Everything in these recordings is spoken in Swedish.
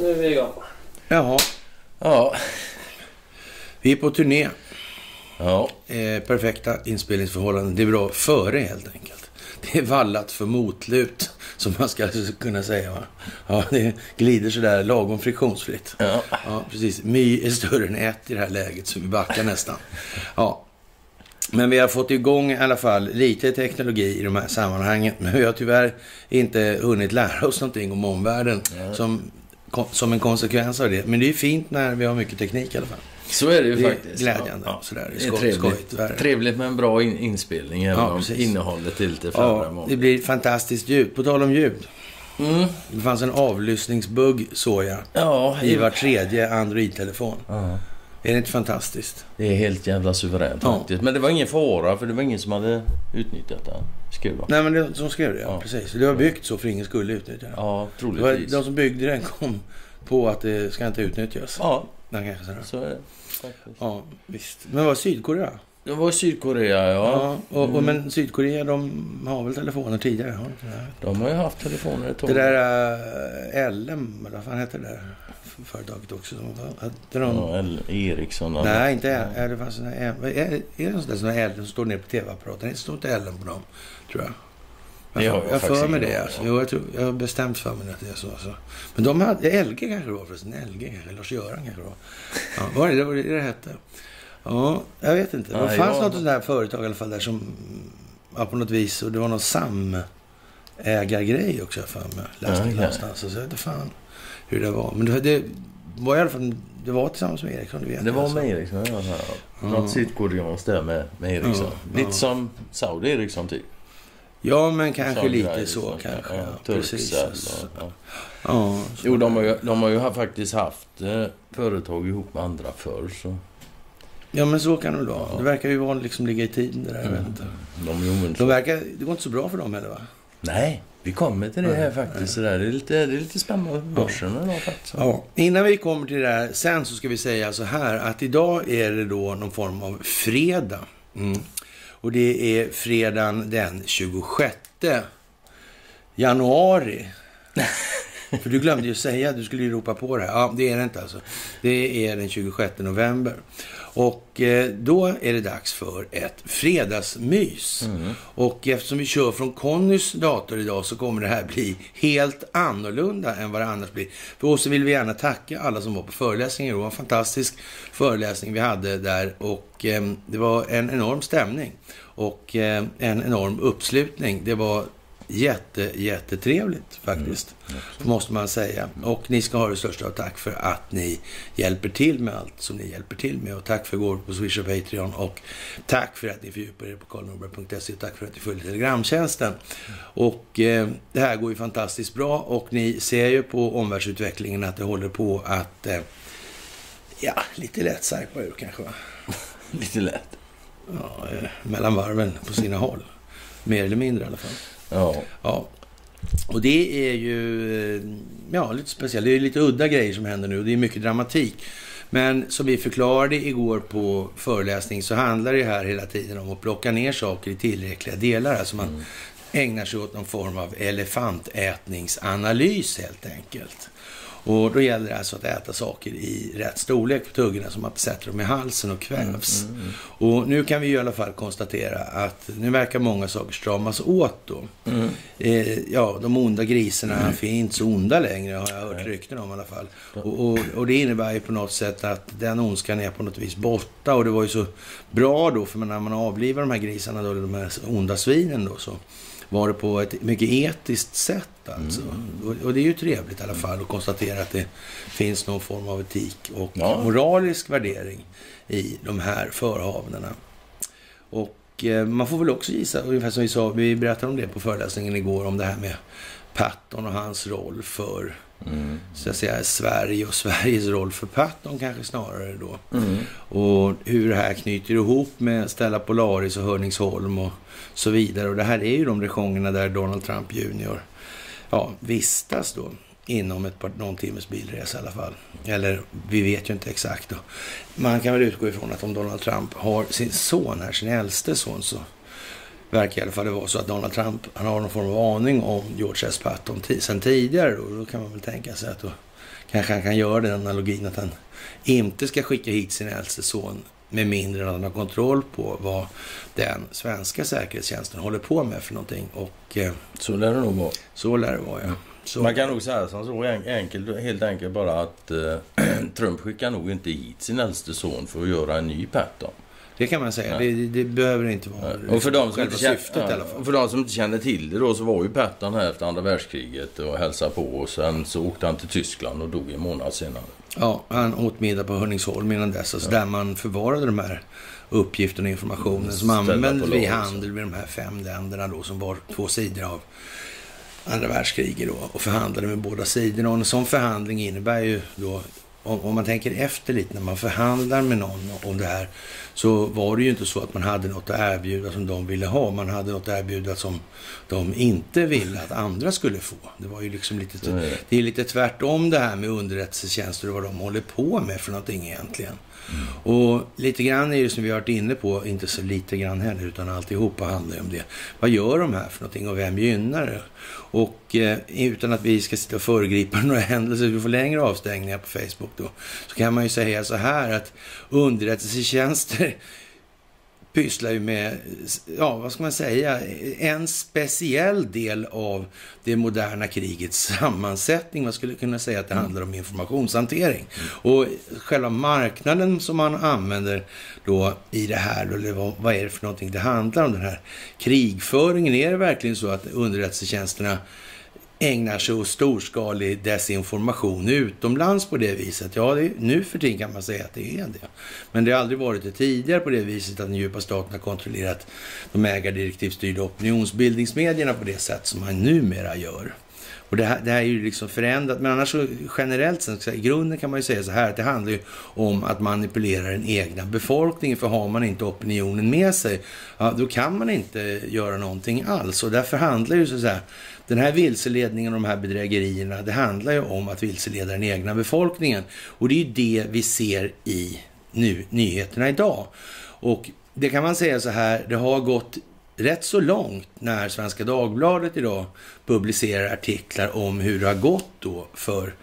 Nu är vi igång. Jaha, Ja. vi är på turné. Ja. Eh, perfekta inspelningsförhållanden. Det är bra före helt enkelt. Det är vallat för motlut, som man ska kunna säga. Va? Ja, det glider sådär lagom friktionsfritt. Ja. Ja, precis. My är större än ett i det här läget, så vi backar nästan. Ja. Men vi har fått igång i alla fall lite teknologi i de här sammanhangen. Men vi har tyvärr inte hunnit lära oss någonting om omvärlden som, som en konsekvens av det. Men det är fint när vi har mycket teknik i alla fall. Så är det ju Det är faktiskt. glädjande. Ja. Sådär. Det är skoj, trevligt. skojigt. värre. Trevligt med en bra in inspelning, även Ja, om precis. innehållet är lite färre Ja, det blir fantastiskt ljud. På tal om ljud. Mm. Det fanns en avlyssningsbugg, såg jag, Ja, i var tredje Android-telefon. Ja. Är det inte fantastiskt? det är helt jävla suveränt Ja. faktiskt. Men det var ingen fara, för det var ingen som hade utnyttjat det. Skrev de. Nej, men det, som skrev det, ja. Ja. Precis. Det var byggt så för ingen skulle utnyttja det. Ja, det var, troligtvis. de som byggde den kom på att det ska inte utnyttjas. Ja, Den kanske sådär. så är det faktiskt. Ja, visst. Men vad Sydkorea? Det var Sydkorea, ja. Ja. och, och, Mm. men Sydkorea, de har väl telefoner tidigare? Har de? De har ju haft telefoner ett tag. Det där uh, LM, vad fan heter det där företaget också? Som, hette de, Ja, L- Ericsson. eller- Nej, inte L. Är det, fanns en, är, det en sån där som L som står ner på tv-apparaten? Det står inte L på dem, tror jag. Jag, jag jag för mig det. Alltså. Jo, jag, tror, jag har bestämt för mig att det är så. Alltså. Men de hade... LG kanske det var förresten. LG kanske. Lars-Göran kanske det var. Ja, var det det, var det det hette? Ja, jag vet inte. Det fanns jag- något sånt där företag i alla fall där som... Ja, på något vis. Och det var någon samägargrej också, jag för mig. Läste okej. någonstans. Så jag vet fan hur det var. Men det, det var i alla fall... Det var tillsammans med Ericsson, du vet. Det var alltså. med Ericsson, ja. ja. Något sydkoreanskt där med, med Ericsson. Ja, Lite som Saudi Ericsson typ. Ja, men kanske Sån lite grej, så. kanske. Ja, Ja, precis. Alltså. ja. Ja, Jo, de har ju, de har ju faktiskt haft eh, företag ihop med andra förr. Så. Ja, men så kan det vara. Ja. Det verkar ju vara liksom ligga i tiden det där. Jag vet inte. De De verkar, det går inte så bra för dem heller va? Nej, vi kommer till det här faktiskt. Det, är lite, det är lite spännande på börsen idag faktiskt. Ja. Innan vi kommer till det där sen så ska vi säga så här att idag är det då någon form av fredag. Mm. Och det är fredagen den 26 januari. För du glömde ju säga, du skulle ropa på det här. Ja, det är det inte alltså. Det är den 26 november. Och eh, då är det dags för ett fredagsmys. Och eftersom vi kör från Connys dator idag så kommer det här bli helt annorlunda än vad det annars blir. För oss vill vi gärna tacka alla som var på föreläsningen. Det var en fantastisk föreläsning vi hade där och eh, det var en enorm stämning och eh, en enorm uppslutning. Det var jätte, jättetrevligt faktiskt, måste man säga. Och ni ska ha det största av tack för att ni hjälper till med allt som ni hjälper till med. Och tack för gåvor på Swish och Patreon. Och tack för att ni fördjupar er på karlnorberg.se. Och tack för att ni följer Telegramtjänsten. Och eh, det här går ju fantastiskt bra. Och ni ser ju på omvärldsutvecklingen att det håller på att, eh, ja, lite lätt sarpa ur kanske va? Lite lätt. Ja, eh, mellan varven på sina håll. Mer eller mindre i alla fall. Ja. Ja. Och det är ju ja, lite speciellt. Det är lite udda grejer som händer nu och det är mycket dramatik. Men som vi förklarade igår på föreläsning så handlar det här hela tiden om att plocka ner saker i tillräckliga delar. Alltså man ägnar sig åt någon form av elefantätningsanalys helt enkelt. Och då gäller det alltså att äta saker i rätt storlek på tuggorna man inte sätter dem i halsen och kvävs. Och nu kan vi i alla fall konstatera att nu verkar många saker stramas åt då. Eh, ja, de onda grisarna Mm. inte så onda längre har jag hört rykten om i alla fall. Och, och, och det innebär ju på något sätt att den ondskan är på något vis borta. Och det var ju så bra då, för när man avlivar de här grisarna, då, de här onda svinen då, så var det på ett mycket etiskt sätt alltså. Mm. Och, och det är ju trevligt i alla fall att konstatera att det finns någon form av etik och Ja. moralisk värdering i de här förhavnena. Och eh, man får väl också gissa, ungefär som vi sa, vi berättade om det på föreläsningen igår, om det här med Patton och hans roll för Mm. så att säga, Sverige och Sveriges roll för Patton kanske snarare då. Mm. Och hur det här knyter ihop med Stella Polaris och Hörningsholm och så vidare. Och det här är ju de regionerna där Donald Trump junior ja, vistas då inom ett par, någon timmes bilresa i alla fall. Eller vi vet ju inte exakt då. Man kan väl utgå ifrån att om Donald Trump har sin son här, sin äldste son, så verkar i alla fall det vara så att Donald Trump han har någon form av aning om George S. Patton sen tidigare. Då, då kan man väl tänka sig att då kanske han kan göra den analogin att han inte ska skicka hit sin äldste son med mindre än att han har kontroll på vad den svenska säkerhetstjänsten håller på med för någonting. Och, eh, så lär det nog vara. Så lär det vara, ja. Så. Man kan nog säga som så enkelt, helt enkelt bara att eh, Trump skickar nog inte hit sin äldste son för att göra en ny Patton. Det kan man säga. Det, det, behöver inte vara ja. och för de som inte syftet ja, i alla fall. Och för de som inte känner till det då så var ju Patton här efter andra världskriget och hälsade på och sen så åkte han till Tyskland och dog en månad senare. Ja, han åt middag på Hörningsholm innan dess. Alltså ja. Där man förvarade de här uppgifterna och informationen som användes vid handel med de här fem länderna då som var två sidor av andra världskriget då och förhandlade med båda sidorna. Och en sån förhandling innebär ju då om, om, man tänker efter lite när man förhandlar med någon om det här så var det ju inte så att man hade något att erbjuda som de ville ha. Man hade något att erbjuda som de inte ville att andra skulle få. Det var ju liksom lite, mm. det är lite tvärtom det här med underrättelsetjänster och vad de håller på med för någonting egentligen. Mm. Och lite grann är det som vi har varit inne på, inte så lite grann heller, utan alltihopa handlar ju om det. Vad gör de här för någonting och vem gynnar det? Och eh, utan att vi ska sitta och föregripa några händelser, vi får längre avstängningar på Facebook då, så kan man ju säga så här att underrättelsetjänster pysslar ju med, ja vad ska man säga, en speciell del av det moderna krigets sammansättning. Man skulle kunna säga att det handlar om informationshantering. Mm. Och själva marknaden som man använder då i det här, eller vad, vad är det för någonting det handlar om, den här krigföringen. Är det verkligen så att underrättelsetjänsterna ägnar sig åt storskalig desinformation utomlands på det viset. Ja, det, nu för tiden kan man säga att det är det. Men det har aldrig varit det tidigare på det viset att den djupa staten har kontrollerat de ägardirektivstyrda opinionsbildningsmedierna på det sätt som man numera gör. Och det här, det här är ju liksom förändrat, men annars så generellt sett, i grunden kan man ju säga så här att det handlar ju om att manipulera den egna befolkningen, för har man inte opinionen med sig, ja, då kan man inte göra någonting alls. Och därför handlar ju så att säga den här vilseledningen och de här bedrägerierna, det handlar ju om att vilseleda den egna befolkningen. Och det är ju det vi ser i nu, nyheterna idag. Och det kan man säga så här, det har gått rätt så långt när Svenska Dagbladet idag publicerar artiklar om hur det har gått då för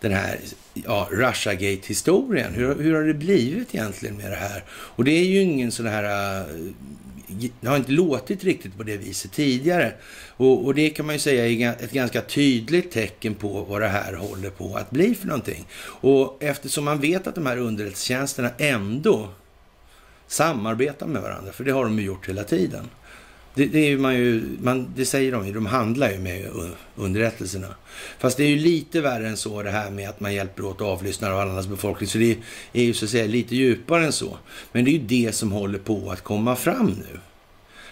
den här ja, Russiagate-historien. Hur, hur har det blivit egentligen med det här? Och det är ju ingen sån här eh, det har inte låtit riktigt på det viset tidigare. Och, och, det kan man ju säga är ett ganska tydligt tecken på vad det här håller på att bli för någonting. Och eftersom man vet att de här underrättelsetjänsterna ändå samarbetar med varandra, för det har de ju gjort hela tiden. Det, det, är man ju, man, det säger de ju, de handlar ju med underrättelserna. Fast det är ju lite värre än så det här med att man hjälper åt avlyssnare av annans befolkning. Så det är ju så att säga lite djupare än så. Men det är ju det som håller på att komma fram nu.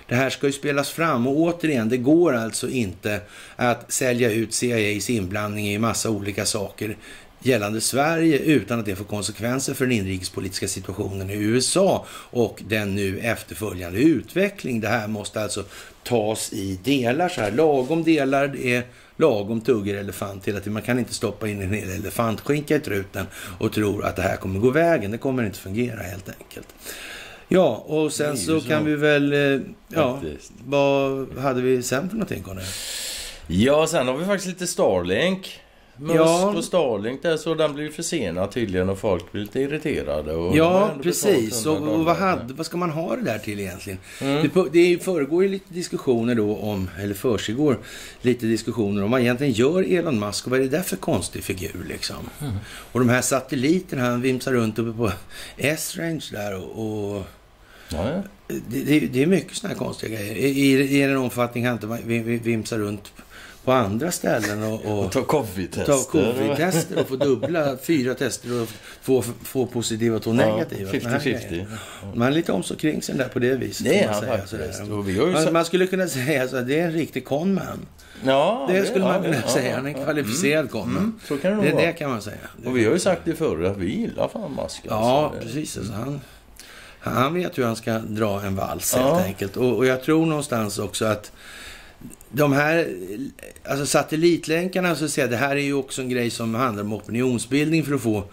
Det här ska ju spelas fram och återigen, det går alltså inte att sälja ut CIAs inblandning i massa olika saker gällande Sverige utan att det får konsekvenser för den inrikespolitiska situationen i USA och den nu efterföljande utveckling. Det här måste alltså tas i delar, så här lagom delar. Är lagom tuggar elefant hela tiden. Man kan inte stoppa in en hel elefantskinka i truten och tro att det här kommer gå vägen. Det kommer inte fungera helt enkelt. Ja, och sen så, så, kan vi väl... Eh, ja, vad hade vi sen för någonting, Conny? Ja, sen har vi faktiskt lite Starlink. Must ja. på Starlink där, så den blir försenad tydligen och folk blir lite irriterade. Och ja, precis. Och, och vad, hade, vad ska man ha det där till egentligen? Mm. Det, det föregår ju lite diskussioner då om, eller försiggår lite diskussioner om vad egentligen gör Elon Musk och vad är det där för konstig figur liksom? Mm. Och de här satelliterna, han vimsar runt uppe på S-range där och, och. Det, det, det, är mycket sådana här konstiga grejer. I, i en omfattning han inte vimsar runt på andra ställen och, och, och ta covid-tester. Ta covid-tester och få dubbla, fyra tester och få, få positiva och två negativa. 50-50. Man är lite om så kring sig där på det viset. Det är han faktiskt. Man, man, skulle kunna säga att det är en riktig conman. Ja, det, det skulle man kunna ja, säga. Han är en kvalificerad mm, conman. Mm, så kan det, det, vara. det kan man säga. Och vi har ju sagt det förr att vi gillar fan Musk. Ja, alltså. precis. Alltså, han, han vet hur han ska dra en vals ja. helt enkelt. Och, och jag tror någonstans också att de här alltså satellitlänkarna, så att säga, det här är ju också en grej som handlar om opinionsbildning för att få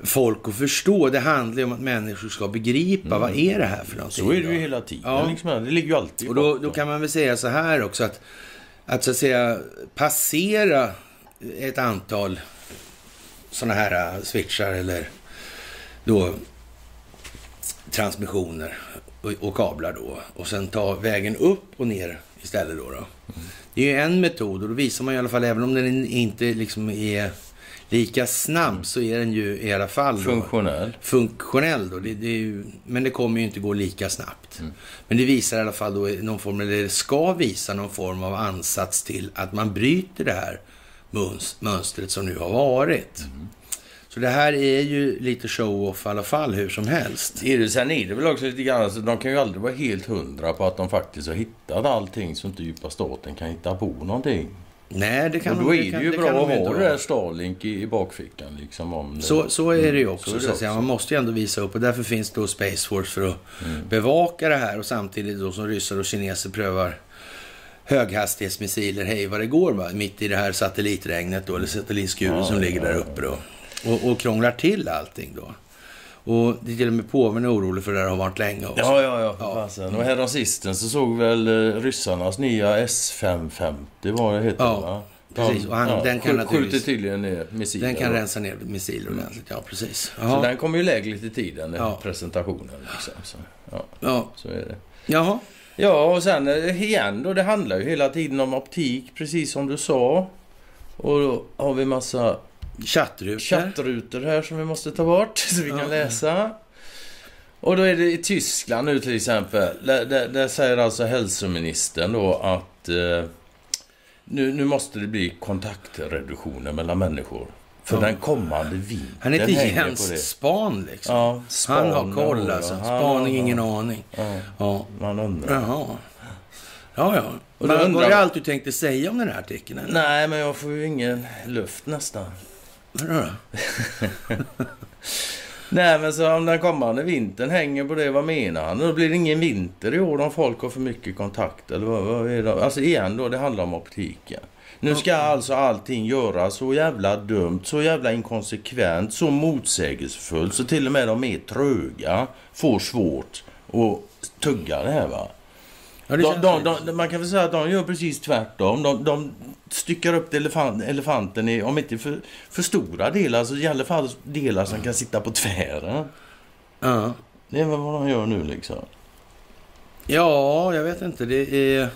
folk att förstå. Det handlar ju om att människor ska begripa mm. vad är det här för någonting. Så är det ju hela tiden. Ja. Liksom, det ligger ju alltid Och då, då kan man väl säga så här också att, att så att säga passera ett antal sådana här switchar eller då transmissioner och, och, kablar då och sen ta vägen upp och ner istället då. då. Mm. Det är ju en metod och då visar man i alla fall, även om den inte liksom är lika snabb så är den ju i alla fall... Då, funktionell. Funktionell då. Det, det ju, men det kommer ju inte gå lika snabbt. Mm. Men det visar i alla fall då någon form, eller det ska visa någon form av ansats till att man bryter det här mönstret som nu har varit. Mm. Så det här är ju lite show-off i alla fall hur som helst. sen är det väl också lite grann, alltså, de kan ju aldrig vara helt hundra på att de faktiskt har hittat allting så inte djupa staten kan hitta på någonting. Nej, det kan Och då är det, kan, ju det bra att ha det där Starlink i, i bakfickan. Liksom, om det. Så, så är det ju också. Mm, så, så också. Man måste ju ändå visa upp och därför finns då Space Force för att mm. bevaka det här och samtidigt då som ryssar och kineser prövar höghastighetsmissiler, hej vad det går va? mitt i det här satellitregnet då, eller satellitskuren ja, som ligger ja, där uppe då. Och, och krånglar till allting då. Och det är till och med påven är orolig för det där har varit länge också. Ja, ja, ja. ja. Fasen. Och häromsistens så såg väl eh, ryssarnas nya S550 vad det heter ja. va? Precis, och han, ja, den kan skjuter tydligen ner missiler. Den kan då. rensa ner missiler ordentligt, ja precis. Aha. Så den kommer ju lägligt i tiden, ja. presentationen. Liksom. Så, ja. ja, så är det. Jaha. Ja, och sen eh, igen då, det handlar ju hela tiden om optik, precis som du sa. Och då har vi massa Chattrutor. Chattrutor här som vi måste ta bort så vi kan läsa. Och då är det i Tyskland nu till exempel. Där, där, där säger alltså hälsoministern då att eh, nu, nu måste det bli kontaktreduktioner mellan människor. För ja. den kommande vintern Han heter Jens Span liksom. Ja, Span Han har koll alltså. Spaning, ingen aning. Ja. ja. Man undrar. Jaha. Ja, ja. Och men undrar... var det allt du tänkte säga om den här artikeln? Eller? Nej, men jag får ju ingen luft nästan. Nej men så om den kommande vintern hänger på det, vad menar han? Då blir det ingen vinter i år om folk har för mycket kontakt eller vad, vad är det? Alltså igen då, det handlar om optiken. Nu ska alltså allting göras så jävla dumt, så jävla inkonsekvent, så motsägelsefullt så till och med de är tröga får svårt att tugga det här va. Ja, de, de, de, man kan väl säga att de gör precis tvärtom. De, styckar upp elefant, elefanten i, om inte för, för stora delar, så i alla fall delar som kan sitta på tvären. Ja. Det är väl vad de gör nu liksom. Ja, jag vet inte. Det är...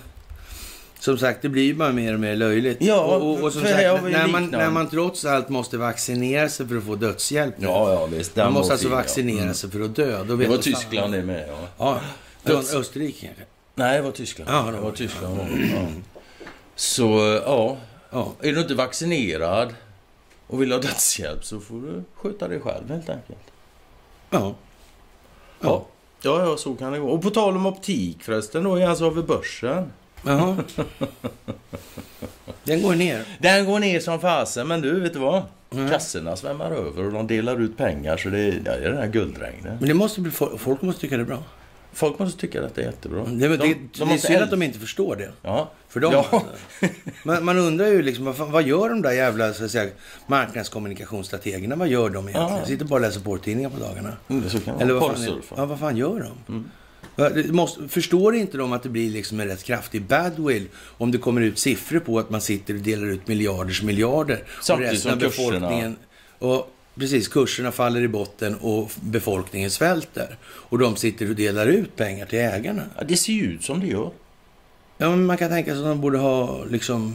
Som sagt, det blir bara mer och mer löjligt. Ja, och, och, och som sagt, när man, när man trots allt måste vaccinera sig för att få dödshjälp. Ja, ja, visst. Man måste alltså vaccinera mm. sig för att dö. Då det var Tyskland det med, ja. Ja. Österrike kanske? Nej, det var Tyskland. Ja, det var, Tyskland. Ja. Så, ja. ja. Är du inte vaccinerad och vill ha dödshjälp så får du sköta dig själv helt enkelt. Ja. Ja. Ja, ja, så kan det gå. Och på tal om optik förresten då, alltså över börsen. Jaha. Den går ner. Den går ner som fasen, men du, vet du vad? Mm. Kassorna svämmar över och de delar ut pengar så det, ja, det är den här guldregnet. Men det måste bli, folk måste tycka det är bra. Folk måste tycka att det är jättebra. Det, de, det, de det är synd att de inte förstår det. Ja. För dem, ja. man, man, undrar ju liksom, vad, vad, gör de där jävla så att säga, marknadskommunikationsstrategerna? Vad gör de egentligen? Ja. Sitter bara och läser porrtidningar på dagarna. Mm, Eller vad fan, ja, vad fan gör de? Mm. Måste, förstår inte de att det blir liksom en rätt kraftig badwill om det kommer ut siffror på att man sitter och delar ut miljarders miljarder Samtidigt och resten av befolkningen... Och Precis, kurserna faller i botten och befolkningen svälter. Och de sitter och delar ut pengar till ägarna. Ja, det ser ju ut som det gör. Ja, men man kan tänka sig att de borde ha liksom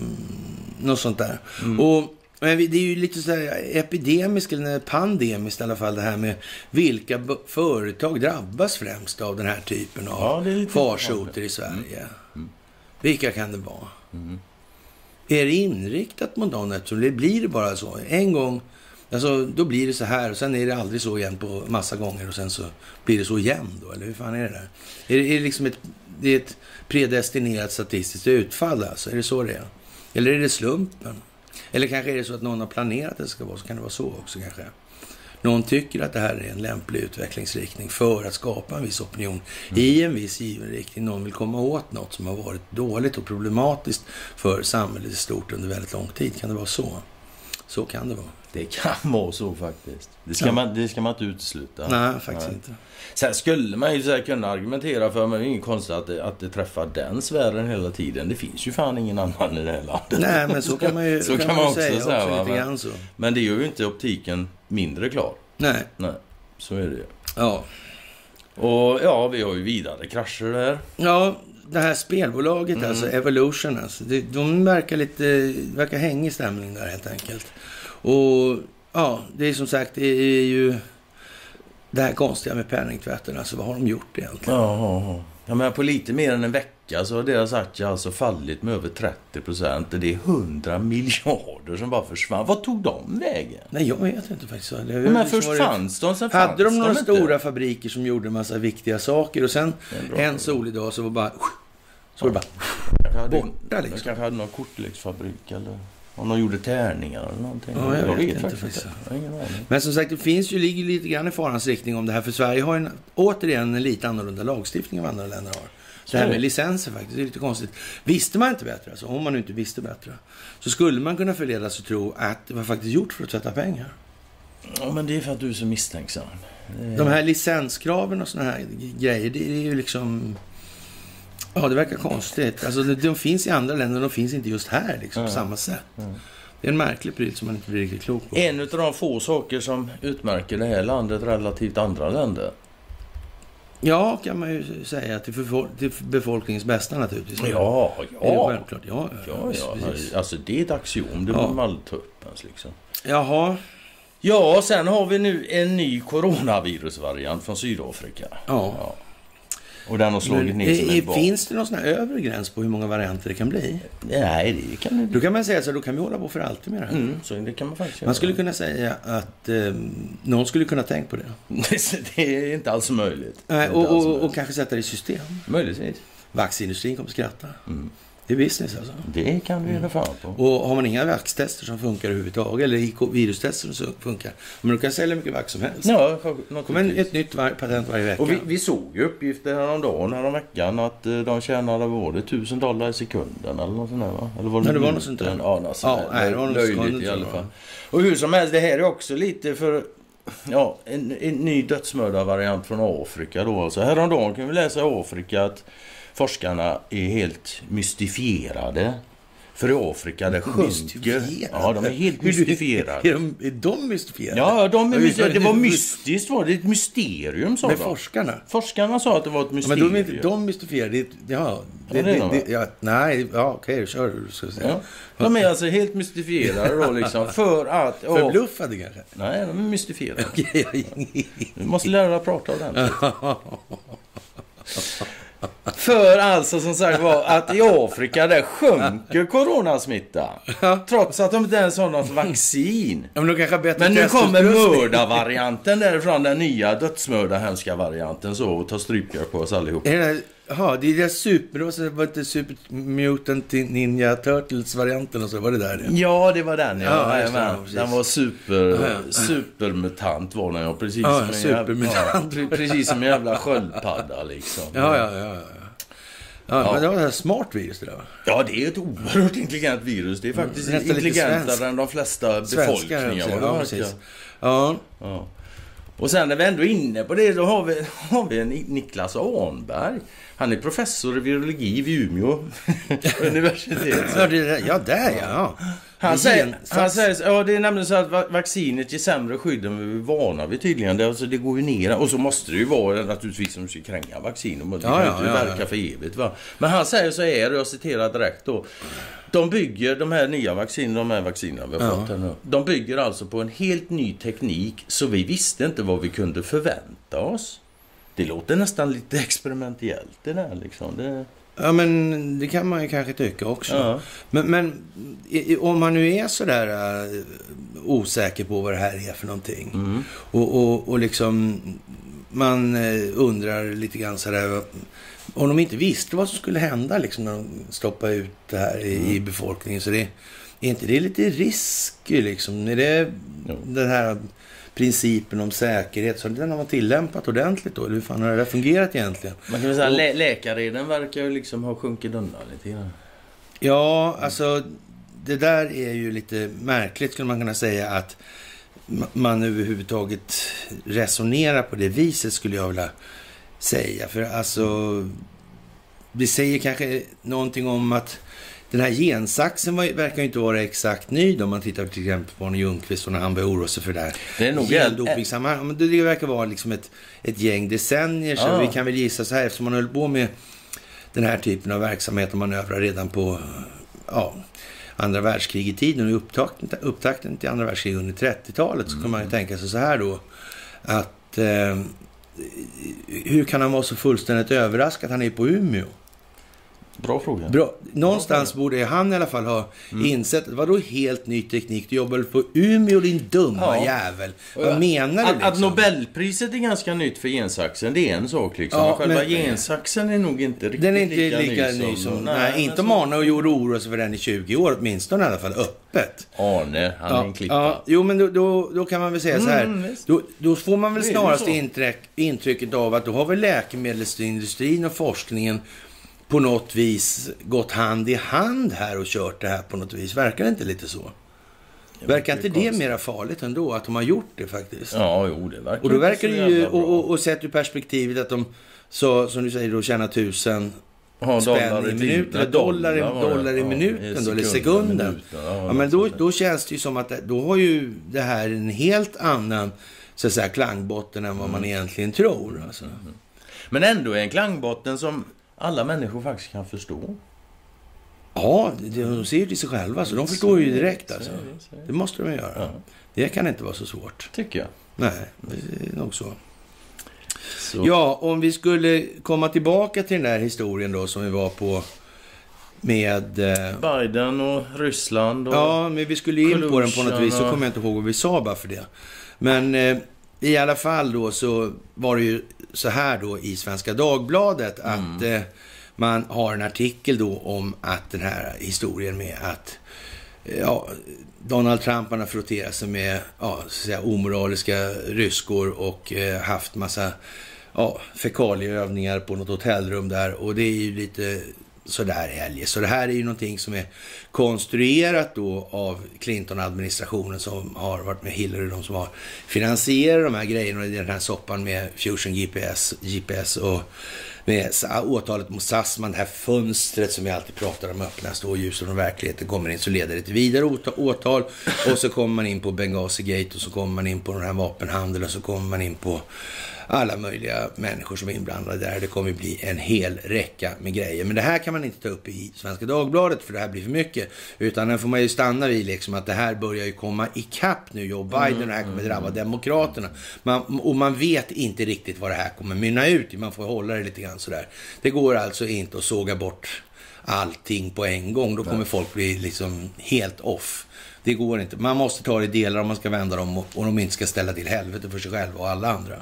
något sånt där. Mm. Och men det är ju lite så här epidemiskt, eller pandemiskt i alla fall, det här med vilka företag drabbas främst av den här typen av ja, farsoter i Sverige. Mm. Mm. Vilka kan det vara? Mm. Är det inriktat mot någon? Eftersom det blir bara så. En gång Alltså, då blir det så här och sen är det aldrig så igen på massa gånger och sen så blir det så igen då, eller hur fan är det där? Är det, är det liksom ett, det är ett predestinerat statistiskt utfall alltså? Är det så det är? Eller är det slumpen? Eller kanske är det så att någon har planerat att det ska vara så? Kan det vara så också kanske? Någon tycker att det här är en lämplig utvecklingsriktning för att skapa en viss opinion mm. i en viss given riktning. Någon vill komma åt något som har varit dåligt och problematiskt för samhället i stort under väldigt lång tid. Kan det vara så? Så kan det vara. Det kan vara så faktiskt. Det ska, Ja. man, det ska man inte utesluta. Nej, faktiskt Nej. inte. Sen skulle man ju så här kunna argumentera för, men det är inget konstigt att det, att det träffar den sfären hela tiden. Det finns ju fan ingen annan i det här landet. Nej, men så kan man ju Så kan man också säga också va, lite men- grann så. Men det gör ju inte optiken mindre klar. Nej, Nej, så är det ju. ja. Och ja, vi har ju vidare krascher där. Ja, det här spelbolaget Mm. alltså, Evolution alltså, det, de verkar lite, verkar hänga i stämning där helt enkelt. Och ja, det är som sagt, det är ju det här konstiga med penningtvätten, alltså vad har de gjort egentligen? Ja, ja, ja. Men på lite mer än en vecka så har deras aktie alltså fallit med över 30 procent. Det är 100 miljarder som bara försvann. Vad tog de vägen? Nej, jag vet inte faktiskt. Det har Ja, liksom men först varit- fanns de, sen fanns Hade de några inte. stora fabriker som gjorde en massa viktiga saker och sen Det en solig dag så var bara... Så var det bara... Borta, liksom. De kanske hade någon kortleksfabrik eller om de gjorde tärningar eller någonting. Ja, jag vet inte faktiskt faktiskt. inte. Jag har ingen aning. Men som sagt, det finns ju, ligger lite grann i farans riktning om det här. För Sverige har en, återigen en lite annorlunda lagstiftning än vad andra länder har. Det här är med licenser faktiskt, det är lite konstigt. Visste man inte bättre, alltså, om man nu inte visste bättre, så skulle man kunna förledas att tro att det var faktiskt gjort för att tvätta pengar. Ja, men det är för att du är så misstänksam. Det- De här licenskraven och såna här grejer, det är ju liksom... Ja, det verkar konstigt. Alltså, de, finns i andra länder, de finns inte just här liksom, på Mm. samma sätt. Mm. Det är en märklig pryl som man inte blir riktigt klok på. En av de få saker som utmärker det här landet relativt andra länder. Ja, kan man ju säga. Till, förfol- till befolkningens bästa naturligtvis. Ja, Det är ja. självklart. Ja, ja, Ja, ja. Alltså det är ett axiom. Det Ja. man aldrig ta upp ens liksom. Jaha. Ja, sen har vi nu en ny coronavirusvariant från Sydafrika. Ja. Ja. Och den har slagit ner som eh, ett barn. finns det någon sån här övre gräns på hur många varianter det kan bli? Nej, det kan det Då kan man säga så då kan vi hålla på för alltid med det här. Mm, så det kan man faktiskt göra. Man skulle kunna säga att eh, någon skulle kunna tänka på det. det är inte alls möjligt. Nej, inte och, och, möjligt. och kanske sätta det i system. Möjligtvis. Vaxindustrin kommer skratta. Mm. Det är business alltså. Det kan vi göra fan på. Och har man inga vaxtester som funkar överhuvudtaget, eller virustester som funkar, men du kan sälja mycket vax som helst. Ja, Det kommer ett nytt var, patent varje vecka. Och vi, vi såg ju uppgifter häromdagen, häromveckan, att eh, de tjänade, vad var det, 1000 dollar i sekunden eller något sånt där va? Eller var det Ja, det var något sånt där. Ja, något sånt Ja, där. nej, det var något Löjligt i alla fall. Och hur som helst, det här är också lite för... Ja, en, en ny dödsmördarvariant från Afrika då alltså. Häromdagen kan vi läsa i Afrika att forskarna är helt mystifierade. För i Afrika det sjunker... Mystifierade? Ja, de är helt mystifierade. Är de, är de mystifierade? Ja, de är Ja, mysti- det var mystiskt var det. Ett mysterium sa Med de. forskarna? Forskarna sa att det var ett Ja, mysterium. men de är inte de mystifierade. Det, ja, det, Ja, det det, det, ja, nej, ja, okej, kör du. Ska säga. Ja. De är alltså helt mystifierade då liksom för att... ja, Förbluffade kanske? nej, de är mystifierade. Okej, Du måste lära dig att prata ordentligt. För alltså som sagt var att i Afrika där sjunker coronasmitta. Trots att de inte ens har något vaccin. Ja, men Men nu kommer mördarvarianten därifrån, den nya dödsmördarhemska varianten så och tar strypgrepp på oss allihop. Är det, jaha, det är det super... Det var, inte Super Mutant Ninja Turtles-varianten och så? Var det där det? Ja, det var den ja. Ja, ja det, ja, den var super, supermutant var den ja. Precis, Ja, som, supermutant. jävla, ja, precis som en jävla sköldpadda liksom. Ja, ja, ja. ja. Ja, Ja. men det var ett smart virus det där? Ja, det är ett oerhört intelligent virus. Det är faktiskt lite intelligentare än de flesta befolkningar. det Ja, verkar. precis. Ja, Ja. Och sen när vi ändå är inne på det, då har vi, har vi en Niklas Arnberg. Han är professor i virologi vid Umeå universitet. ja, det, där- ja där ja. Han säger, han säger, ja det är nämligen så att va- vaccinet ger sämre skydd än vi är vana vid tydligen. Det, alltså, det går ju ner. Och så måste det ju vara naturligtvis som ska kränga vaccin. Och det Ja, kan ja, inte ja, verka ja. för evigt va. Men han säger så här, och jag citerar direkt då. De bygger, de här nya vaccinerna, de här vaccinerna vi har fått här nu. De bygger alltså på en helt ny teknik så vi visste inte vad vi kunde förvänta oss. Det låter nästan lite experimentellt det där liksom. Det, Ja, men det kan man ju kanske tycka också. ja. Men, men i, i, om man nu är sådär uh, osäker på vad det här är för någonting Mm. och, och, och liksom man eh, undrar lite grann sådär om de inte visste vad som skulle hända liksom när de stoppade ut det här i, i Mm. befolkningen. Så det, är inte det lite risk liksom? Är det Jo. den här principen om säkerhet, så den har man tillämpat ordentligt då? Eller hur fan har det där fungerat egentligen? Man kan väl säga lä läkareden verkar ju liksom ha sjunkit undan lite grann. Ja, alltså det där är ju lite märkligt skulle man kunna säga att man överhuvudtaget resonerar på det viset skulle jag vilja säga. För alltså, det säger kanske någonting om att den här gensaxen var, verkar ju inte vara exakt ny om man tittar till exempel på Arne Ljungqvist och när han började oroa sig för det här. Det är nog. Det verkar vara liksom ett, ett gäng decennier så Ah. vi kan väl gissa så här eftersom man höll på med den här typen av verksamhet och manövrar redan på ja, andra världskriget-tiden och upptakten, upptakten till andra världskriget under 30-talet så kan man ju tänka sig så här då att eh, hur kan han vara så fullständigt överraskad? Han är på Umeå. Bra fråga. Bra. Någonstans borde han i alla fall ha Mm. insett, vadå helt ny teknik? Du jobbar på Umeå din dumma Ja. jävel? Vad menar du liksom? att Nobelpriset är ganska nytt för gensaxen, det är en sak liksom. Ja, men själva men- gensaxen är nog inte riktigt Den är inte lika, ny som... Nej, men inte så- om Arne och gjorde oro sig för den i 20 år, åtminstone i alla fall öppet. Arne, han är en klippa. ja, jo, men då, då, då kan man väl säga så här. Mm. Då, då får man väl snarast intryck, intrycket av att då har väl läkemedelsindustrin och forskningen på något vis gått hand i hand här och kört det här på något vis. Verkar det inte lite så? Verkar inte det konstigt. mera farligt ändå, att de har gjort det faktiskt? Ja, jo, det verkar Och då verkar det ju, och, och, och sett ur perspektivet att de, så, som du säger, då tjänar tusen Ja, spänn i minuten, dollar, det. dollar i Ja, minuten då, eller sekunden. minuten, Ja, men då, då känns det ju som att då har ju det här en helt annan så att säga, klangbotten än vad man egentligen tror. Alltså. Men ändå är en klangbotten som alla människor faktiskt kan förstå. Ja, de ser ju till sig själva, så de förstår ju direkt. Alltså. Det, måste de göra. Ja. Det kan inte vara så svårt. Tycker jag. Nej, det är nog så. Så. Ja, om vi skulle komma tillbaka till den där historien då som vi var på med... Eh, Biden och Ryssland och... Ja, men vi skulle in på den på något vis. Så kommer jag inte ihåg vad vi sa bara för det. Men eh, i alla fall då så var det ju så här då i Svenska Dagbladet att eh, man har en artikel då om att den här historien med att eh, ja, Donald Trump har frotterat sig med ja, så att säga, omoraliska ryskor och eh, haft massa ja, fekalieövningar på något hotellrum där. Och det är ju lite sådär eljest. Så det här är ju någonting som är konstruerat då av Clinton-administrationen som har varit med Hillary, de som har finansierat de här grejerna i den här soppan med Fusion GPS, GPS och med åtalet mot Sassman, det här fönstret som vi alltid pratar om öppnas då ljuset från verkligheten kommer in så leder det till vidare åtal och så kommer man in på Benghazi Gate och så kommer man in på den här vapenhandeln och så kommer man in på alla möjliga människor som är inblandade där. Det kommer bli en hel räcka med grejer. Men det här kan man inte ta upp i Svenska Dagbladet för det här blir för mycket. Utan den får man ju stanna vid liksom att det här börjar ju komma ikapp nu. Joe Biden och det här kommer drabba Demokraterna. Man, och man vet inte riktigt vad det här kommer mynna ut i. Man får hålla det lite grann sådär. Det går alltså inte att såga bort allting på en gång. Då kommer folk bli liksom helt off. Det går inte. Man måste ta det i delar om man ska vända dem och, och de inte ska ställa till helvete för sig själva och alla andra.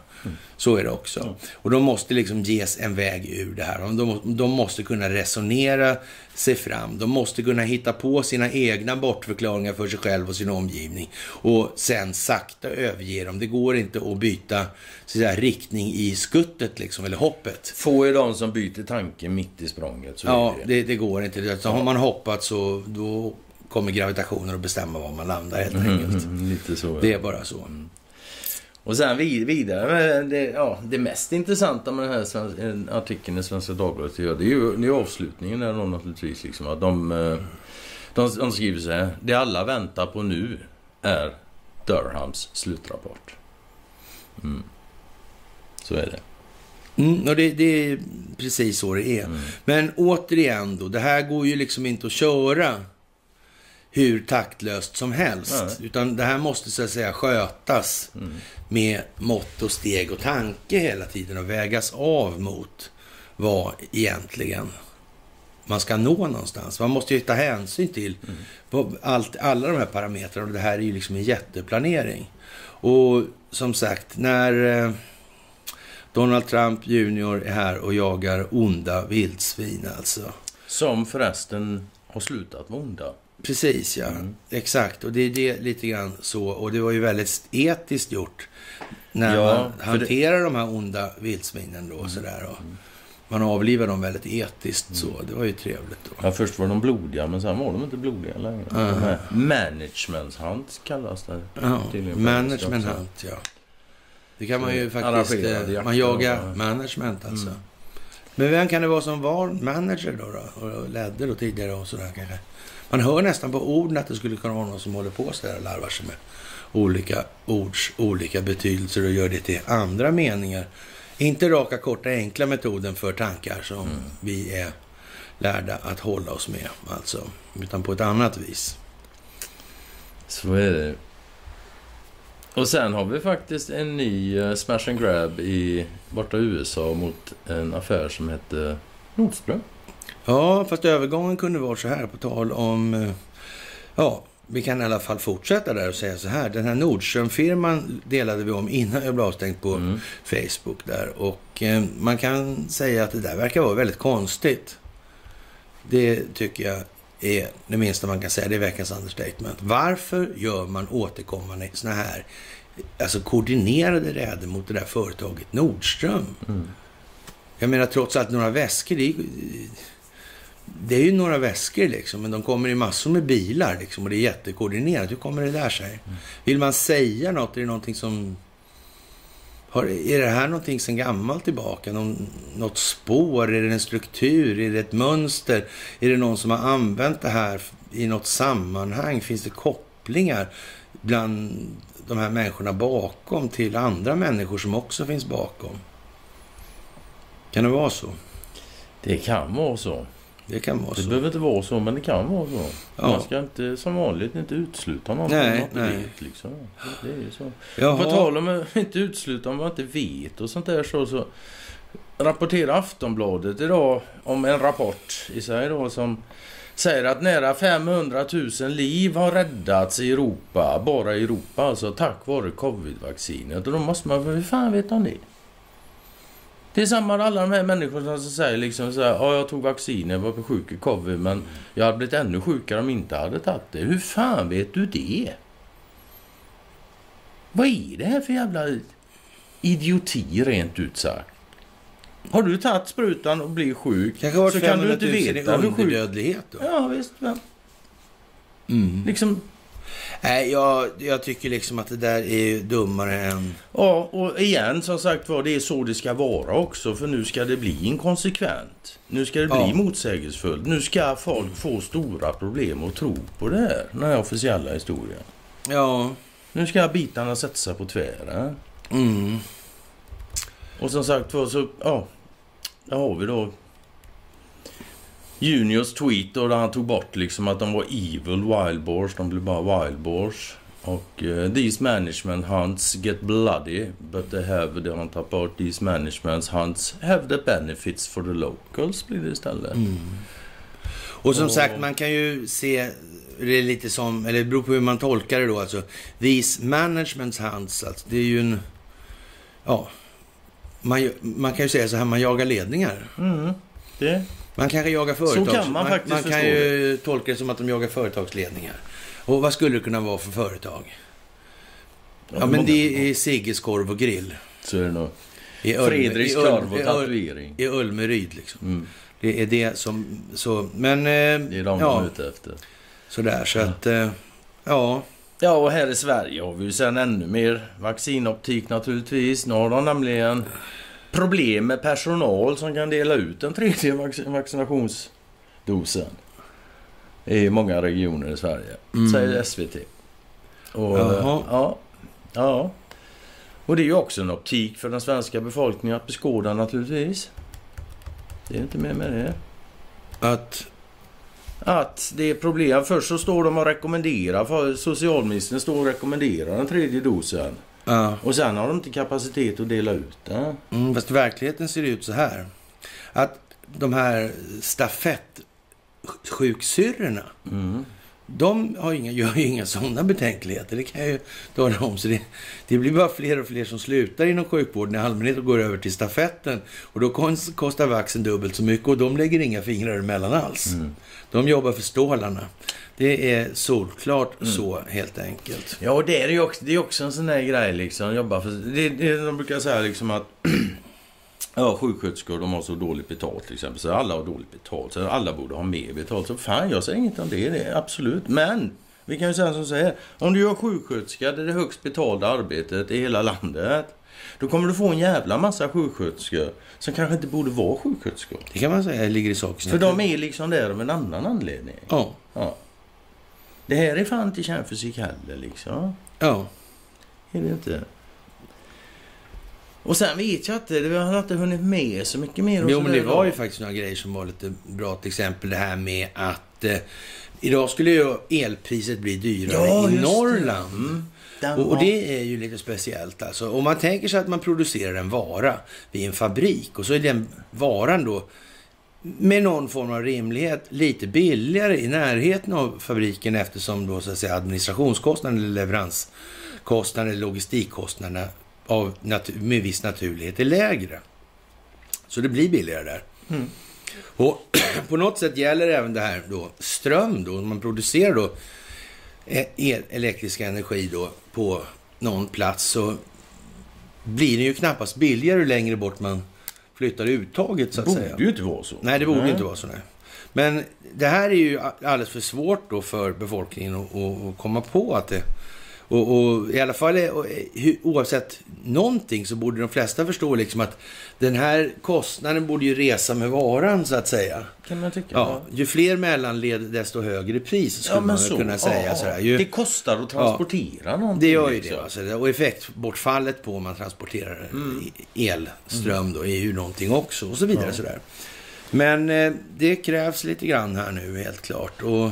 Så är det också. Och de måste liksom ges en väg ur det här. De, de, måste kunna resonera sig fram. De måste kunna hitta på sina egna bortförklaringar för sig själv och sin omgivning. Och sen sakta överge dem. Det går inte att byta så att säga, riktning i skuttet liksom, eller hoppet. Få är de som byter tanke mitt i språnget. Så Ja, det, det går inte. Så har man hoppat så då kommer gravitationen att bestämma var man landar helt enkelt. Mm, så. Det är bara så. Och sen vid- vidare, det, ja, det mest intressanta med den här sven- eh, artikeln i Svenska Dagbladet det är ju, det är avslutningen där då naturligtvis. Liksom, att de, eh, de, de skriver så här. Det alla väntar på nu är Durhams slutrapport. Mm. Så är det. Mm, och det, det är precis så det är. Mm. Men återigen då, det här går ju liksom inte att köra hur taktlöst som helst. Nej. Utan det här måste så att säga skötas Mm. med mått och steg och tanke hela tiden och vägas av mot vad egentligen man ska nå någonstans. Man måste ju ta hänsyn till vad- allt, alla de här parametrarna och det här är ju liksom en jätteplanering. Och som sagt, när eh, Donald Trump junior är här och jagar onda vildsvin alltså. Som förresten har slutat vara onda. Precis, ja. Mm. Exakt. Och det är det lite grann så. Och det var ju väldigt etiskt gjort när Ja, man hanterar de här onda vildsvinen då. Sådär, och. man avlivar dem väldigt etiskt så. Det var ju trevligt. Då. Ja, först var de blodiga, men sen var de inte blodiga längre. Mm. Här Management hunt kallas det. Ja, management hunt, ja. Det kan man Så ju faktiskt... eh, Man jagar management alltså. Mm. Men vem kan det vara som var manager då? då och ledde då tidigare och sådär kanske? Man hör nästan på orden att det skulle kunna vara någon som håller på så där och larvar sig med olika ords olika betydelser och gör det till andra meningar. Inte raka, korta, enkla metoden för tankar som Mm. vi är lärda att hålla oss med, alltså. Utan på ett annat vis. Så är det. Och sen har vi faktiskt en ny eh, smash and grab i borta i USA mot en affär som heter Nordström. Ja, fast övergången kunde vara så här på tal om... eh, Ja, vi kan i alla fall fortsätta där och säga så här. Den här Nordström-firman delade vi om innan jag blev avstängd på Mm. Facebook där. Och eh, man kan säga att det där verkar vara väldigt konstigt. Det tycker jag är det minsta man kan säga. Det är veckans understatement. Varför gör man återkommande såna här alltså koordinerade räder mot det där företaget Nordström? Mm. Jag menar trots allt några väskor, det det är ju några väskor liksom, men de kommer i massor med bilar liksom och det är jättekoordinerat. Hur kommer det där sig? Vill man säga något? Är det någonting som... Har, är det här någonting sedan gammalt tillbaka? Någon, något spår? Är det en struktur? Är det ett mönster? Är det någon som har använt det här i något sammanhang? Finns det kopplingar bland de här människorna bakom till andra människor som också finns bakom? Kan det vara så? Det kan vara så. Det kan vara Det så. behöver inte vara så, men det kan vara så. Ja. Man ska inte som vanligt inte utesluta någonting Nej, man inte vet. Liksom. Det är ju så. På Jaha. tal om att inte utesluta om man inte vet och sånt där så, så rapporterar Aftonbladet idag om en rapport i sig då som säger att nära 500 000 liv har räddats i Europa, bara i Europa alltså tack vare covid-vaccinet. Och då måste man, hur fan vet de det? Det är samma med alla de här människorna som säger liksom så här, ja jag tog vacciner, var på sjuk i covid men jag hade blivit ännu sjukare om jag inte hade tagit det. Hur fan vet du det? Vad är det här för jävla idioti rent ut sagt? Har du tagit sprutan och blir sjuk så kan du 500 inte 000 veta hur sjuk... underdödlighet då? Ja visst, men Mm. liksom... Nej, jag, jag tycker liksom att det där är dummare än... Ja, och igen som sagt var, det är så det ska vara också. För nu ska det bli inkonsekvent. Nu ska det bli Ja. motsägelsefullt. Nu ska folk få stora problem att tro på det här, den här officiella historien. Ja. Nu ska bitarna sätta sig på tvären. Mm. Och som sagt var så, ja. Där har vi då Juniors tweet då, där han tog bort liksom att de var evil wild boars. De blev bara wild boars. Och eh, these management hunts get bloody but they have the on top part these management hunts have the benefits for the locals blir det istället. Mm. Och som Och- sagt, man kan ju se det är lite som, eller det beror på hur man tolkar det då alltså. These managements hands, alltså, det är ju en... Ja. Man, man kan ju säga så här, man jagar ledningar. Mm. Det. Man kanske jagar företags... kan man faktiskt man kan ju tolka det som att de jagar företagsledningar. Och vad skulle det kunna vara för företag? Ja, men det är Sigges korv och grill. Så är det nog. I Fredriks korv och tatuering. I Ulmeryd liksom. Mm. Det är det som... Så, men... Eh, Det är de de är ja, ute efter. sådär. Så att... Eh, ja. Ja, och här i Sverige har vi ju sen ännu mer vaccinoptik naturligtvis. Nu har de nämligen problem med personal som kan dela ut den tredje vac- vaccinationsdosen. I många regioner i Sverige, Mm. säger SVT. Och, Jaha. ja, ja. Och det är ju också en optik för den svenska befolkningen att beskåda naturligtvis. Det är inte mer med det. Att... Att det är problem. Först så står de och rekommenderar, socialministern står och rekommenderar den tredje dosen. Ja. Och sen har de inte kapacitet att dela ut den. Mm, fast verkligheten ser ut så här. Att de här stafettsjuksyrrorna, Mm. de har inga, gör ju inga sådana betänkligheter. Det kan jag ju tala om. Så det, det blir bara fler och fler som slutar inom sjukvården i allmänhet och går över till stafetten. Och då kos- kostar vaxen dubbelt så mycket och de lägger inga fingrar emellan alls. Mm. De jobbar för stålarna. Det är solklart så helt enkelt. Ja, och det är ju också, det är också en sån där grej liksom. Jobba för, det, det, de brukar säga liksom att Ja, sjuksköterskor de har så dåligt betalt till exempel. Så alla har dåligt betalt. Så alla borde ha mer betalt. Så fan, jag säger inget om det. det är absolut. Men vi kan ju säga som så här. Om du är sjuksköterska, det är det högst betalda arbetet i hela landet. Då kommer du få en jävla massa sjuksköterskor som kanske inte borde vara sjuksköterskor. Det kan man säga ligger i sakens För de är liksom där av en annan anledning. Ja. Ja. Det här är fan inte kärnfysik heller liksom. Ja. Är det inte? Och sen vet jag inte, vi har inte hunnit med så mycket mer. Jo, men det var ju faktiskt några grejer som var lite bra. Till exempel det här med att eh, idag skulle ju elpriset bli dyrare Ja, i. Norrland. Mm. Och, och det är ju lite speciellt alltså. Om man tänker sig att man producerar en vara vid en fabrik och så är den varan då med någon form av rimlighet lite billigare i närheten av fabriken eftersom då så att säga administrationskostnaden eller leveranskostnaden eller logistikkostnaderna av med viss naturlighet är lägre. Så det blir billigare där. Mm. Och på något sätt gäller även det här då ström då, man producerar då eh, el, elektrisk energi då på någon plats så blir det ju knappast billigare ju längre bort man flyttar uttaget så att säga. borde ju inte vara så. Nej, det borde ju inte vara så. Nej. Men det här är ju alldeles för svårt då för befolkningen att, att komma på att det... Och, och i alla fall eh, hu- oavsett någonting så borde de flesta förstå liksom att den här kostnaden borde ju resa med varan så att säga. Kan man tycka. Ja, ju fler mellanled desto högre pris skulle man väl kunna säga. ja, ja. Ju, Det kostar att transportera någonting. det gör ju liksom. det. Alltså. Och effektbortfallet på om man transporterar Mm. elström då är ju någonting också och så vidare. Sådär. Men eh, det krävs lite grann här nu helt klart. Och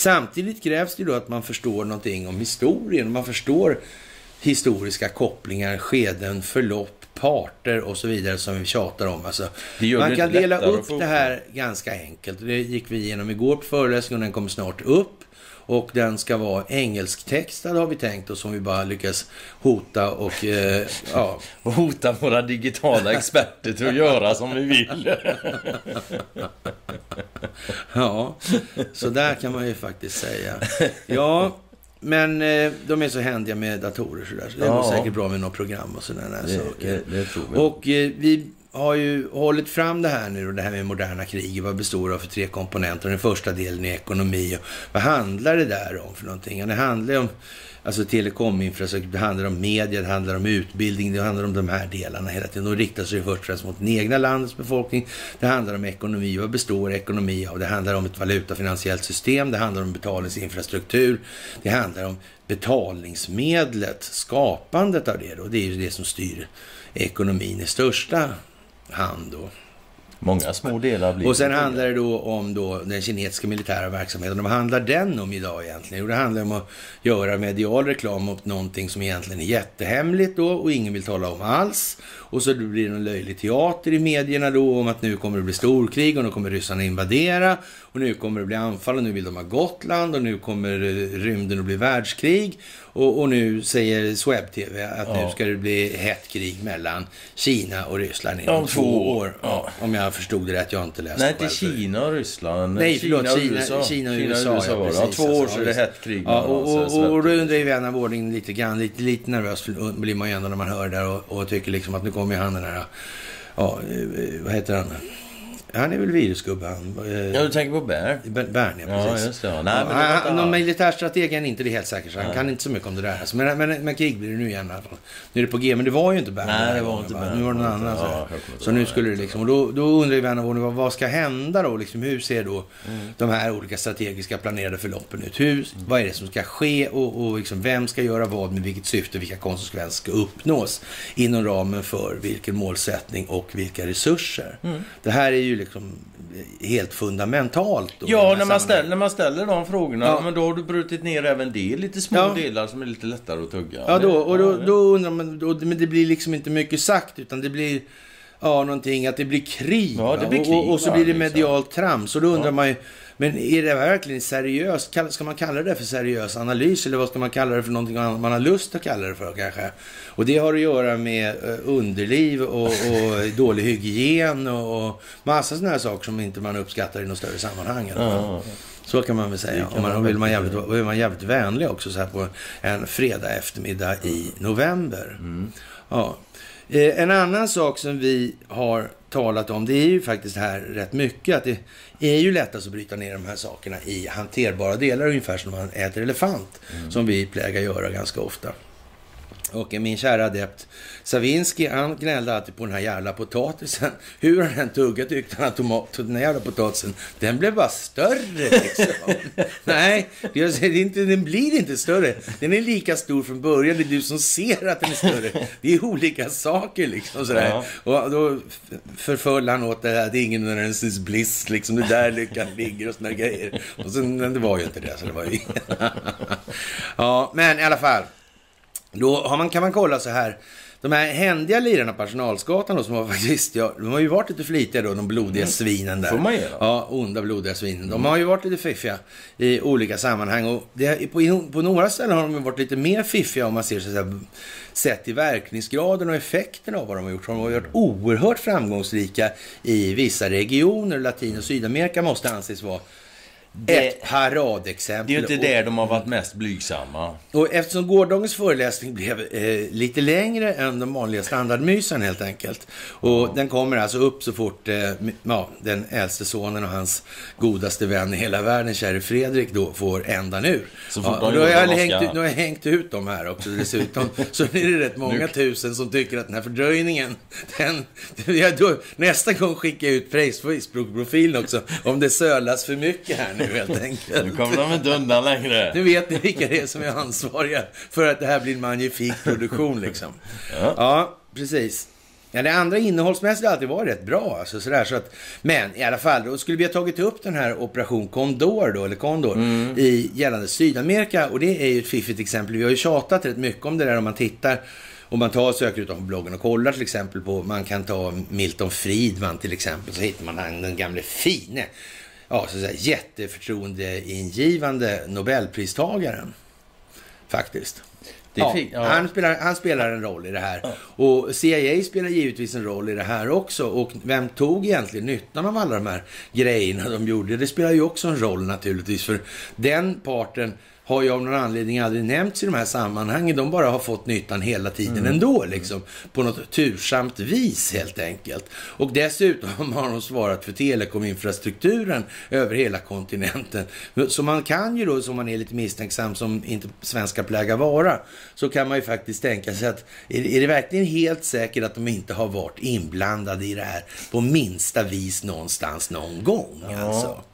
samtidigt krävs det ju då att man förstår någonting om historien. Man förstår historiska kopplingar, skeden, förlopp, parter och så vidare som vi tjatar om. Alltså, man kan dela upp det här ganska enkelt. Det gick vi igenom igår på föreläsningen och den kommer snart upp. Och den ska vara engelsktextad har vi tänkt oss om vi bara lyckas hota och eh, ja, Och hota våra digitala experter till att göra som vi vill. ja, så där kan man ju faktiskt säga. Ja, men eh, de är så händiga med datorer så där, så det Ja. går säkert bra med något program och sådana där Det, saker. det, det. Och eh, vi har ju hållit fram det här nu det här med moderna krig. Vad består det av för tre komponenter? Den första delen är ekonomi. Och vad handlar det där om för någonting? Ja, det handlar ju om alltså telekominfrastruktur, det handlar om media, det handlar om utbildning, det handlar om de här delarna hela tiden. De riktar sig först och främst mot den egna landets befolkning. Det handlar om ekonomi. Vad består ekonomi av? Det handlar om ett valutafinansiellt system. Det handlar om betalningsinfrastruktur. Det handlar om betalningsmedlet, skapandet av det. Då. Det är ju det som styr ekonomin i största hand. Då. Många små delar blir Och sen handlar det då om då den kinesiska militära verksamheten. Vad handlar den om idag egentligen? Jo, det handlar om att göra medial reklam mot någonting som egentligen är jättehemligt då och ingen vill tala om alls. Och så blir det en löjlig teater i medierna då om att nu kommer det bli storkrig och nu kommer ryssarna invadera och nu kommer det bli anfall och nu vill de ha Gotland och nu kommer eh, rymden att bli världskrig. Och, och nu säger Swebb-TV att nu Ja. ska det bli hett krig mellan Kina och Ryssland inom Om två år. Ja, om jag förstod det rätt, jag har inte läst Nej, inte. Kina och Ryssland. Nej, förlåt. och Kina, USA. Kina och USA. det. Ja, precis, två år alltså, så är det hett krig. Ja, och, och, och, och då undrar ju vän av ordning lite grann, lite, lite nervös blir man ju ändå när man hör det där och, och tycker liksom att nu kommer ju han den här, ja, eh, vad heter han? Han är väl virusgubbe han. eh, Ja, du tänker på Bär? Ber- Bern, ja, Ja, precis. just det. Ja. Nej, Ja, men det han, någon militärstrateg är inte, det helt säkert. Så han Nej. kan inte så mycket om det där. Alltså. Men, men, men krig blir det nu igen i alla fall. Nu är det på G, men det var ju inte Bern Nej, det var gången, inte? Bern. Nu var det någon Ja, annan. så inte Så nu skulle det liksom, och då, då undrar ju vän av ordning, vad, vad ska hända då? Liksom, hur ser då Mm. de här olika strategiska planerade förloppen ut? Hur, Vad är det som ska ske och, och liksom, vem ska göra vad med vilket syfte, vilka konsekvenser ska uppnås inom ramen för vilken målsättning och vilka resurser? Mm. Det här är ju liksom helt fundamentalt. Ja, när man, ställer, när man ställer de frågorna, Ja. men då har du brutit ner även det lite små Ja. delar som är lite lättare att tugga. Ja, då, och då, då undrar man, då, men det blir liksom inte mycket sagt utan det blir ja, någonting att det blir krig. Ja, det blir och, krig, och, och så va, blir det liksom. medialt trams. Och då undrar man ju, men är det verkligen seriöst? Ska man kalla det för seriös analys eller vad ska man kalla det för någonting man har lust att kalla det för kanske? Och det har att göra med eh, underliv och, och dålig hygien och, och massa sådana här saker som inte man uppskattar i något större sammanhang. Ja. Så kan man väl säga. Om man, vill man jävligt, vill man jävligt vänlig också så här på en fredag eftermiddag i november. Mm. Ja. Eh, en annan sak som vi har talat om, det är ju faktiskt här rätt mycket, att det är ju lättast att bryta ner de här sakerna i hanterbara delar, ungefär som man äter elefant, mm. som vi plägar göra ganska ofta. Och min kära adept Savinski, han gnällde alltid på den här jävla potatisen. Hur han än tuggade tyckte han att tomat, den här jävla potatisen, den blev bara större liksom. Nej, det är inte, den blir inte större. Den är lika stor från början. Det är du som ser att den är större. Det är olika saker liksom sådär. Ja. Och då förföll han åt det här, det är ingen ignorance bliss, liksom. Det där lyckan ligger och sådana grejer. Och sen, det var ju inte det, så det var ju... ja, men i alla fall. Då man, kan man kolla så här. De här händiga lirarna på Arsenalsgatan då, som har faktiskt, ja, de har ju varit lite flitiga då, de blodiga mm. svinen där. Får man göra. Ja, onda blodiga svinen. De har ju varit lite fiffiga i olika sammanhang. Och det, på, på några ställen har de varit lite mer fiffiga om man ser så säga, sett i verkningsgraden och effekterna av vad de har gjort. De har varit oerhört framgångsrika i vissa regioner. Latin och Sydamerika måste anses vara det, ett paradexempel. Det är ju inte där de har varit mest blygsamma. Och eftersom gårdagens föreläsning blev eh, lite längre än de vanliga standardmysen helt enkelt. Och ja. den kommer alltså upp så fort eh, ja, den äldste sonen och hans godaste vän i hela världen, käre Fredrik, då får ändan ur. Så fort ja, då, har jag hängt, ut, då har jag hängt ut dem här också dessutom. så är det rätt många tusen som tycker att den här fördröjningen, den, ja, då, nästa gång skickar jag ut Facebook-profilen också, om det sölas för mycket här nu helt enkelt. Nu kommer de inte undan längre. Nu vet ni vilka det är som är ansvariga för att det här blir en magnifik produktion liksom. Ja, ja precis. Ja, det andra innehållsmässigt har alltid varit rätt bra. Alltså, sådär, så att, men i alla fall, då skulle vi ha tagit upp den här operation Condor, då, eller Condor mm. i gällande Sydamerika. Och det är ju ett fiffigt exempel. Vi har ju tjatat rätt mycket om det där om man tittar om man tar söker utanför bloggen och kollar till exempel på, man kan ta Milton Friedman till exempel, så hittar man den gamle fine ja, så att säga, jätteförtroendeingivande Nobelpristagaren. Faktiskt. Ja, ja. Han, spelar, han spelar en roll i det här. Ja. Och CIA spelar givetvis en roll i det här också. Och vem tog egentligen nyttan av alla de här grejerna de gjorde? Det spelar ju också en roll naturligtvis. För den parten har ju av någon anledning aldrig nämnts i de här sammanhangen. De bara har fått nyttan hela tiden mm. ändå, liksom. På något tursamt vis helt enkelt. Och dessutom har de svarat för telekominfrastrukturen över hela kontinenten. Så man kan ju då, som man är lite misstänksam, som inte svenska plägar vara, så kan man ju faktiskt tänka sig att är det verkligen helt säkert att de inte har varit inblandade i det här på minsta vis någonstans någon gång? Ja. Alltså.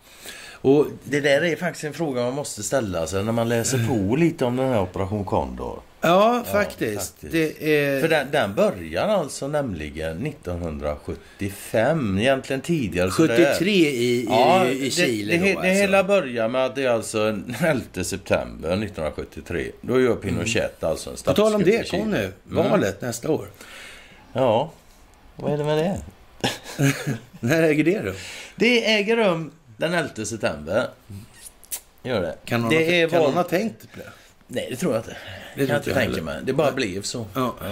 Och det där är faktiskt en fråga man måste ställa sig när man läser på lite om den här Operation Condor. Ja, faktiskt. Ja, faktiskt. Är... För den, den börjar alltså nämligen 1975, egentligen tidigare. 73 i, ja, i, i Chile det, det, då, alltså. det hela börjar med att det är alltså 11 september 1973. Då gör Pinochet mm. alltså en statskupp På tal om det, kom nu. Mm. Valet mm. nästa år. Ja, vad är det med det? När äger det rum? Det äger rum den 11 september. Gör det. Kan någon, det ha, kan någon ha tänkt på det? Nej, det tror jag inte. Det kan jag inte tänka mig. Det bara blev så. Ja. Ja.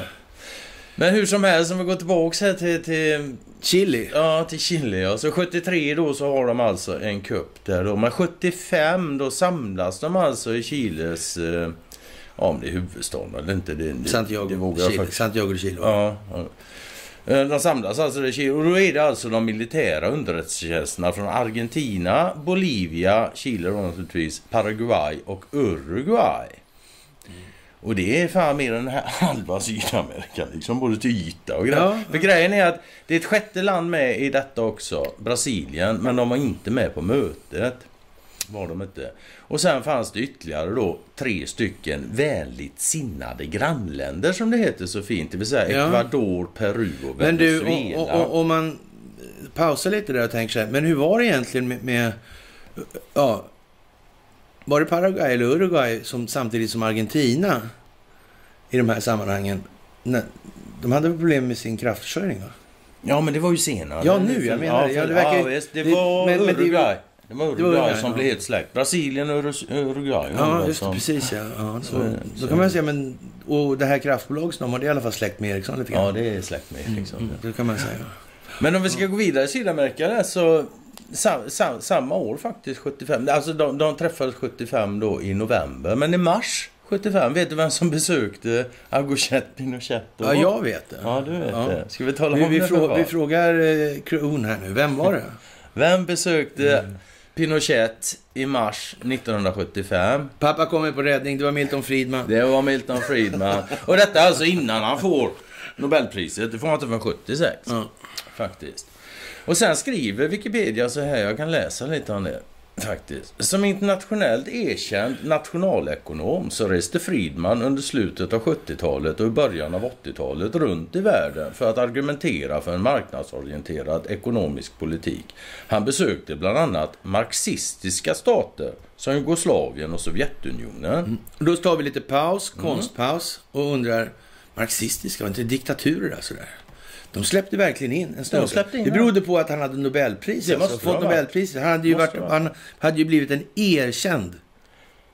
Men hur som helst, om vi går tillbaka här till... till Chile? Ja, till Chile. Ja. Så 73 då så har de alltså en kupp där då. Men 75 då samlas de alltså i Chiles... Eh, ja, om det är huvudstaden eller inte. Det, det, Santiago, det vågar Chile. Santiago de Chile. Ja, ja. Eh, de samlas alltså i Chile och då är det alltså de militära underrättelsetjänsterna från Argentina, Bolivia, Chile då naturligtvis, Paraguay och Uruguay. Och det är fan mer än halva Sydamerika liksom, både till yta och grejer. Ja. För grejen är att det är ett sjätte land med i detta också, Brasilien, men de var inte med på mötet. Var de inte. Och sen fanns det ytterligare då tre stycken vänligt sinnade grannländer som det heter så fint. Det vill säga ja. Ecuador, Peru och Venezuela. Men du, om man pausar lite där och tänker här. Men hur var det egentligen med, med ja, var det Paraguay eller Uruguay som samtidigt som Argentina i de här sammanhangen? De hade problem med sin kraftförsörjning va? Ja, men det var ju senare. Ja, nu. Jag menar ja, det. verkar, ja, det var men, Uruguay. Men det var Uruguay, Uruguay som ja. blev helt släckt. Brasilien och Uruguay. Ja, just det, precis ja. ja så, så, så, kan man säga, men och det här kraftbolaget, de har det i alla fall släckt med Ericsson lite grann. Ja, det är släckt med Ericsson. Mm, det kan man säga. Men om vi ska gå vidare i Sydamerika där, så sam, samma år faktiskt, 75. Alltså de, de träffades 75 då i november. Men i mars 75. Vet du vem som besökte Auguste Pinochet då? Ja, jag vet det. Ja, du vet Ja. det. Ska vi tala Vi, om vi, det frå, vi frågar eh, Kron här nu. Vem var det? Vem besökte Mm. Pinochet i mars 1975? Pappa kommer på räddning. Det var Milton Friedman. Det var Milton Friedman. Och detta är alltså innan han får Nobelpriset. Det får han inte förrän 76. Ja. Faktiskt. Och sen skriver Wikipedia så här, jag kan läsa lite om det. Faktiskt. Som internationellt erkänd nationalekonom så reste Friedman under slutet av 70-talet och i början av 80-talet runt i världen för att argumentera för en marknadsorienterad ekonomisk politik. Han besökte bland annat marxistiska stater som Jugoslavien och Sovjetunionen. Mm. Då tar vi lite paus, Mm. konstpaus och undrar, marxistiska, var inte diktaturer där sådär? De släppte verkligen in en snubbe. släppte in Det berodde på att han hade Nobelpris. Det Alltså, fått Nobelpriset. Han hade, ju varit, han hade ju blivit en erkänd...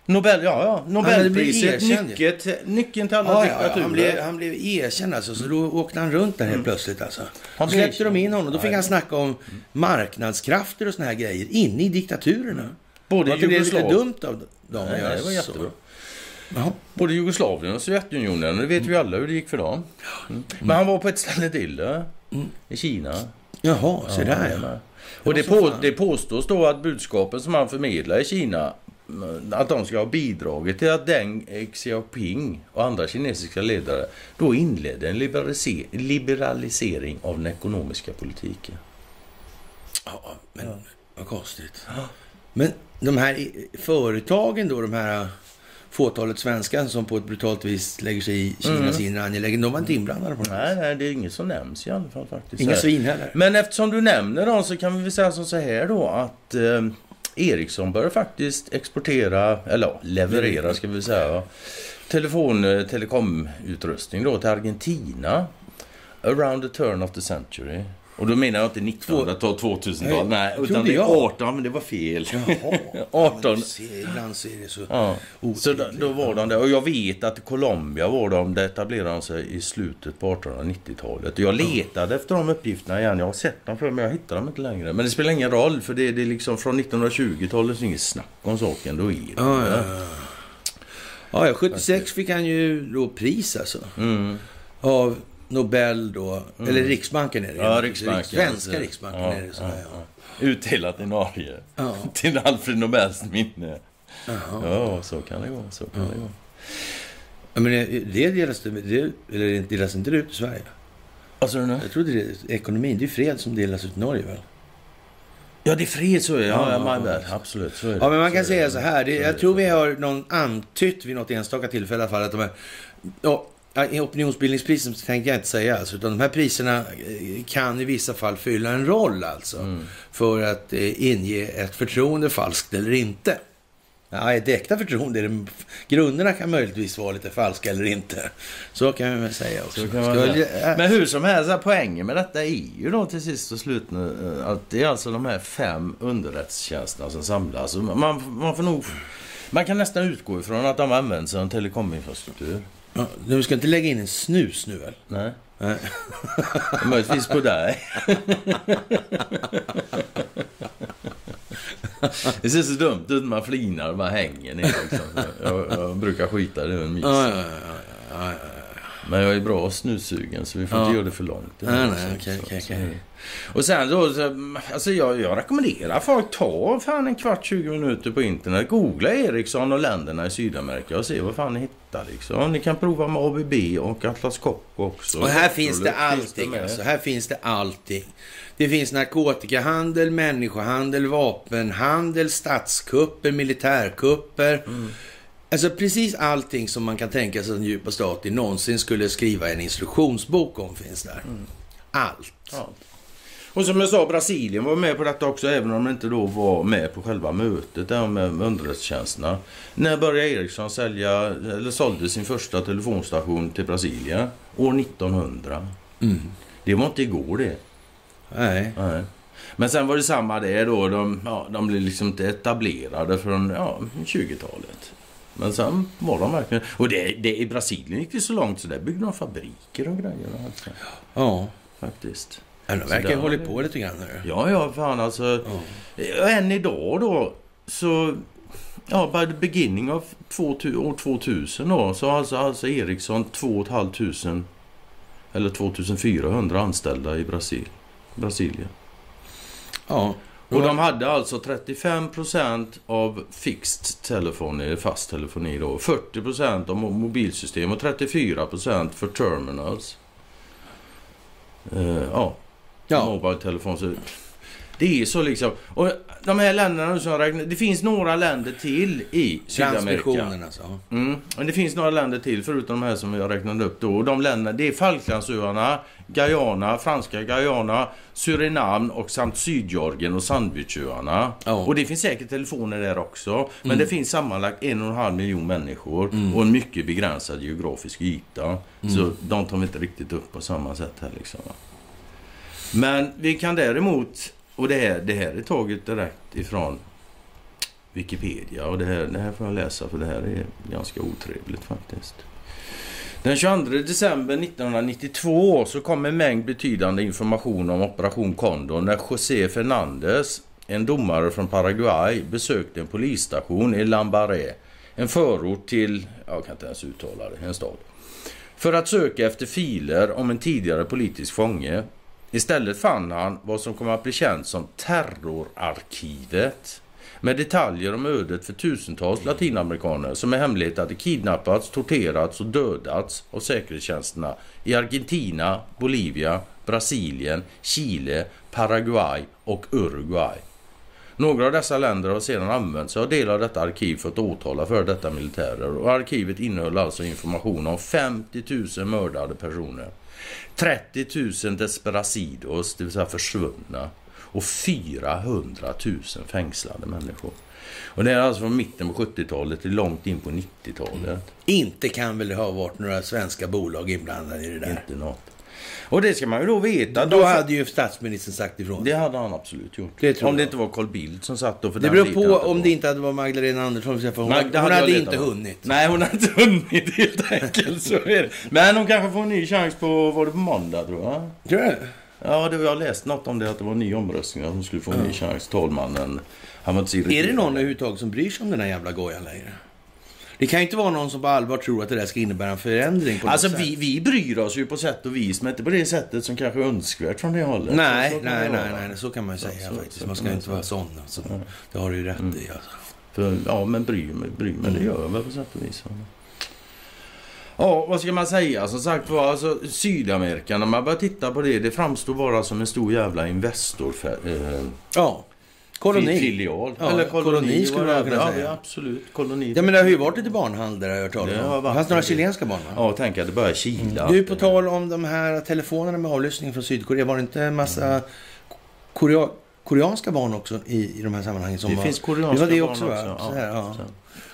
Nobel, ja, ja. Nobelpriset, ja. nyckeln, nyckeln till alla Ja, ja, diktaturer. han, blev, han blev erkänd alltså, så då åkte han runt där helt plötsligt alltså. Han Då blev släppte de in honom. Då fick han snacka om marknadskrafter och såna här grejer inne i diktaturerna. Både Var inte det lite Jugoslav- dumt av dem att göra var jättebra. Jaha. Både Jugoslavien och Sovjetunionen, det vet vi alla hur det gick för dem. Mm. Men han var på ett ställe till då, i Kina. Jaha, se där ja. Och det, på, det påstås då att budskapen som han förmedlar i Kina mm, att de ska ha bidragit till att Deng Xiaoping och andra kinesiska ledare då inledde en liberalise- liberalisering av den ekonomiska politiken. Ja, men vad konstigt. Men de här företagen då, de här fåtalet svenskar som på ett brutalt vis lägger sig i Kinas inre angelägenheter, de var inte inblandade på här. Nej, nej, det är inget som nämns i alla fall faktiskt. Inga svin heller. Men eftersom du nämner dem så kan vi väl säga som så här då att eh, Ericsson börjar faktiskt exportera, eller ja, leverera ska vi säga, telefon, eh, telekomutrustning då till Argentina. Around the turn of the century. Och då menar jag inte 1900-tal, 2000-tal, Nej, utan det är jag. 18, men det var fel. Jaha. 18. Ja, se, ibland så är det så. Ja. Så då, då var de där. Och jag vet att i Colombia var de, där etablerade de sig i slutet på 1890-talet. Och jag letade efter de uppgifterna igen. Jag har sett dem för men jag hittar dem inte längre. Men det spelar ingen roll för det, det är liksom från 1920-talet så är inget snack om saken. Då är det ja, ja. Ja, ja, 76 fick han ju då pris alltså. Mm. Av Nobel då, eller Riksbanken är det. Ja, Riksbanken. Svenska Riksbanken Ja, är det så här, ja. Utdelat i Norge. Ja. Till Alfred Nobels minne. Ja, så kan det gå. Så kan det gå. Ja, men det delas det, eller delas inte det ut i Sverige? Nu? Jag trodde det, ekonomin, det är fred som delas ut i Norge väl? Ja, det är fred så är det. Ja, Ja, ja, ja, my bad. Absolut, så är det. Ja, men man kan Så säga så här. Det, jag tror vi har någon antytt vid något enstaka tillfälle i alla fall att de här... Ja, i opinionsbildningspriser tänker jag inte säga alltså, utan de här priserna eh, kan i vissa fall fylla en roll alltså. Mm. För att eh, inge ett förtroende falskt eller inte. Ja, ett äkta förtroende, är det, grunderna kan möjligtvis vara lite falska eller inte. Så kan vi väl säga också. Man säga. Men hur som helst, poängen med detta är ju då till sist och slut nu, eh, att det är alltså de här fem underrättelsetjänsterna som samlas. Man, man får nog... Man kan nästan utgå ifrån att de av en telekominfrastruktur. Ja, du ska inte lägga in en snus nu väl? Nej. Nej. Möjligtvis på dig. Det ser så dumt ut man flinar och bara hänger ner liksom. jag, jag brukar skita det en. Ja, ja, ja, ja. Men jag är bra snussugen så vi får inte göra det för långt. Nej, nej, Så- okej, okej, okej. Och sen då, så, alltså jag, jag rekommenderar folk ta fan en kvart, 20 minuter på internet. Googla Ericsson och länderna i Sydamerika och se vad fan ni hittar liksom. Ni kan prova med ABB och Atlas Copco också. Och här finns det allting alltså. Här finns det allting. Det finns narkotikahandel, människohandel, vapenhandel, statskupper, militärkupper. Alltså precis allting som man kan tänka sig att en djupa staten någonsin skulle skriva en instruktionsbok om finns där. Allt. Ja. Och som jag sa, Brasilien var med på detta också, även om de inte då var med på själva mötet där med underrättelsetjänsterna. När började Ericsson sälja, eller sålde sin första telefonstation till Brasilien? År 1900. Mm. Det var inte igår det. Nej. Nej. Men sen var det samma det då. De, ja, de blev liksom inte etablerade från ja, 20-talet. Men sen var de verkligen... Och det, det, i Brasilien gick det så långt så där byggde de fabriker och grejer. Alltså, Ja. faktiskt. De verkar ha hållit på lite grann nu. Ja, ja, fan alltså. Ja. Och än idag då så... ja, by the beginning 2000, år 2000 då, så har alltså, alltså Ericsson 2 500 eller 2400 anställda i Brasil, Brasilien. Ja. Och de hade alltså 35% av fixed telefoni, fast telefoni då, 40% av mo- mobilsystem och 34% för terminals. Eh, ja, Ja. mobile telefon. Så det är så liksom. Och de här länderna som räknar, det finns några länder till i Sydamerika. Alltså. Mm. Men det finns några länder till förutom de här som jag räknade upp då. Och de länderna, det är Falklandsöarna, Guyana, franska Guyana, Surinam och samt Sydgeorgien och Sandwichöarna. Ja. Och det finns säkert telefoner där också. Men det finns sammanlagt en och en halv miljon människor Mm. och en mycket begränsad geografisk yta. Så de tar vi inte riktigt upp på samma sätt här liksom. Men vi kan däremot, och det här, det här är taget direkt ifrån Wikipedia och det här, det här får jag läsa för det här är ganska otrevligt faktiskt. Den 22 december 1992 så kom en mängd betydande information om Operation Condor när José Fernandez, en domare från Paraguay, besökte en polisstation i Lambaré, en förort till, jag kan inte ens uttala det, en stad. För att söka efter filer om en tidigare politisk fånge. Istället fann han vad som kom att bli känt som terrorarkivet. Med detaljer om ödet för tusentals latinamerikaner som i hemlighet hade kidnappats, torterats och dödats av säkerhetstjänsterna i Argentina, Bolivia, Brasilien, Chile, Paraguay och Uruguay. Några av dessa länder har sedan använt sig av delar av detta arkiv för att åtala för detta militärer och arkivet innehöll alltså information om 50 000 mördade personer, 30 000 desperacidos, det vill säga försvunna, och 400 000 fängslade människor. Och det är alltså från mitten på 70-talet till långt in på 90-talet. Inte kan väl det ha varit några svenska bolag inblandade i det där? Inte något. Och det ska man ju då veta. Då Då hade ju statsministern sagt ifrån. Det hade han absolut gjort. Det om det jag. inte var Carl Bildt som satt då. För Det beror på om det inte hade varit Magdalena Andersson. För hon, Magda hon hade letat inte på. hunnit. Nej, hon hade inte hunnit helt enkelt. Så är det. Men hon kanske får en ny chans på, var det på måndag tror jag? Tror du? Ja, det, jag har läst något om det, att det var en ny omröstning. Att hon skulle få en ny chans. Talmannen. Han var inte Är det någon överhuvudtaget som bryr sig om den här jävla gojan längre? Det kan ju inte vara någon som på allvar tror att det där ska innebära en förändring på något Alltså sätt. vi, vi bryr oss ju på sätt och vis, men inte på det sättet som kanske är önskvärt från det hållet. Nej, Så- så nej, nej, nej, så kan man ju säga så- faktiskt. Man ska man inte vara sån. Alltså. Det har du ju rätt Mm. i. Alltså. För, ja, men bryr mig, bryr mig, det gör jag väl på sätt och vis. Ja, vad ska man säga? Som sagt var, alltså Sydamerika, när man börjar titta på det, det framstår bara som en stor jävla Investor eh, Ja, koloni. filial. Ja, Eller koloni koloni, skulle man kunna säga. Ja, absolut. Koloni. Ja, men det har ju varit lite barnhandel har jag hört Det talas om. varit Fanns några chilenska barn va? Ja, tänk att det börjar kila. Du, på tal om de här telefonerna med avlyssning från Sydkorea. Var det inte en massa korea, koreanska barn också i, i de här sammanhangen? Som Det var, finns det koreanska var det barn också, va? Så här, ja.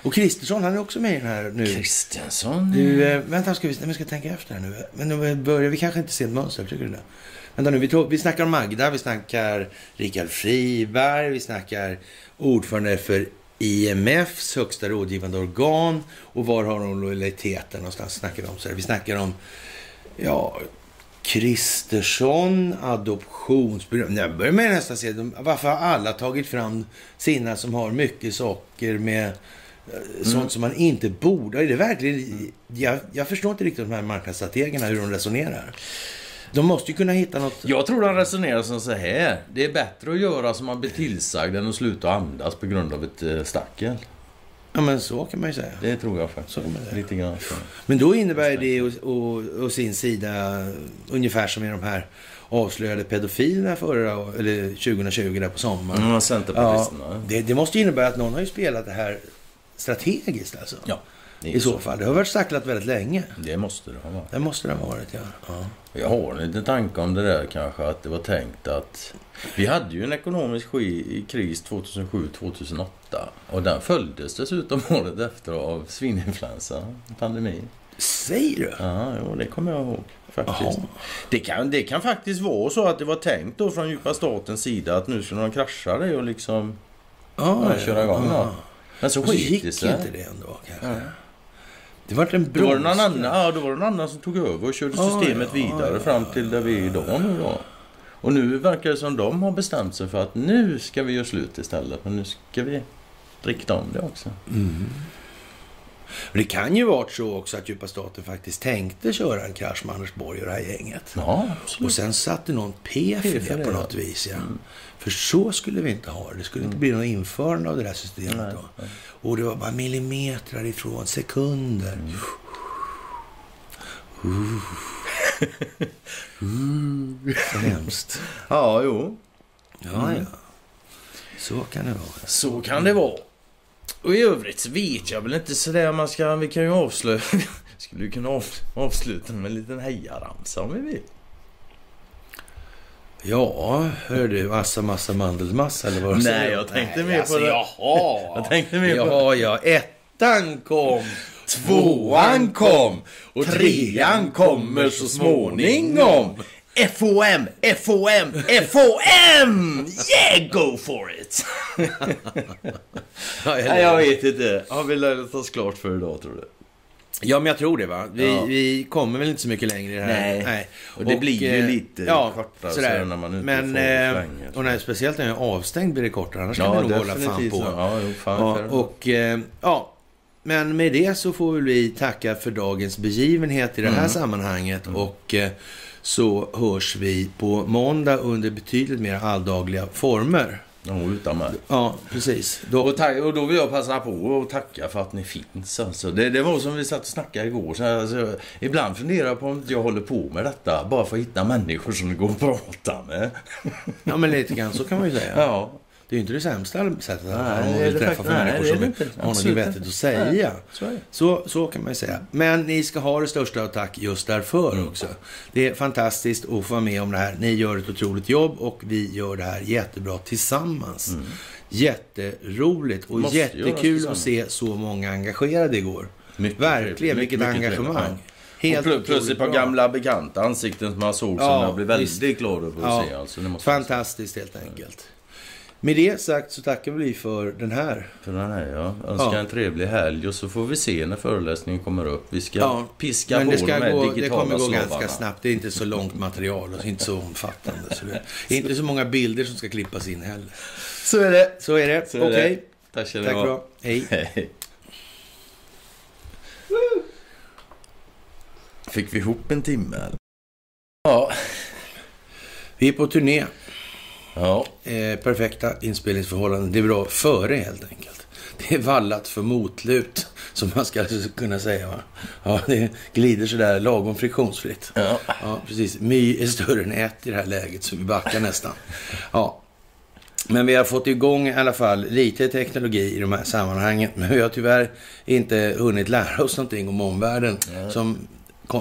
Och Kristersson, han är också med i den här nu. Kristiansson. Du, eh, vänta, ska vi, nej, vi ska tänka efter här nu. Men nu börjar vi kanske inte se ett mönster, tycker du det? Vänta nu, vi, tog, vi snackar om Magda, vi snackar Rikard Friberg, vi snackar ordförande för IMFs högsta rådgivande organ. Och var har de lojaliteten någonstans? Snackar vi om så här. Vi snackar om, ja, Kristersson, adoptionsprogram. Jag börjar med nästan se, varför har alla tagit fram sina som har mycket socker med eh, sånt som man inte borde? Är det verkligen... Jag, jag förstår inte riktigt de här marknadsstrategerna, hur de resonerar. De måste ju kunna hitta något... Jag tror de resonerar som så här. Det är bättre att göra som man blir tillsagd än att sluta andas på grund av ett eh, stackel. Ja, men så kan man ju säga. Det tror jag faktiskt. Så kan man säga. Lite grann. Men då innebär det å, å, å sin sida ungefär som i de här avslöjade pedofilerna förra, eller 2020 där på sommaren. Mm, Ja, det, det måste ju innebära att någon har ju spelat det här strategiskt alltså. Ja. I så fall. Det har varit stacklat väldigt länge. Det måste det ha varit. Det måste det ha varit, ja. ja. Jag har en liten tanke om det där kanske, att det var tänkt att... Vi hade ju en ekonomisk kris 2007-2008 och den följdes dessutom året efter av svininfluensa, pandemi. Säger du? Ja, jo, det kommer jag ihåg faktiskt. Det kan, det kan faktiskt vara så att det var tänkt då från djupa statens sida att nu skulle de krascha det och liksom Ja, ja, köra igång då. Men så så gick det sig. inte det ändå kanske. Ja. Det var en Då var, det någon annan, ja, då var det någon annan som tog över och körde systemet ja, vidare ja, fram till där vi är idag nu då. Och nu verkar det som de har bestämt sig för att nu ska vi göra slut istället. Men nu ska vi rikta om det också. Men det kan ju varit så också att djupa staten faktiskt tänkte köra en krasch med Anders Borg och det här gänget. Ja, Och sen satte någon P för det på något vis. Ja. För så skulle vi inte ha det. Det skulle inte bli något införande av det där systemet Nej, då. Och det var bara millimeter ifrån, sekunder. Uh. Så hemskt. ja jo. Ja, ja. Så kan det vara. Så kan det vara. Och i övrigt så vet jag väl inte sådär man ska... Vi kan ju avslöja... Skulle ju kunna av, avsluta med en liten hejaramsa om vi vill. Ja, hör du, massa, massa, mandelsmassa eller vad Nej, säger du? jag tänkte Nej, mer på alltså, det. Jaha! Jag tänkte mer på... Jaha, ja. Ettan kom. Tvåan kom och trean kommer så småningom. FOM, FOM, FOM! Yeah, go for it! Ja, Nej, jag vet inte. Har vi lärt oss klart för idag, tror du? Ja, men jag tror det va. Vi, Ja. vi kommer väl inte så mycket längre i det här. Nej. Och det blir ju eh, lite ja, kortare sådär. så när man inte Men, får eh, slänger. och när, speciellt när jag är avstängd blir det kortare. Annars kan vi nog hålla fan på. Ja, jo, fan, Ja, och eh, ja, men med det så får vi tacka för dagens begivenhet i det här Mm. sammanhanget. Och eh, så hörs vi på måndag under betydligt mer alldagliga former. Ja, utan mig. Ja, precis. Då, Och, tack, och då vill jag passa på och tacka för att ni finns. Alltså. Det, det var som vi satt och snackade igår. Så alltså, ibland funderar jag på om jag håller på med detta bara för att hitta människor som det går att prata med. ja, men lite grann så kan man ju säga. Ja, Det är ju inte det sämsta sättet att Nej, träffa för nej, människor som inte. har något vettigt att säga. det. Så, så kan man ju säga. Men ni ska ha det största av tack just därför Mm. också. Det är fantastiskt att få vara med om det här. Ni gör ett otroligt jobb och vi gör det här jättebra tillsammans. Jätteroligt och Mm. Måste jättekul att se så många engagerade igår. Mycket Verkligen, trevligt. vilket Mycket trevligt, engagemang. ja. Helt och plus, ett par gamla bekanta ansikten som man såg som Ja, jag blev väldigt visst. glad över att Ja. se. Alltså. Fantastiskt helt enkelt. Med det sagt så tackar vi för den här. För den här, ja. Önskar Ja. en trevlig helg och så får vi se när föreläsningen kommer upp. Vi ska Ja, piska Men på det, ska de här gå, digitala det kommer gå slavarna. ganska snabbt. Det är inte så långt material och inte så omfattande. Så det är inte så många bilder som ska klippas in heller. Så är det. Så är det. Okej. det. Tack ska ni Tack ha. Hej. Hej. Fick vi ihop en timme? eller? Ja. Vi är på turné. Ja. Eh, perfekta inspelningsförhållanden. Det är bra före helt enkelt. Det är vallat för motlut, som man ska kunna säga. Va? Ja, det glider sådär lagom friktionsfritt. ja. Ja, precis. My är större än ett i det här läget, så vi backar nästan. Ja. Men vi har fått igång i alla fall lite teknologi i de här sammanhangen. Men vi har tyvärr inte hunnit lära oss någonting om omvärlden som,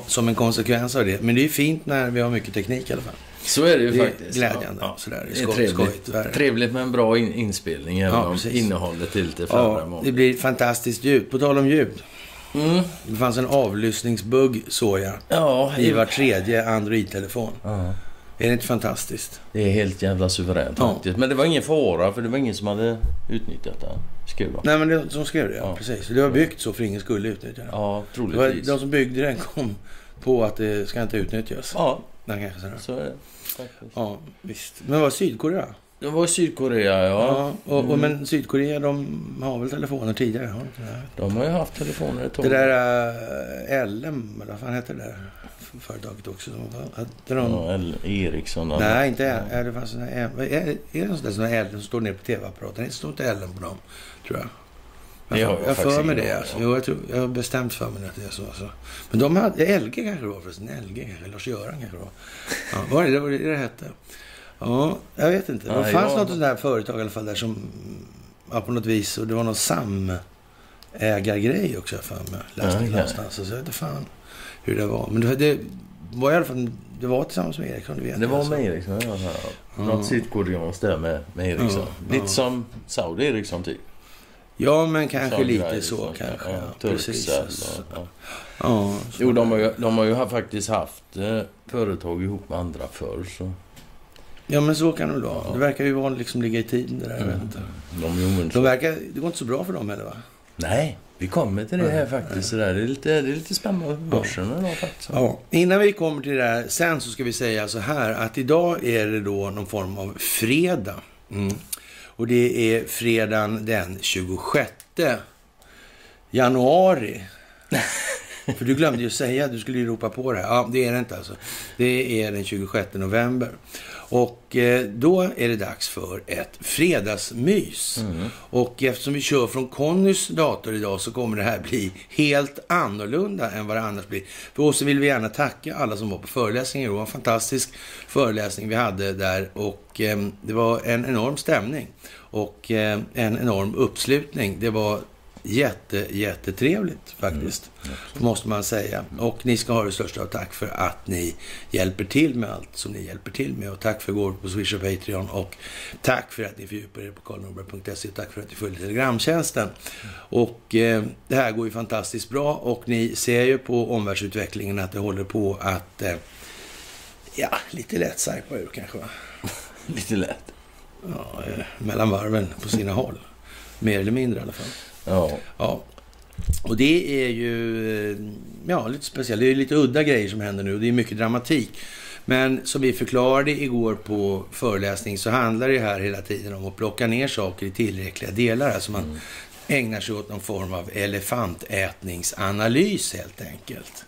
som en konsekvens av det. Men det är fint när vi har mycket teknik i alla fall. Så är det ju Det är faktiskt. glädjande. Ja. Sådär. Det är Skoj- trevligt. trevligt med en bra in inspelning, även Ja, om innehållet är lite än Ja, det blir fantastiskt ljud. På tal om ljud. Mm. Det fanns en avlyssningsbugg, såg jag, Ja, i var tredje Android-telefon. Ja. Är det inte fantastiskt? Det är helt jävla suveränt Ja. faktiskt. Men det var ingen fara, för det var ingen som hade utnyttjat det. Skrev de. Nej, men det, som skrev det, ja. Precis. Det var byggt så för ingen skulle utnyttja det. Ja, Det var, troligtvis. de som byggde den kom på att det ska inte utnyttjas. Ja, Den kanske sådär. så är det. Faktiskt. Ja, visst. Men vad Sydkorea? Det var Sydkorea, ja. Ja. och, och, men Sydkorea, de har väl telefoner tidigare? Har de? De har ju haft telefoner ett tag. Det där uh, LM, eller vad fan heter det där företaget också? Hade de, Ja, L- Ericsson. Nej, inte L. Ja. Det fanns en, är, är det en sån där som L som står ner på tv-apparaten? Det står inte L på dem, tror jag. Det har jag jag faktiskt för mig det. Alltså. Jo, jag, tror, jag har bestämt för mig att det är så. Alltså. Men de hade... LG kanske det var förresten. LG kanske. Lars-Göran kanske det var. Ja, var det det var det det hette? Ja, jag vet inte. Det fanns jag- något sånt där företag i alla fall där som... Ja, på något vis. Och det var någon samägargrej också, jag för mig. Läste Ja, det någonstans. Så jag vet inte fan hur det var. Men det, det var i alla fall... Det var tillsammans med Ericsson, du vet. Det var alltså. med Ericsson, ja. ja. Ja. Något sydkoreanskt där med, med Ericsson. Ja, Lite ja. som Saudi Ericsson typ. Ja, men kanske Saudi lite så kanske. Ja, Turkcell precis. och, ja. Ja, Jo, de har, ju, de har ju faktiskt haft eh, företag ihop med andra förr. Så. Ja, men så kan det väl vara. Ja. Det verkar ju vara liksom ligga i tiden det där. Inte. De. De verkar, det går inte så bra för dem heller va? Nej, vi kommer till det här faktiskt. Så där. Det, är lite, det är lite spännande på börsen idag faktiskt. Ja. Innan vi kommer till det där sen så ska vi säga så här att idag är det då någon form av fredag. Mm. Och det är fredagen den 26 januari. För du glömde ju säga att du skulle ropa på det här. Ja, det är det inte alltså. Det är den 26 november. Och eh, då är det dags för ett fredagsmys. Mm. Och eftersom vi kör från Connys dator idag så kommer det här bli helt annorlunda än vad det annars blir. För oss vill vi gärna tacka alla som var på föreläsningen. Det var en fantastisk föreläsning vi hade där och eh, det var en enorm stämning och eh, en enorm uppslutning. Det var jätte, jättetrevligt faktiskt, mm, måste man säga. Och ni ska ha det största av tack för att ni hjälper till med allt som ni hjälper till med. Och tack för gåvor på Swish och Patreon. Och tack för att ni fördjupar er på karlnorberg.se. Tack för att ni följer Telegramtjänsten. Och eh, det här går ju fantastiskt bra och ni ser ju på omvärldsutvecklingen att det håller på att, eh, ja, lite lätt sajpa ur kanske va? lite lätt? Ja, eh, mellan varven på sina håll. Mer eller mindre i alla fall. Ja. ja. Och det är ju ja, lite speciellt. Det är lite udda grejer som händer nu och det är mycket dramatik. Men som vi förklarade igår på föreläsning så handlar det här hela tiden om att plocka ner saker i tillräckliga delar. Alltså man mm. ägnar sig åt någon form av elefantätningsanalys helt enkelt.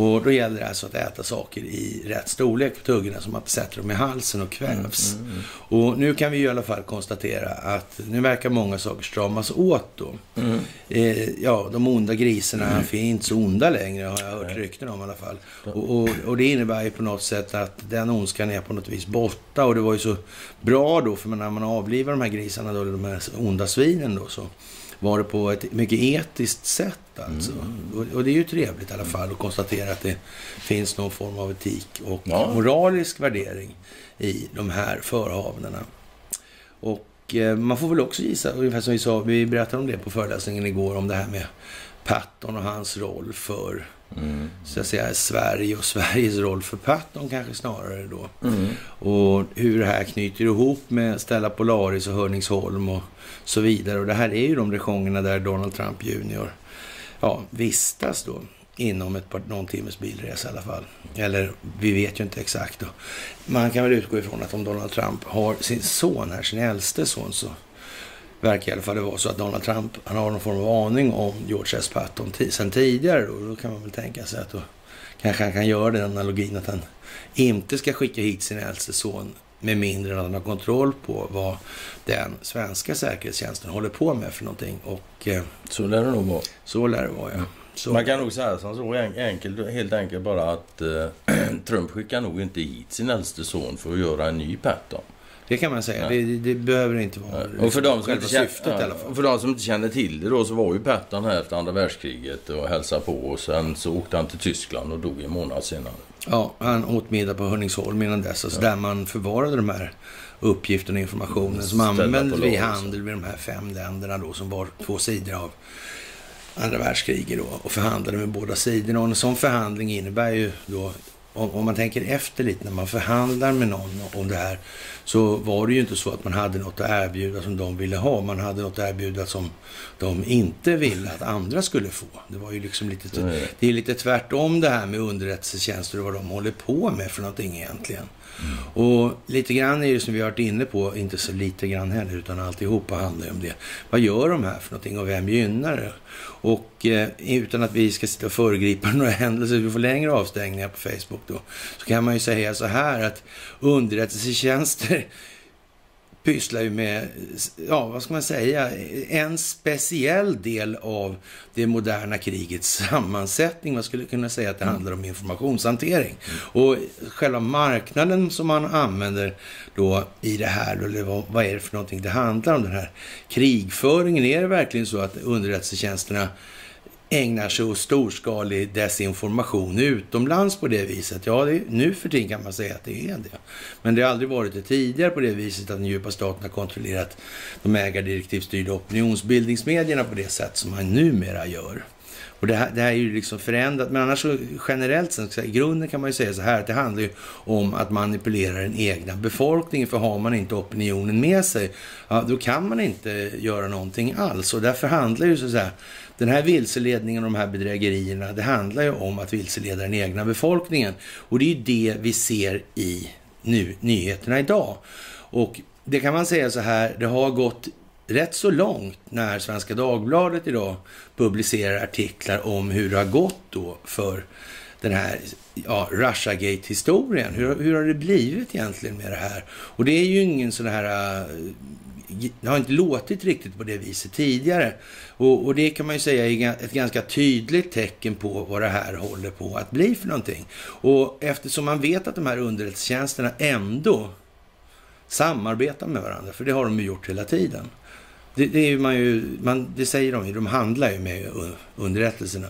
Och då gäller det alltså att äta saker i rätt storlek på tuggorna så man sätter dem i halsen och kvävs. Mm, mm, mm. Och nu kan vi i alla fall konstatera att nu verkar många saker stramas åt då. Mm. Eh, ja, de onda grisarna mm. är inte så onda längre har jag hört rykten om i alla fall. Och, och, och, det innebär ju på något sätt att den ondskan är på något vis borta och det var ju så bra då för när man avlivar de här grisarna då, de här onda svinen då så var det på ett mycket etiskt sätt. Alltså. Mm. Och, och, det är ju trevligt i alla fall att konstatera att det finns någon form av etik och ja. moralisk värdering i de här förhavnena. Och eh, man får väl också gissa, ungefär som vi sa, vi berättade om det på föreläsningen igår, om det här med Patton och hans roll för Mm. Så att säga Sverige och Sveriges roll för Patton kanske snarare då. Mm. Och hur det här knyter ihop med Stella Polaris och Hörningsholm och så vidare. Och det här är ju de regionerna där Donald Trump junior ja, vistas då inom ett par, någon timmes bilresa i alla fall. Eller vi vet ju inte exakt. Då. Man kan väl utgå ifrån att om Donald Trump har sin son här, sin äldste son, så verkar i alla fall det vara så att Donald Trump han har någon form av aning om George S. Patton sen tidigare. Då, då kan man väl tänka sig att då kanske han kan göra den analogin att han inte ska skicka hit sin äldste son med mindre än att han har kontroll på vad den svenska säkerhetstjänsten håller på med för någonting. Och, eh, så lär det nog vara. Så lär det vara, ja. Så. Man kan nog säga som så enkelt, helt enkelt bara att eh, Trump skickar nog inte hit sin äldste son för att göra en ny Patton. Det kan man säga. Det, det, behöver inte vara ja. och för de som inte syftet ja, i alla fall. Och för de som inte känner till det då så var ju Patton här efter andra världskriget och hälsade på och sen så åkte han till Tyskland och dog en månad senare. Ja, han åt middag på Hörningsholm innan dess. Alltså ja. Där man förvarade de här uppgifterna och informationen som användes vid handel med de här fem länderna då som var två sidor av andra världskriget då och förhandlade med båda sidorna. Och en sån förhandling innebär ju då om, man tänker efter lite när man förhandlar med någon om det här så var det ju inte så att man hade något att erbjuda som de ville ha. Man hade något att erbjuda som de inte ville att andra skulle få. Det var ju liksom lite, mm. det är lite tvärtom det här med underrättelsetjänster och vad de håller på med för någonting egentligen. Och lite grann är det som vi har varit inne på, inte så lite grann heller, utan alltihopa handlar ju om det. Vad gör de här för någonting och vem gynnar det? Och eh, utan att vi ska sitta och föregripa några händelser, vi får längre avstängningar på Facebook då, så kan man ju säga så här att underrättelsetjänster pysslar ju med, ja vad ska man säga, en speciell del av det moderna krigets sammansättning. Man skulle kunna säga att det handlar om informationshantering. Och själva marknaden som man använder då i det här, eller vad, vad är det för någonting det handlar om, den här krigföringen? Är det verkligen så att underrättelsetjänsterna ägnar sig åt storskalig desinformation utomlands på det viset. Ja, det, nu för tiden kan man säga att det är det. Men det har aldrig varit det tidigare på det viset att den djupa staten har kontrollerat de ägardirektivstyrda opinionsbildningsmedierna på det sätt som man numera gör. Och det här, det här är ju liksom förändrat. Men annars så generellt sett, i grunden kan man ju säga så här att det handlar ju om att manipulera den egna befolkningen. För har man inte opinionen med sig, ja, då kan man inte göra någonting alls. Och därför handlar ju så att säga den här vilseledningen och de här bedrägerierna, det handlar ju om att vilseleda den egna befolkningen. Och det är ju det vi ser i nu, nyheterna idag. Och det kan man säga så här, det har gått rätt så långt när Svenska Dagbladet idag publicerar artiklar om hur det har gått då för den här ja, Russiagate-historien. Hur, hur har det blivit egentligen med det här? Och det är ju ingen sån här... Eh, det har inte låtit riktigt på det viset tidigare. Och, och, det kan man ju säga är ett ganska tydligt tecken på vad det här håller på att bli för någonting. Och eftersom man vet att de här underrättelsetjänsterna ändå samarbetar med varandra, för det har de ju gjort hela tiden. Det, det, är man ju, man, det säger de ju, de handlar ju med underrättelserna.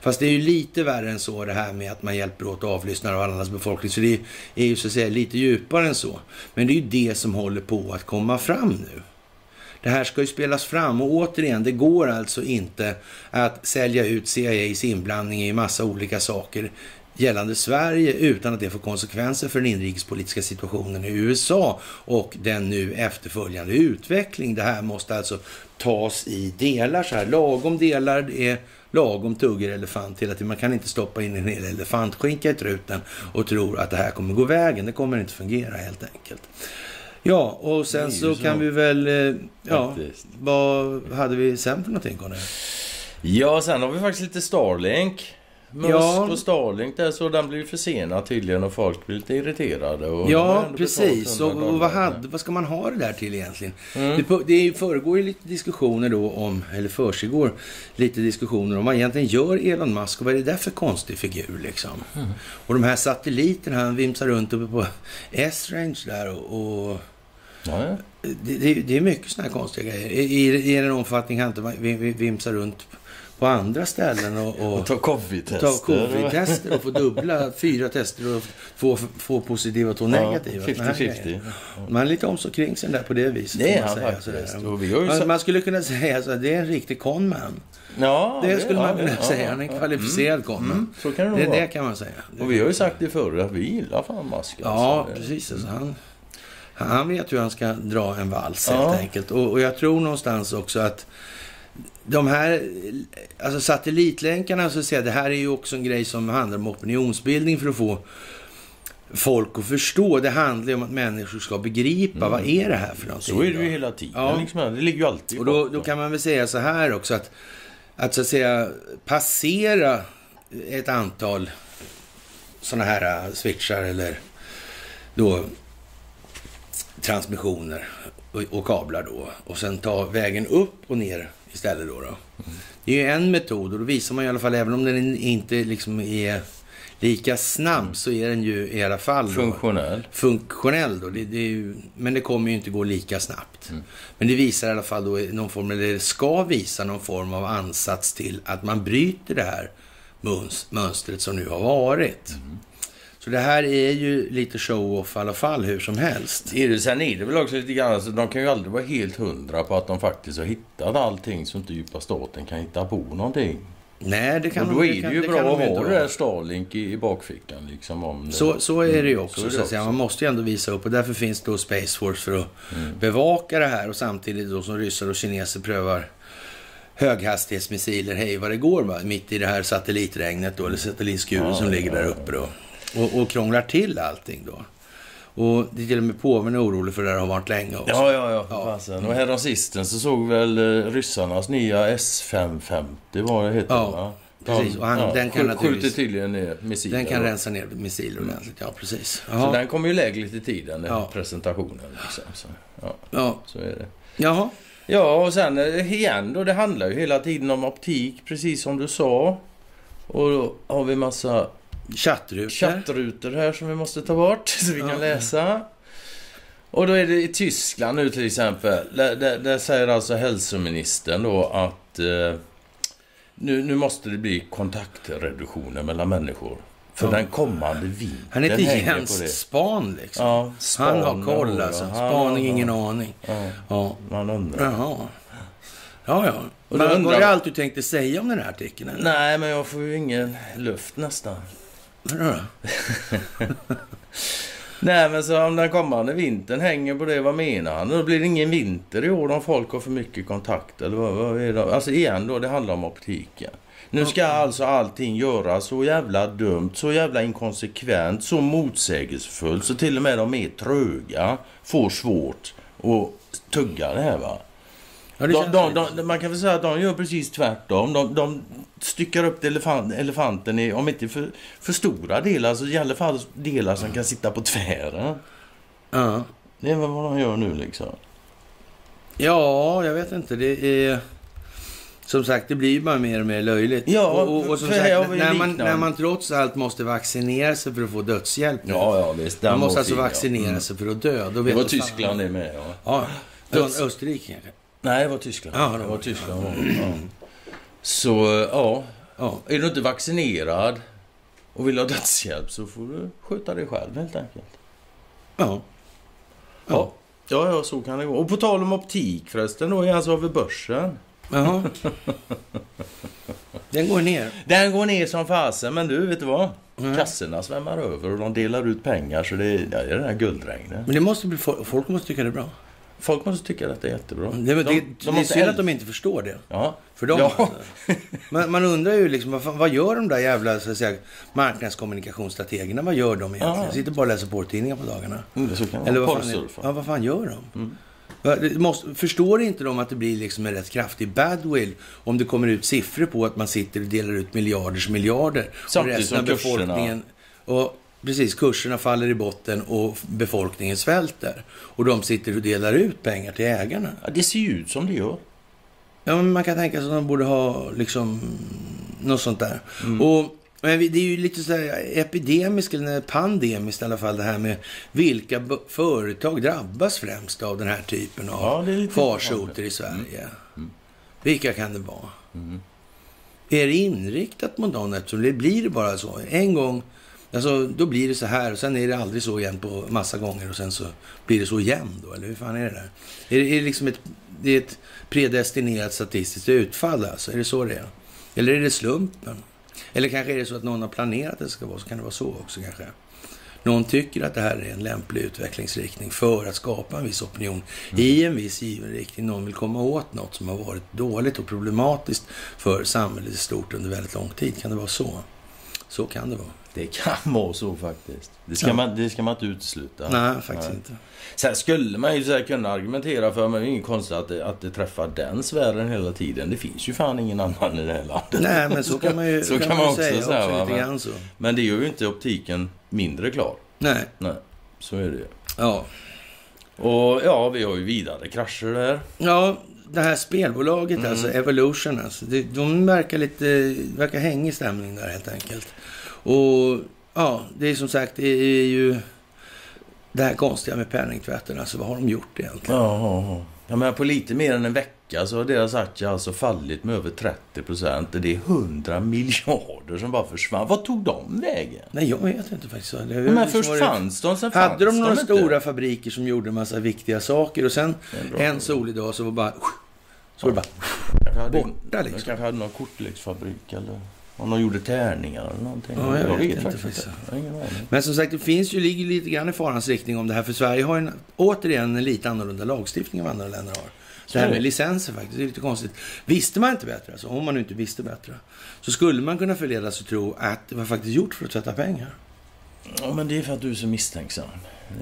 Fast det är ju lite värre än så det här med att man hjälper åt avlyssnare av annans befolkning. Så det är ju så att säga lite djupare än så. Men det är ju det som håller på att komma fram nu. Det här ska ju spelas fram och återigen, det går alltså inte att sälja ut CIAs inblandning i massa olika saker gällande Sverige utan att det får konsekvenser för den inrikespolitiska situationen i USA och den nu efterföljande utveckling. Det här måste alltså tas i delar så här. Lagom delar är lagom tugger elefant hela tiden. Man kan inte stoppa in en hel elefantskinka i truten och tro att det här kommer gå vägen. Det kommer inte fungera helt enkelt. Ja, och sen så, så, kan vi väl... Eh, ja, Faktiskt. vad hade vi sen för någonting, Conny? Ja, sen har vi faktiskt lite Starlink. Musk ja. och Starlink där, så den blir försenad tydligen och folk blir lite irriterade. Och ja, precis. Och, och vad, hade, vad ska man ha det där till egentligen? Mm. Det, det föregår ju lite diskussioner då om, eller försiggår lite diskussioner om vad egentligen gör Elon Musk och vad är det där för konstig figur liksom? Mm. Och de här satelliterna, han vimsar runt uppe på S-range där och, och det, det, det, är mycket sådana här konstiga grejer. I, i en omfattning han inte vimsar runt på andra ställen och, och, och ta covid-tester. covid och få dubbla, fyra tester och få, få positiva och två negativa. Ja, 50-50. Man är lite om så kring sig där på det viset. Det är han faktiskt. Man, man, skulle kunna säga att det är en riktig conman. Ja, det, det skulle man kunna ja, säga. Han är en kvalificerad mm, conman. Mm, så kan det, det, det kan man säga. Och vi har ju sagt det förr att vi gillar fan Musk. Ja, alltså. precis. Alltså, han, han vet hur han ska dra en vals helt enkelt. Och, och jag tror någonstans också att de här alltså satellitlänkarna, så att säga, det här är ju också en grej som handlar om opinionsbildning för att få folk att förstå. Det handlar ju om att människor ska begripa mm. vad är det här för någonting. Så är det ju hela tiden. Ja. Liksom, det ligger ju alltid Och då, då, kan man väl säga så här också att, att så att säga passera ett antal sådana här äh, switchar eller då transmissioner och, och kablar då och sen ta vägen upp och ner istället då. då. Det är ju en metod och då visar man i alla fall, även om den inte liksom är lika snabb så är den ju i alla fall då, funktionell. Funktionell då. Det, det ju, men det kommer ju inte gå lika snabbt. Mm. Men det visar i alla fall då någon form, eller det ska visa någon form av ansats till att man bryter det här mönstret som nu har varit. Mm. Så det här är ju lite show-off i alla fall, hur som helst. Sen är det väl också lite grann, alltså, de kan ju aldrig vara helt hundra på att de faktiskt har hittat allting så inte djupa staten kan hitta på någonting. Nej, det kan Och då är det, ju det bra att ha det där Starlink i, i bakfickan. Liksom, om det. Så, så är det ju också. Så, så Man måste ju ändå visa upp och därför finns då Space Force för att mm. bevaka det här och samtidigt då som ryssar och kineser prövar höghastighetsmissiler, hej vad det går va? mitt i det här satellitregnet då, eller satellitskuren ja, som ligger där uppe då och, och krånglar till allting då. Och det till och med påven är orolig för det där har varit länge också. Ja, ja, ja. ja. Fasen. Och häromsistens så såg väl eh, ryssarnas nya S550, vad det heter ja. va? Precis, och han, ja, den kan skjuter tydligen ner missiler. Den kan rensa ner missiler ordentligt, ja precis. Aha. Så den kommer ju lägligt i tiden, den ja. presentationen. Liksom. Så, ja. ja, så är det. Jaha. Ja, och sen eh, igen då, det handlar ju hela tiden om optik, precis som du sa. Och då har vi massa Chattrutor. Chattrutor här som vi måste ta bort så vi kan läsa. Och då är det i Tyskland nu till exempel. Där, där, där säger alltså hälsoministern då att eh, nu, nu måste det bli kontaktreduktioner mellan människor. För ja. den kommande vintern Han heter Jens Span liksom. Ja, Span Han har koll alltså. Spaning, ingen aning. Ja, ja. Man undrar. Jaha. Ja, ja. Och men undrar... var det allt du tänkte säga om den här artikeln? Eller? Nej, men jag får ju ingen luft nästan. Vadå Nej men så om den kommande vintern hänger på det, vad menar han? Då blir det ingen vinter i år om folk har för mycket kontakt eller vad, vad är det? Alltså igen då, det handlar om optiken. Nu ska alltså allting göras så jävla dumt, så jävla inkonsekvent, så motsägelsefullt så till och med de är tröga får svårt och tuggar det här va. Ja, De, de, de, man kan väl säga att de gör precis tvärtom. De, de styckar upp elefant, elefanten i, om inte för, för stora delar, så i alla fall delar som kan sitta på tvären. ja. Det är väl vad de gör nu liksom. ja, jag vet inte. Det är... Som sagt, det blir bara mer och mer löjligt. Ja, och, och, och som sagt, när man, när man trots allt måste vaccinera sig för att få dödshjälp. Ja, ja visst. man måste alltså fin, ja. vaccinera Mm. sig för att dö. Det var. Tyskland det med ja. Ja, Österrike kanske. Nej, det var Tyskland. Ja, det var. Tyskland. Ja. Så, ja. Ja. Är du inte vaccinerad och vill ha dödshjälp så får du sköta dig själv helt enkelt. Ja. Ja. Ja, ja, så kan det gå. Och på tal om optik förresten då, är alltså över börsen. Jaha. Den går ner. Den går ner som fasen, men du, vet du vad? Mm. Kassorna svämmar över och de delar ut pengar så det är, ja, det är den här guldregnet. Men det måste bli, fol- folk måste tycka det är bra. Folk måste tycka att det är jättebra. Det, det, de, det är synd att de inte förstår det. Ja. För dem, Ja. man, man undrar ju liksom, vad, vad gör de där jävla så att säga, marknadskommunikationsstrategerna? Vad gör de egentligen? Ja. Sitter bara och läser porrtidningar på dagarna? Mm, Eller vad fan, ja, vad fan gör de? Mm. Måste, förstår inte de att det blir liksom en rätt kraftig badwill om det kommer ut siffror på att man sitter och delar ut miljarders miljarder Samtidigt och resten som av befolkningen... Och precis, kurserna faller i botten och befolkningen svälter. Och de sitter och delar ut pengar till ägarna. Ja, det ser ju ut som det gör. Ja, men man kan tänka sig att de borde ha liksom något sånt där. Och men det är ju lite så här epidemiskt, eller pandemiskt i alla fall, det här med vilka företag drabbas främst av den här typen av Ja, farsoter i Sverige. Vilka kan det vara? Är det inriktat mot någon? Eftersom det blir bara så. En gång, alltså, då blir det så här och sen är det aldrig så igen på massa gånger och sen så blir det så igen då, eller hur fan är det där? Är det, är det liksom ett, det är ett predestinerat statistiskt utfall alltså? Är det så det är? Eller är det slumpen? Eller kanske är det så att någon har planerat att det ska vara så? Kan det vara så också kanske? Någon tycker att det här är en lämplig utvecklingsriktning för att skapa en viss opinion i en viss given riktning. Någon vill komma åt något som har varit dåligt och problematiskt för samhället i stort under väldigt lång tid. Kan det vara så? Så kan det vara. Det kan vara så faktiskt. Det ska, Ja. man, det ska man inte utesluta. Nej, faktiskt Nej. inte. Sen skulle man ju så här kunna argumentera för, men det är inget konstigt att det, att det träffar den sfären hela tiden. Det finns ju fan ingen annan i det här landet. Nej, men så kan man ju, Så kan man man också säga, säga, också va? lite Men- grann så. Men det gör ju inte optiken mindre klar. Nej, Nej, så är det ju. ja. Och ja, vi har ju vidare krascher där. Ja, det här spelbolaget Mm. alltså, Evolution alltså. Det, de verkar lite, verkar hänga i stämning där helt enkelt. Och ja, det är som sagt, det är ju det här konstiga med penningtvätten. Alltså vad har de gjort egentligen? Ja, ja, ja. Menar, på lite mer än en vecka så har deras aktie alltså fallit med över 30 procent. Det är 100 miljarder som bara försvann. Vad tog de vägen? Nej, jag vet inte faktiskt. Det Men liksom först varit- fanns de, sen fanns Hade de några inte. stora fabriker som gjorde en massa viktiga saker och sen Det en en solig dag så var bara... Så det bara... Kanske hade- borta, liksom. kanske hade någon kortleksfabrik eller om de gjorde tärningar eller någonting. Ja, jag vet inte faktiskt inte. Jag har ingen aning. Men som sagt, det finns ju, ligger lite grann i farans riktning om det här. För Sverige har en, återigen en lite annorlunda lagstiftning än vad andra länder har. Så det här med licenser faktiskt, det är lite konstigt. Visste man inte bättre, alltså, om man nu inte visste bättre, så skulle man kunna förledas att tro att det var faktiskt gjort för att tvätta pengar. Ja, men det är för att du är så misstänksam.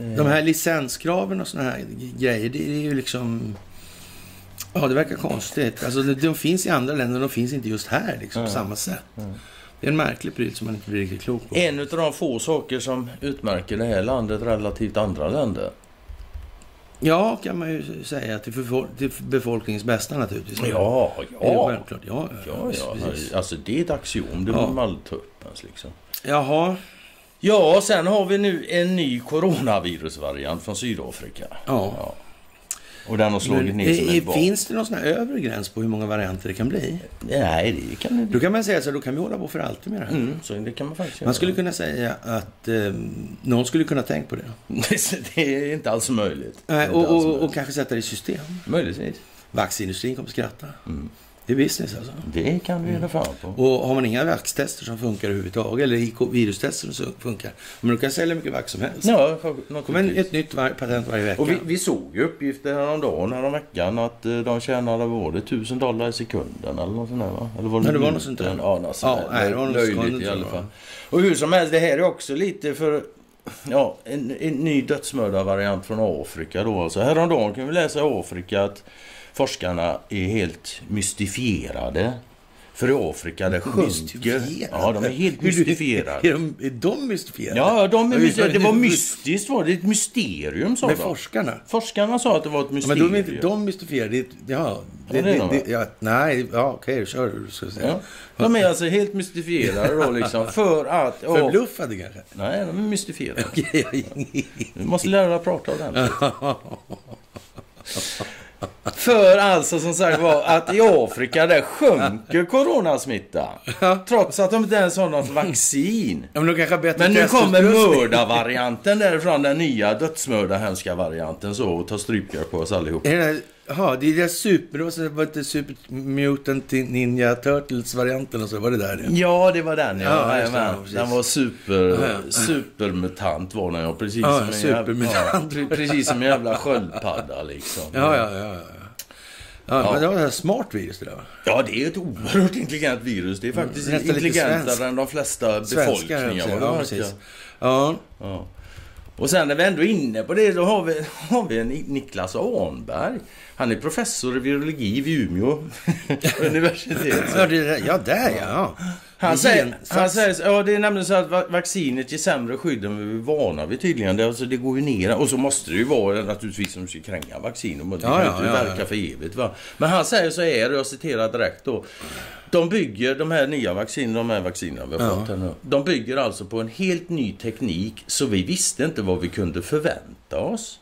Är- De här licenskraven och såna här grejer, det är ju liksom... Ja, det verkar konstigt. Alltså, de, finns i andra länder, de finns inte just här liksom, på Ja. samma sätt. Ja. Det är en märklig pryl som man inte blir riktigt klok på. En av de få saker som utmärker det här landet relativt andra länder. Ja, kan man ju säga. Till, befolkningens bästa naturligtvis. Ja, Det är ja. självklart. Ja, Ja, ja. precis. Alltså det är ett axiom. Det Ja. behöver man aldrig ta upp ens liksom. Jaha. Ja, sen har vi nu en ny coronavirusvariant från Sydafrika. Ja. Ja. Och den har slagit ner som eh, ett finns det någon sån här övre gräns på hur många varianter det kan bli? Nej, det kan det Då kan man säga så då kan vi hålla på för alltid med det här. Mm, så det kan man faktiskt Man skulle kunna säga att eh, någon skulle kunna tänka på det. det är inte alls möjligt. Nej, inte och, och, och kanske sätta det i system. Möjligtvis. Vaxindustrin kommer skratta. Mm. Det är business alltså. Det kan vi göra fan på. Och har man inga vaxtester som funkar överhuvudtaget, eller virustester som funkar, men du kan sälja mycket vax som helst. Ja, Det kommer en, ett nytt var, patent varje vecka. Och vi, vi såg ju uppgifter häromdagen, häromveckan, att eh, de tjänade, var det, 1000 dollar i sekunden eller något sånt där va? Eller var Ja, det var något sånt där. Ja, något Ja, sånt det var något Löjligt i alla fall. Och hur som helst, det här är också lite för... ja, en, en ny dödsmördarvariant från Afrika då alltså. Häromdagen kunde vi läsa i Afrika att forskarna är helt mystifierade. För i Afrika det sjunker... Mystifierade? Ja, de är helt mystifierade. Är de, är de mystifierade? Ja, de är Ja, mysti- det var mystiskt var det. Ett mysterium sa de. forskarna? Forskarna sa att det var ett Ja, men mysterium. då är inte de mystifierade. Det, ja, det, Ja, det är de, det, ja, nej, ja, okej, kör du. Ja. De är alltså helt mystifierade då liksom för att... ja, Förbluffade kanske? nej, de är mystifierade. Du måste lära dig att prata ordentligt. För alltså som sagt var att i Afrika där sjunker coronasmitta. Trots att de inte ens har något vaccin. Ja, men Men nu kommer mördarvarianten därifrån, den nya dödsmördarhemska varianten så och tar strypgrepp på oss allihop. Är det där- Jaha, det är det super... Det var, så- var Super Mutant Ninja Turtles-varianten och så? Var det där? Ja. Ja, det var den ja. Ja, det, ja, den var super, Ja, supermutant var den ja. Precis, Ja, som en. Jävla, precis som en jävla sköldpadda liksom. Ja, ja, ja. ja. ja, Men det var ett smart virus det där? Ja, det är ett oerhört intelligent virus. Det är faktiskt Mm, intelligentare än de flesta befolkningar. det Ja, precis. Ja, Ja. Och sen när vi ändå är inne på det, då har vi, har vi en Niklas Arnberg. Han är professor i virologi vid Umeå universitet. ja, det där, ja där ja. Han säger, han säger, ja det är nämligen så att va- vaccinet ger sämre skydd än vi är vana vid tydligen. Det, alltså, det går ju ner. Och så måste det ju vara naturligtvis som ska kränga vaccin. Och det Ja, kan ja, inte ja, verka ja. för evigt. Va? Men han säger så här, och jag citerar direkt då. De bygger, de här nya vaccinen, de här vaccinerna vi har fått här nu. De bygger alltså på en helt ny teknik så vi visste inte vad vi kunde förvänta oss.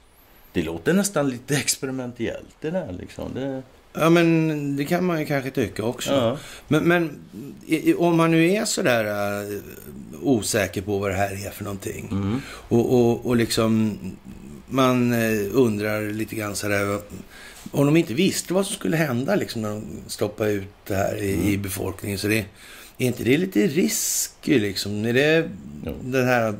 Det låter nästan lite experimentellt det där liksom. Det, Ja, men det kan man ju kanske tycka också. ja. Men, men i, om man nu är sådär uh, osäker på vad det här är för någonting Mm. och, och, och liksom man eh, undrar lite grann sådär om de inte visste vad som skulle hända liksom när de stoppade ut det här i, Mm. i befolkningen. Så det, är inte det lite risk liksom? Är det Jo. den här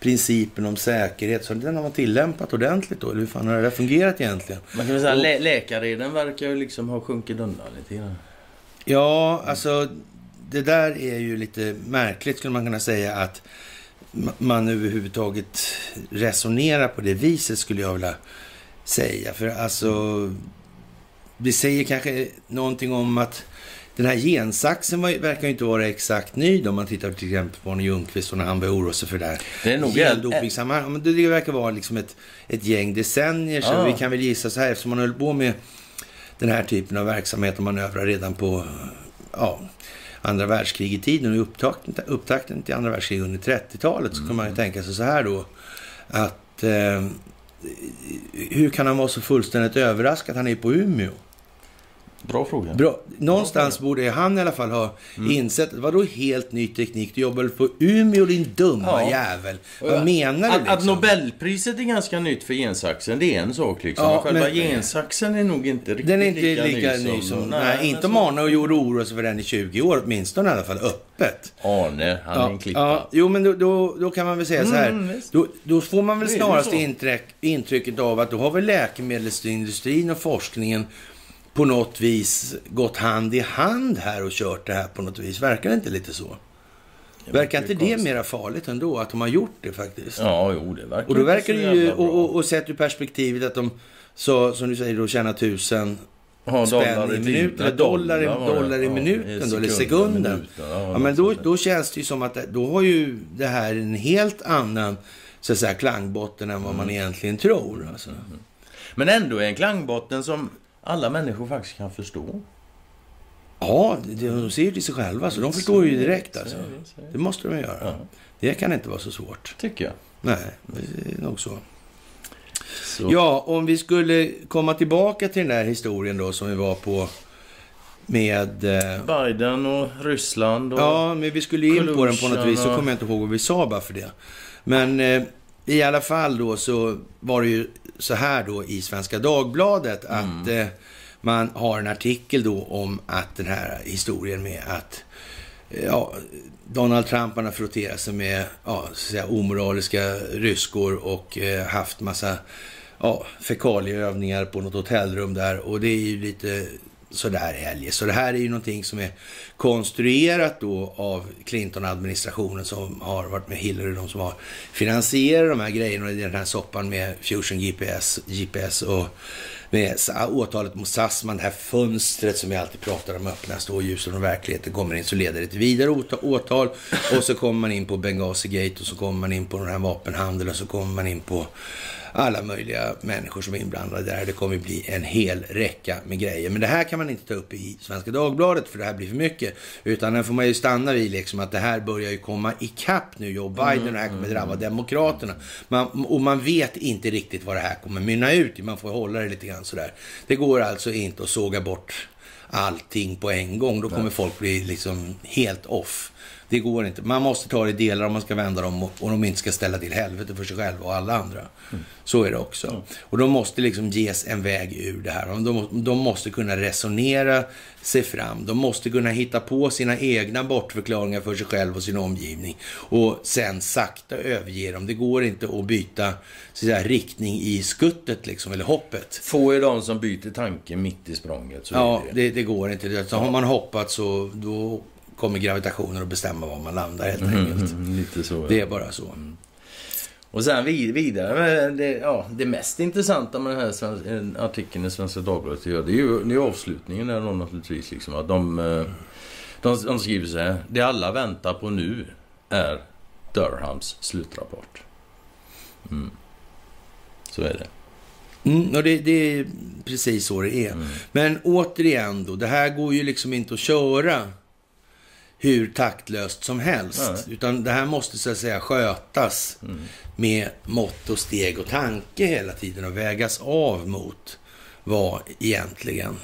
principen om säkerhet, så den har man tillämpat ordentligt då? Eller hur fan har det där fungerat egentligen? Man kan väl säga Och- lä läkareden verkar ju liksom ha sjunkit undan lite grann. Ja, alltså det där är ju lite märkligt skulle man kunna säga att ma- man överhuvudtaget resonerar på det viset skulle jag vilja säga. För alltså, det säger kanske någonting om att den här gensaxen var, verkar inte vara exakt ny då, om man tittar till exempel på Arne Ljungqvist och när han började oroa sig för det här. Det är nog Gendopingsammanhang. Det, det verkar vara liksom ett, ett gäng decennier sedan. Ah. Vi kan väl gissa så här, eftersom man höll på med den här typen av verksamhet och manövrar redan på ja, andra världskriget-tiden och upptakten, upptakten till andra världskriget under 30-talet så kan man ju tänka sig så här då att eh, hur kan han vara så fullständigt överraskad? Han är ju på Umeå. Bra fråga. Bra. Någonstans borde han i alla fall ha Mm. insett, vadå helt ny teknik? Du jobbar på Umeå din dumma Ja. jävel? Vad menar du liksom? att Nobelpriset är ganska nytt för gensaxen, det är en sak liksom. Ja, men själva men- gensaxen är nog inte riktigt Den är inte lika, ny som... Nej, men inte om Arne och gjorde oro sig för den i 20 år, åtminstone i alla fall öppet. Arne, han är en klippa. ja, jo, men då, då, då kan man väl säga så här. Mm. Då, då får man väl snarast intryck, intrycket av att då har väl läkemedelsindustrin och forskningen på något vis gått hand i hand här och kört det här på något vis. Verkar det inte lite så? Verkar inte det mera farligt ändå, att de har gjort det faktiskt? Ja, jo, det verkar Och då verkar det ju, och, och, och sett ur perspektivet att de, så, som du säger, då tjänar tusen Ja, spänn i minuten, dollar, i, det. dollar i Ja, minuten då, eller sekunder, sekunden. minuten, Ja, något men då, då känns det ju som att då har ju det här en helt annan så att säga, klangbotten än vad man Mm. egentligen tror. Alltså. Men ändå är en klangbotten som alla människor faktiskt kan förstå. Ja, de ser ju till sig själva, så de förstår ju direkt. Alltså. Det, måste de göra. Ja, Det kan inte vara så svårt. tycker jag. Nej, det är nog så. Så. Ja, om vi skulle komma tillbaka till den där historien då som vi var på med... Eh, Biden och Ryssland och... Ja, men vi skulle in på den på något vis. Så kommer jag inte ihåg vad vi sa bara för det. Men eh, i alla fall då så var det ju så här då i Svenska Dagbladet att eh, man har en artikel då om att den här historien med att eh, ja, Donald Trump har frotterat sig med ja, så säga, omoraliska ryskor och eh, haft massa ja, fekalieövningar på något hotellrum där. Och det är ju lite sådär eljest. Så det här är ju någonting som är konstruerat då av Clinton-administrationen som har varit med Hillary, de som har finansierat de här grejerna i den här soppan med Fusion GPS, GPS och med åtalet mot Sassman, det här fönstret som vi alltid pratar om öppnas då ljuset och verkligheten kommer in så leder det till vidare åtal och så kommer man in på Benghazi Gate och så kommer man in på den här vapenhandeln och så kommer man in på alla möjliga människor som är inblandade där. Det kommer bli en hel räcka med grejer. Men det här kan man inte ta upp i Svenska Dagbladet för det här blir för mycket. Utan den får man ju stanna vid liksom att det här börjar ju komma ikapp nu. Joe Biden och det här kommer drabba Demokraterna. Man, och man vet inte riktigt vad det här kommer mynna ut i. Man får hålla det lite grann sådär. Det går alltså inte att såga bort allting på en gång. Då kommer folk bli liksom helt off. Det går inte. Man måste ta det i delar om man ska vända dem och, och de inte ska ställa till helvete för sig själva och alla andra. Mm. Så är det också. Mm. Och de måste liksom ges en väg ur det här. De, de måste kunna resonera sig fram. De måste kunna hitta på sina egna bortförklaringar för sig själv och sin omgivning. Och sen sakta överge dem. Det går inte att byta så att riktning i skuttet liksom, eller hoppet. Få är de som byter tanke mitt i språnget. ja, det. Det, det. går inte. Så har man hoppat så då kommer gravitationen att bestämma var man landar helt mm, enkelt. Mm, lite så. Det är bara så. Mm. Och sen vidare, det, ja, det mest intressanta med den här artikeln i Svenska Dagbladet, det är ju det är avslutningen där de naturligtvis. Liksom, att de, eh, de, de skriver så här. Det alla väntar på nu är Durhams slutrapport. Mm. Så är det. Mm, och det, det, är precis så det är. Mm. Men återigen då, det här går ju liksom inte att köra hur taktlöst som helst. Nej. Utan det här måste så att säga skötas mm. med mått och steg och tanke hela tiden och vägas av mot vad egentligen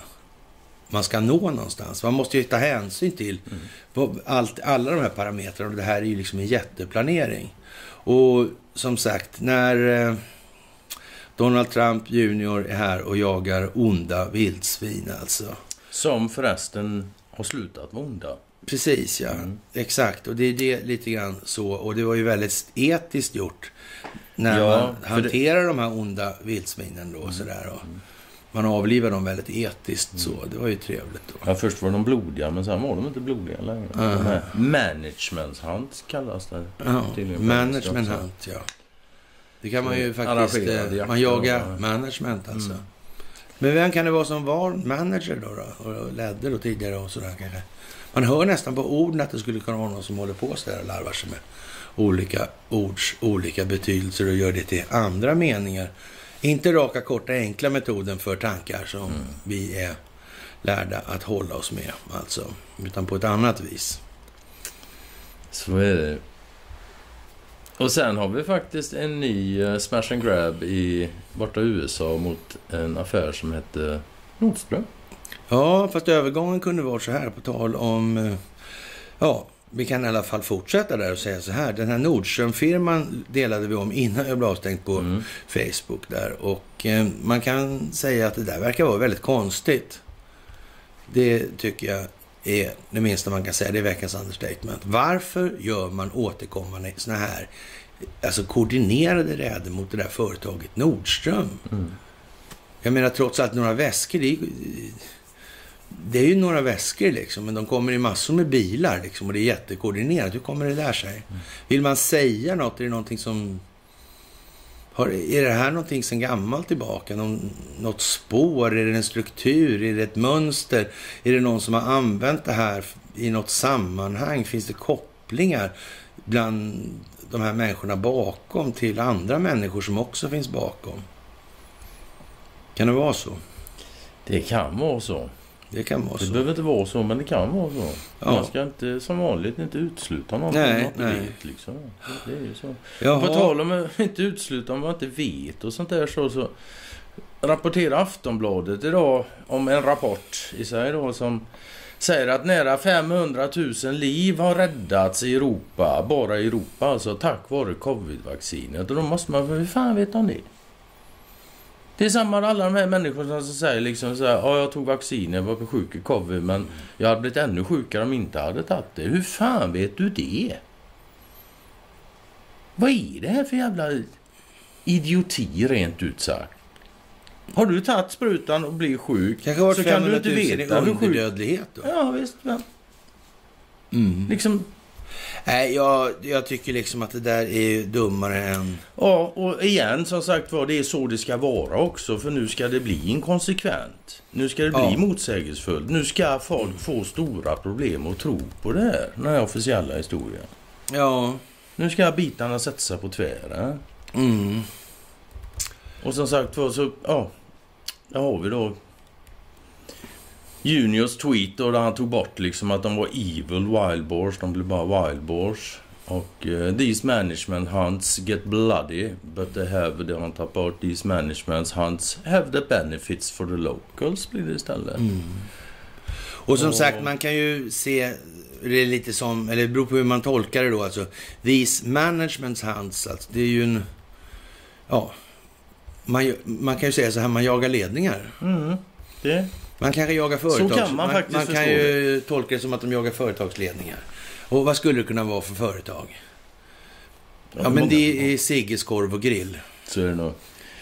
man ska nå någonstans. Man måste ju ta hänsyn till mm. allt, alla de här parametrarna och det här är ju liksom en jätteplanering. Och som sagt, när eh, Donald Trump junior är här och jagar onda vildsvin alltså. Som förresten har slutat vara onda. Precis, ja. Mm. Exakt. Och det är det lite grann så. Och det var ju väldigt etiskt gjort när ja, man hanterar det... de här onda vildsvinen då. Mm. Sådär, och. Man avlivar dem väldigt etiskt så. Mm. Det var ju trevligt. Då. Ja, först var de blodiga, men sen var de inte blodiga längre. Uh. Management hunt kallas det. Ja, management hunt, ja. Det kan man ju faktiskt... Eh, man jagar management alltså. Mm. Men vem kan det vara som var manager då? då och ledde då tidigare och sådär kanske? Man hör nästan på orden att det skulle kunna vara någon som håller på så och larvar sig med olika ords olika betydelser och gör det till andra meningar. Inte raka, korta, enkla metoden för tankar som mm. vi är lärda att hålla oss med, alltså. Utan på ett annat vis. Så är det. Och sen har vi faktiskt en ny uh, smash and grab i borta USA mot en affär som heter Nordström. Ja, fast övergången kunde vara så här på tal om... Eh, ja, vi kan i alla fall fortsätta där och säga så här. Den här Nordström-firman delade vi om innan jag blev avstängd på mm. Facebook där. Och eh, man kan säga att det där verkar vara väldigt konstigt. Det tycker jag är det minsta man kan säga. Det är veckans understatement. Varför gör man återkommande såna här alltså koordinerade räder mot det där företaget Nordström? Mm. Jag menar trots allt några väskor, det det är ju några väskor liksom, men de kommer i massor med bilar liksom, och det är jättekoordinerat. Hur kommer det där sig? Vill man säga något? Är det någonting som... Har, är det här någonting sedan gammalt tillbaka? Någon, något spår? Är det en struktur? Är det ett mönster? Är det någon som har använt det här i något sammanhang? Finns det kopplingar bland de här människorna bakom till andra människor som också finns bakom? Kan det vara så? Det kan vara så. Det kan vara det så. behöver inte vara så, men det kan vara så. Ja. Man ska inte som vanligt inte utesluta någonting nej, man inte nej. vet. Liksom. Det är ju så. Jaha. På tal om att inte utesluta om man inte vet och sånt där så, så rapporterar Aftonbladet idag om en rapport i sig då som säger att nära 500 000 liv har räddats i Europa, bara i Europa alltså, tack vare covid-vaccinet. Och då måste man, hur fan vet de det? Det är samma med alla de här människorna som säger liksom så här, ja jag tog vaccin, jag var sjuk i covid, men jag hade blivit ännu sjukare om jag inte hade tagit det. Hur fan vet du det? Vad är det här för jävla idioti rent ut sagt? Har du tagit sprutan och blir sjuk Kanske så kan du 500 inte 000 i veta hur sjuk... underdödlighet då. Ja, visst. Men, Mm. liksom, Nej, jag, jag tycker liksom att det där är dummare än... ja, och igen som sagt var, det är så det ska vara också. För nu ska det bli inkonsekvent. Nu ska det bli Ja. motsägelsefullt. Nu ska folk få stora problem att tro på det här. Den här officiella historien. Ja. Nu ska bitarna sätta sig på tvären. Mm. Och som sagt var så, ja. Där har vi då Juniors tweet då, där han tog bort liksom att de var evil wild boars. De blev bara wild boars. Och eh, these management hunts get bloody but they have the on top of these management hunts have the benefits for the locals blir det istället. Mm. Och som Och- sagt, man kan ju se det lite som, eller det beror på hur man tolkar det då alltså. These managements hands, alltså, det är ju en... Ja. Man, man kan ju säga så här, man jagar ledningar. Mm. Det, Man kanske jagar företag. kan man faktiskt man kan ju tolka det som att de jagar företagsledningar. Och vad skulle det kunna vara för företag? Ja, men det är Sigges korv och grill. Så är det nog.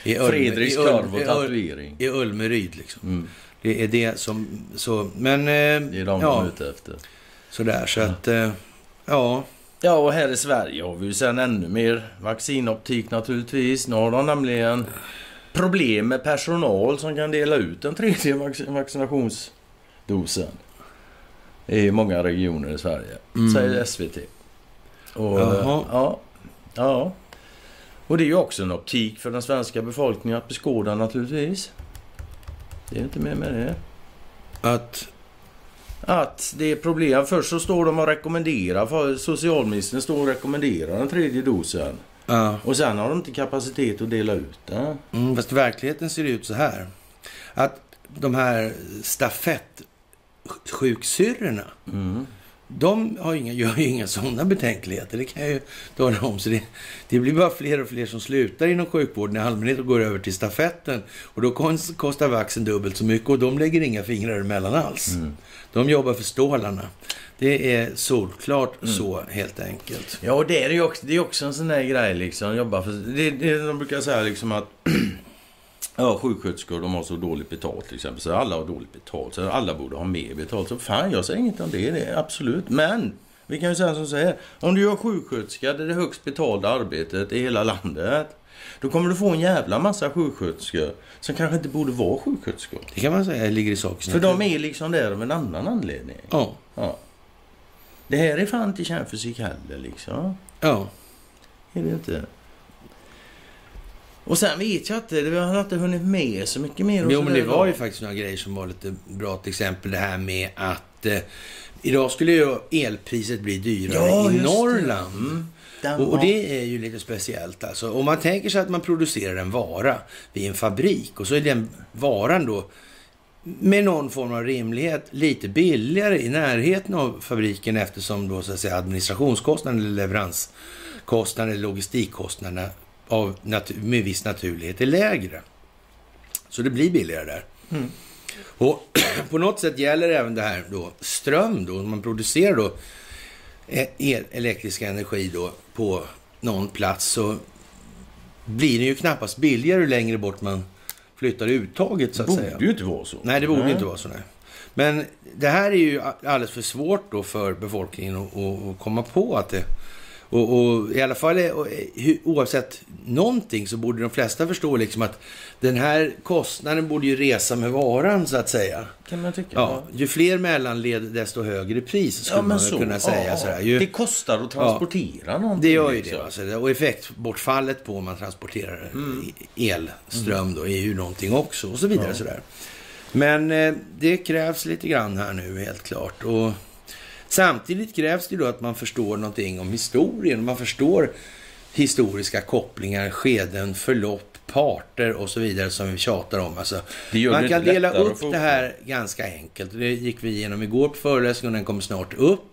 I Fredriks korv och tatuering. I Ulmeryd liksom. Mm. Det är det som... Så, men... Det är de de är ja, ute efter. sådär. Så att... eh, Ja. Ja, och här i Sverige har vi ju sen ännu mer vaccinoptik naturligtvis. Nu har de nämligen problem med personal som kan dela ut den tredje vac vaccinationsdosen. I många regioner i Sverige, Mm. säger SVT. Och, Jaha. Ja, ja. Och det är ju också en optik för den svenska befolkningen att beskåda naturligtvis. Det är inte mer med det. Att... Att det är problem. Först så står de och rekommenderar, socialministern står och rekommenderar den tredje dosen. Ja. Och sen har de inte kapacitet att dela ut den. Mm, fast verkligheten ser ut så här. Att de här stafettsjuksyrrorna, Mm. de har inga, gör ju inga sådana betänkligheter. Det kan jag ju tala om. Så det, det blir bara fler och fler som slutar inom sjukvården i allmänhet och går över till stafetten. Och då kost- kostar vaxen dubbelt så mycket och de lägger inga fingrar emellan alls. Mm. De jobbar för stålarna. Det är solklart så helt enkelt. Ja, och det är ju också, det är också en sån där grej liksom. Jobba för, det, det, de brukar säga liksom att Ja, sjuksköterskor de har så dåligt betalt till exempel. Så alla har dåligt betalt. Så alla borde ha mer betalt. Så fan, jag säger inget om det. det absolut. Men vi kan ju säga som så här. Om du gör sjuksköterska, det är det högst betalda arbetet i hela landet. Då kommer du få en jävla massa sjuksköterskor som kanske inte borde vara sjuksköterskor. Det kan man säga ligger i sakens För de är liksom där av en annan anledning. Ja. Ja. Det här är fan inte kärnfysik heller liksom. Ja. Är det inte? Och sen vet jag inte, vi har inte hunnit med så mycket mer. Jo, men det var ju faktiskt några grejer som var lite bra. Till exempel det här med att eh, idag skulle ju elpriset bli dyrare Ja, i. Norrland. Den Och, och det är ju lite speciellt alltså. Om man tänker sig att man producerar en vara vid en fabrik och så är den varan då med någon form av rimlighet lite billigare i närheten av fabriken eftersom då så att säga administrationskostnaden eller leveranskostnaden eller logistikkostnaderna av med viss naturlighet är lägre. Så det blir billigare där. Mm. Och på något sätt gäller även det här då ström då, man producerar då elektrisk energi då på någon plats så blir det ju knappast billigare längre bort man flyttar uttaget så att borde säga. ju inte vara så. Nej, det borde inte vara så. Nej. Men det här är ju alldeles för svårt då för befolkningen att, att komma på att det... Och, och i alla fall eh, hu- oavsett någonting så borde de flesta förstå liksom att den här kostnaden borde ju resa med varan så att säga. Kan man tycka. Ja, ju fler mellanled desto högre pris skulle man väl kunna säga. ja, sådär. Det Ju, kostar att transportera någonting. det gör ju liksom. det. Alltså. Och effektbortfallet på om man transporterar i- elström då är ju någonting också och så vidare. Ja. Sådär. Men eh, det krävs lite grann här nu helt klart. Och samtidigt krävs det då att man förstår någonting om historien. Man förstår historiska kopplingar, skeden, förlopp, parter och så vidare som vi tjatar om. Alltså, man kan dela upp det här ganska enkelt. Det gick vi igenom igår på föreläsningen och den kommer snart upp.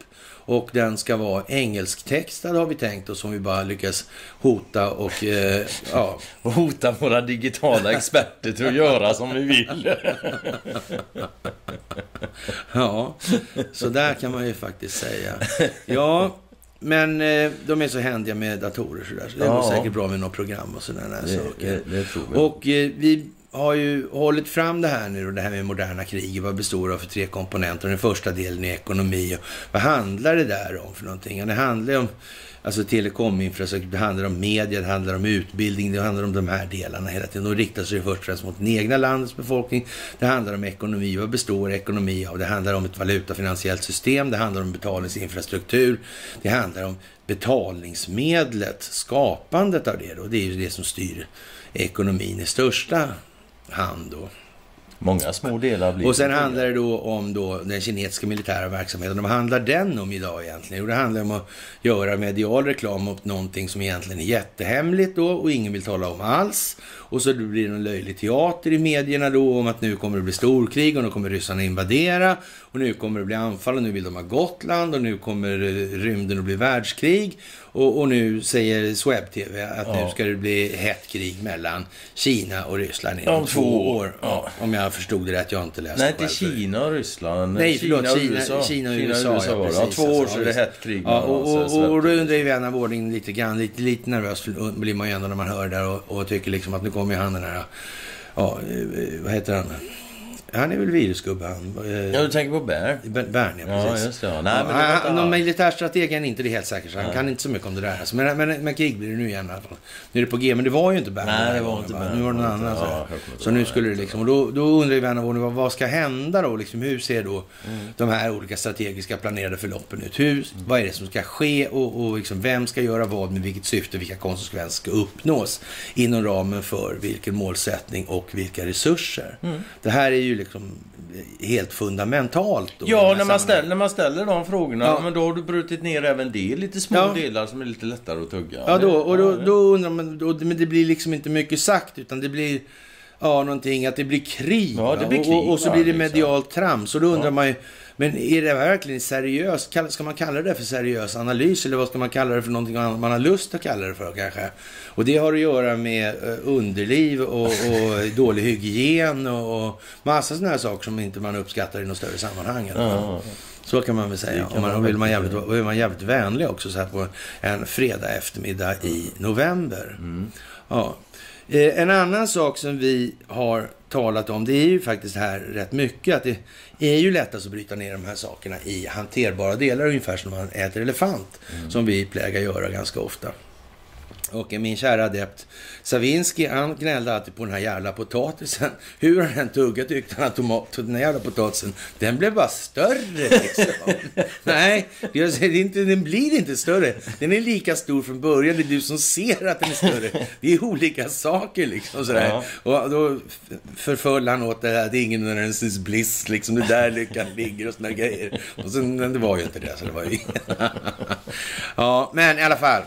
Och den ska vara engelsktextad har vi tänkt oss om vi bara lyckas hota och eh, ja, Och hota våra digitala experter till att göra som vi vill. ja, så där kan man ju faktiskt säga. Ja, men eh, de är så händiga med datorer så där, så det är Ja. nog säkert bra med något program och sådana där Det, saker. det, det. Och eh, vi har ju hållit fram det här nu och det här med moderna krig. Vad består av för tre komponenter? Den första delen är ekonomi. Och vad handlar det där om för någonting? Ja, det handlar om alltså telekominfrastruktur, det handlar om media, det handlar om utbildning, det handlar om de här delarna hela tiden. De riktar sig först och främst mot den egna landets befolkning. Det handlar om ekonomi. Vad består ekonomi av? Det handlar om ett valutafinansiellt system, det handlar om betalningsinfrastruktur, det handlar om betalningsmedlet, skapandet av det. Då. Det är ju det som styr ekonomin i största hand. Då. Många små delar blir Och sen handlar det då om då den kinesiska militära verksamheten. Vad handlar den om idag egentligen? Jo, det handlar om att göra medial reklam mot någonting som egentligen är jättehemligt då och ingen vill tala om alls. Och så blir det en löjlig teater i medierna då om att nu kommer det bli storkrig och nu kommer ryssarna invadera och nu kommer det bli anfall och nu vill de ha Gotland och nu kommer rymden att bli världskrig. Och, och nu säger Sweb-TV att ja. nu ska det bli hett krig mellan Kina och Ryssland inom om två år. Ja. Om jag förstod det rätt, jag har inte läst Nej, inte Kina och Ryssland. Nej, förlåt, Kina, Kina, USA. Kina och USA. Kina och USA ja, precis, ja, två år så är det hett krig ja, och, och, och, och, då undrar ju vän av ordning lite grann, lite, lite nervös blir man ju ändå när man hör det där och, och tycker liksom att nu kommer ju han den här, ja, eh, vad heter han? Han är väl virusgubbe han. Eh, ja, du tänker på Bern? Bern, ja, precis. Ja, just det. Nej, men det han, någon militärstrateg är inte det helt säkert, så han Nej. kan inte så mycket om det där. Alltså, men, men, men krig blir det nu igen i alla fall. Nu är det på G, men det var ju inte Bern. Nej, det var inte Bern. Nu var det någon annan. Ja, så, så nu skulle det liksom, och då, då undrar ju vän av ordning, vad, vad ska hända då? Liksom, hur ser då mm. de här olika strategiska planerade förloppen ut? Hur, mm. Vad är det som ska ske och, och liksom, vem ska göra vad med vilket syfte, vilka konsekvenser ska uppnås inom ramen för vilken målsättning och vilka resurser? Mm. Det här är ju liksom helt fundamentalt. Då, ja, när man, ställer, när man ställer de frågorna, ja. men då har du brutit ner även det lite små ja. delar som är lite lättare att tugga. Ja, då, och då, då undrar man, då, men det blir liksom inte mycket sagt, utan det blir ja, någonting, att det blir krig. Ja, det blir krig och, och, så blir det liksom. medialt trams. Och då undrar man ju, men är det verkligen seriöst? Ska man kalla det för seriös analys eller vad ska man kalla det för någonting man har lust att kalla det för kanske? Och det har att göra med eh, underliv och, och dålig hygien och, massa sådana här saker som inte man uppskattar i något större sammanhang. Ja. Så kan man väl säga. Och man, vill man jävligt, vill man jävligt vänlig också så här på en fredag eftermiddag i november. Mm. Ja. Eh, en annan sak som vi har talat om, det är ju faktiskt här rätt mycket, att det är ju lättast att bryta ner de här sakerna i hanterbara delar, ungefär som man äter elefant, mm. som vi plägar göra ganska ofta. Och min kära adept Savinski, han gnällde alltid på den här jävla potatisen. Hur han än tuggade tyckte han att tomat, den här jävla potatisen, den blev bara större liksom. Nej, jag säger inte, den blir inte större. Den är lika stor från början. Det är du som ser att den är större. Det är olika saker liksom sådär. Ja. Och då förföll han åt det här, det är ingen ignorance bliss, liksom. Det där lyckan ligger och sådana grejer. Och sen, det var ju inte det, så det var ju... ja, men i alla fall.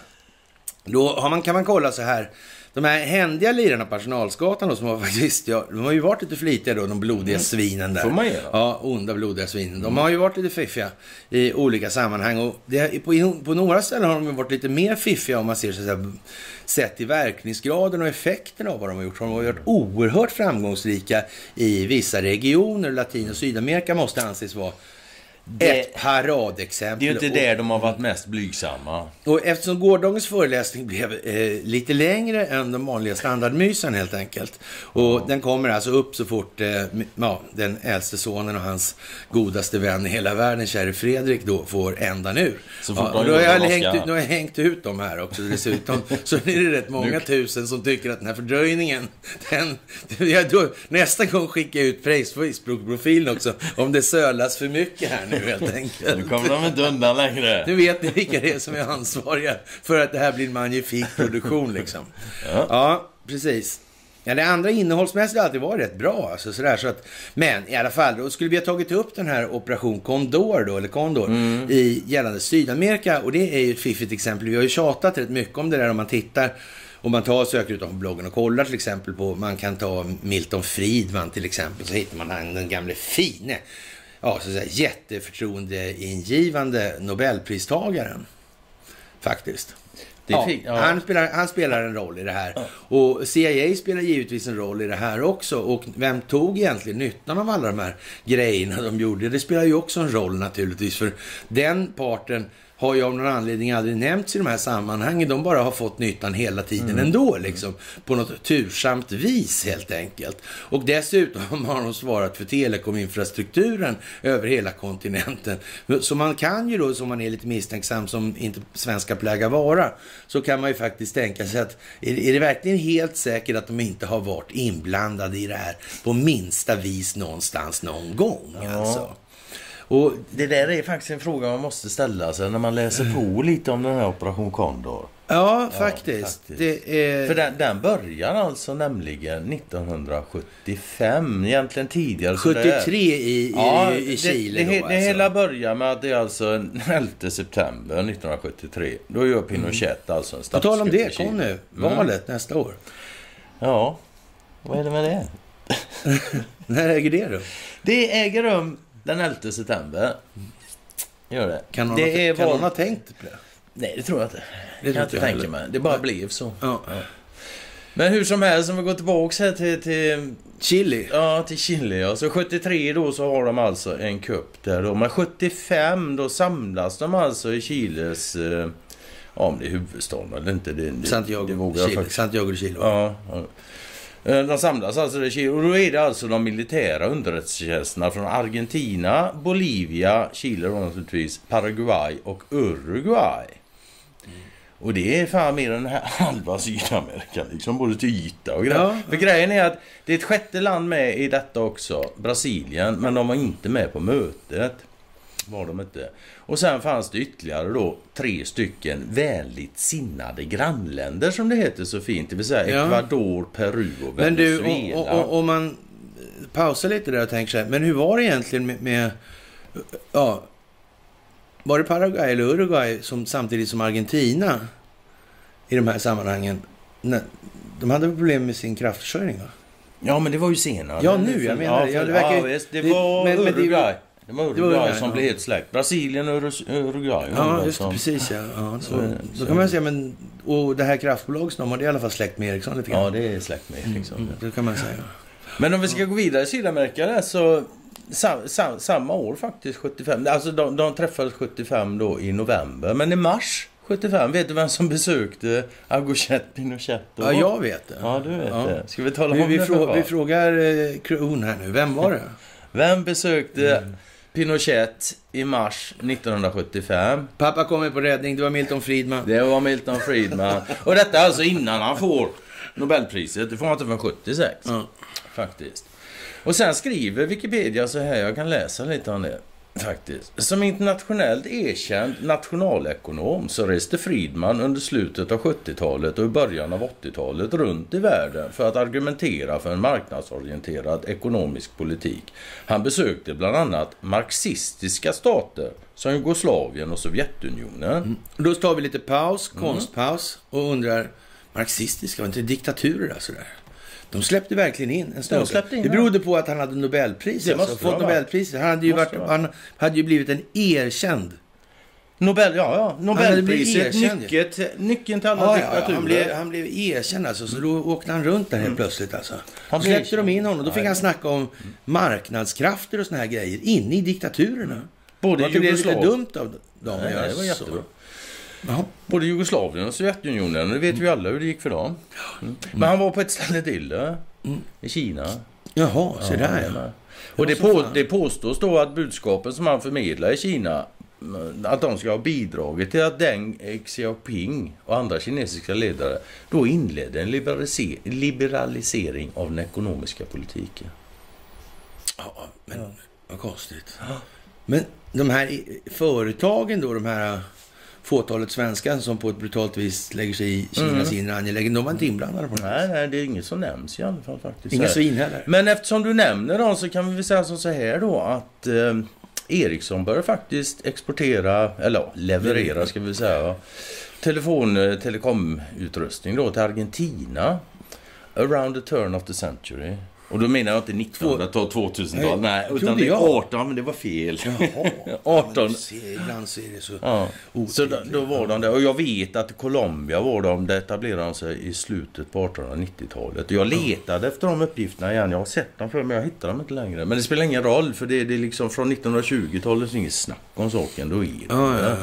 Då man, kan man kolla så här. De här händiga lirarna på Arsenalsgatan då, som har faktiskt, ja, de har ju varit lite flitiga då, de blodiga mm. svinen där. Får man göra. Ja, onda blodiga svinen. Mm. De har ju varit lite fiffiga i olika sammanhang och det, på, på några ställen har de varit lite mer fiffiga om man ser så här, sett till verkningsgraden och effekterna av vad de har gjort. De har varit oerhört framgångsrika i vissa regioner. Latin och Sydamerika måste anses vara det, ett paradexempel. Det är ju inte där de har varit mest blygsamma. Och eftersom gårdagens föreläsning blev eh, lite längre än de vanliga standardmysen helt enkelt. Och mm. den kommer alltså upp så fort eh, ja, den äldste sonen och hans godaste vän i hela världen, käre Fredrik, då får ändan ur. Så fort ja, då, har jag hängt ut, då har jag hängt ut dem här också dessutom. så nu är det rätt många tusen som tycker att den här fördröjningen, den, ja, då, nästa gång skickar jag ut Facebook-profilen också, om det sölas för mycket här nu helt enkelt. Nu kommer de inte undan längre. Nu vet ni vilka det är som är ansvariga för att det här blir en magnifik produktion liksom. Ja, ja precis. Ja, det andra innehållsmässigt har alltid varit rätt bra. Alltså, sådär, så att, men i alla fall, då skulle vi ha tagit upp den här Operation Condor, då, eller Condor, mm. i gällande Sydamerika. Och det är ju ett fiffigt exempel. Vi har ju tjatat rätt mycket om det där om man tittar om man tar söker utanför bloggen och kollar till exempel på, man kan ta Milton Friedman till exempel, så hittar man den gamle fine ja, så att säga, jätteförtroendeingivande Nobelpristagaren. Faktiskt. Ja, ja. Han, spelar, han spelar en roll i det här. Ja. Och CIA spelar givetvis en roll i det här också. Och vem tog egentligen nyttan av alla de här grejerna de gjorde? Det spelar ju också en roll naturligtvis. För den parten har ju av någon anledning aldrig nämnts i de här sammanhangen. De bara har fått nyttan hela tiden mm. ändå, liksom. På något tursamt vis helt enkelt. Och dessutom har de svarat för telekominfrastrukturen över hela kontinenten. Så man kan ju då, som man är lite misstänksam som inte svenska plägar vara, så kan man ju faktiskt tänka sig att är, är det verkligen helt säkert att de inte har varit inblandade i det här på minsta vis någonstans någon gång? Ja. Alltså. Och det där är faktiskt en fråga man måste ställa sig när man läser på lite om den här Operation Condor. Ja, faktiskt. Ja, faktiskt. Är... För den, den börjar alltså nämligen 1975, egentligen tidigare. 73 i, ja, i, i Chile det, det, då, det, alltså. hela börjar med att det är alltså den 11 september 1973. Då gör Pinochet mm. alltså en statskupp På tal om det, kom nu. Mm. Valet mm. nästa år. Ja, vad är det med det? När äger det rum? Det äger rum den 11 september. Gör det. Kan någon, det ha, kan någon ha tänkt på det? Nej, det tror jag inte. Det kan jag inte tänka mig. Det bara Nej. blev så. Ja. Ja. Men hur som helst, om vi går tillbaka här till, till... Chile? Ja, till Chile. Ja. Så 73 då så har de alltså en kupp där då. Men 75 då samlas de alltså i Chiles... Eh, ja, om det är huvudstaden eller inte. Det, det, Santiago, det vågar Chile. Faktiskt. Santiago de Chile. Ja, ja. Eh, de samlas alltså i Chile och då är det alltså de militära underrättelsetjänsterna från Argentina, Bolivia, Chile då naturligtvis, Paraguay och Uruguay. Mm. Och det är fan mer än halva Sydamerika, liksom både till yta och grejer. Ja. För grejen är att det är ett sjätte land med i detta också, Brasilien, men de var inte med på mötet. Var de inte. Och sen fanns det ytterligare då tre stycken vänligt sinnade grannländer som det heter så fint. Det vill säga ja. Ecuador, Peru och Venezuela. Men du, om man pausar lite där och tänker så här. Men hur var det egentligen med, med ja, var det Paraguay eller Uruguay som samtidigt som Argentina i de här sammanhangen? de hade problem med sin kraftförsörjning va? Ja, men det var ju senare. Ja, nu. Jag menar ja, det. verkar, ja, det var men, Uruguay. Det var Uruguay, Uruguay som ja. blev helt släckt. Brasilien och Uruguay. Ja, just det. Precis, ja. ja så, så, så, kan man säga, men... Och det här kraftbolaget, har det i alla fall släckt med Ericsson lite grann. Ja, det är släckt med Ericsson. Mm, det kan man säga. Men om vi ska gå vidare i Sydamerika där så... Sam, sam, samma år faktiskt, 75. Alltså de, de träffades 75 då i november. Men i mars 75, vet du vem som besökte Auguste Pinochet? Då? Ja, jag vet det. Ja, du vet ja. det. Ska vi tala vi, om vi det? Frå, vi frågar eh, Kron här nu. Vem var det? vem besökte mm. Pinochet i mars 1975. Pappa kommer på räddning, det var Milton Friedman. Det var Milton Friedman. Och detta är alltså innan han får Nobelpriset. Det får han inte förrän 76. Ja. Faktiskt. Och sen skriver Wikipedia så här, jag kan läsa lite om det. Faktiskt. Som internationellt erkänd nationalekonom så reste Friedman under slutet av 70-talet och i början av 80-talet runt i världen för att argumentera för en marknadsorienterad ekonomisk politik. Han besökte bland annat marxistiska stater som Jugoslavien och Sovjetunionen. Mm. Då tar vi lite paus, konstpaus och undrar, marxistiska, var inte diktaturer där sådär? De släppte verkligen in en snubbe. Det berodde på att han hade Nobelpris. Det alltså, fått Nobelpriset. Han hade, ju varit, han hade ju blivit en erkänd Nobel, ja, ja. Nobelpriset, nyckeln, nyckeln till alla ja, diktaturer. Ja, han, blev, han blev erkänd alltså, så då åkte han runt där helt mm. plötsligt alltså. Han släppte de in honom. Då fick han snacka om marknadskrafter och såna här grejer inne i diktaturerna. Både det blev lite dumt av dem att göra det var jättebra. Jaha. Både Jugoslavien och Sovjetunionen. Det vet vi alla hur det gick för dem. Mm. Men han var på ett ställe till. Mm. I Kina. Jaha, se ja, där ja. Och det, på, det påstås då att budskapen som han förmedlar i Kina att de ska ha bidragit till att Deng Xiaoping och andra kinesiska ledare då inledde en liberalisering av den ekonomiska politiken. Ja, men vad konstigt. Men de här företagen då, de här fåtalet svenskar som på ett brutalt vis lägger sig i Kinas mm. inre angelägenheter. De var inte inblandade på något Nej, nej, det är inget som nämns i alla fall faktiskt. Inga svin heller. Men eftersom du nämner dem så kan vi väl säga som så här då att eh, Ericsson börjar faktiskt exportera, eller leverera ska vi säga, telefon, eh, telekomutrustning då till Argentina. Around the turn of the century. Och då menar jag inte 1900-tal, 2000-tal. Nej, utan det är 18, men det var fel. Jaha, 18. Ibland ser det så ja. Så då, då, var de där. Och jag vet att Colombia var de, det etablerade de sig i slutet på 1890-talet. Jag letade efter de uppgifterna igen. Jag har sett dem för men jag hittar dem inte längre. Men det spelar ingen roll, för det, det är liksom från 1920-talet, så inget snack om saken. Då är det. Ja, ja,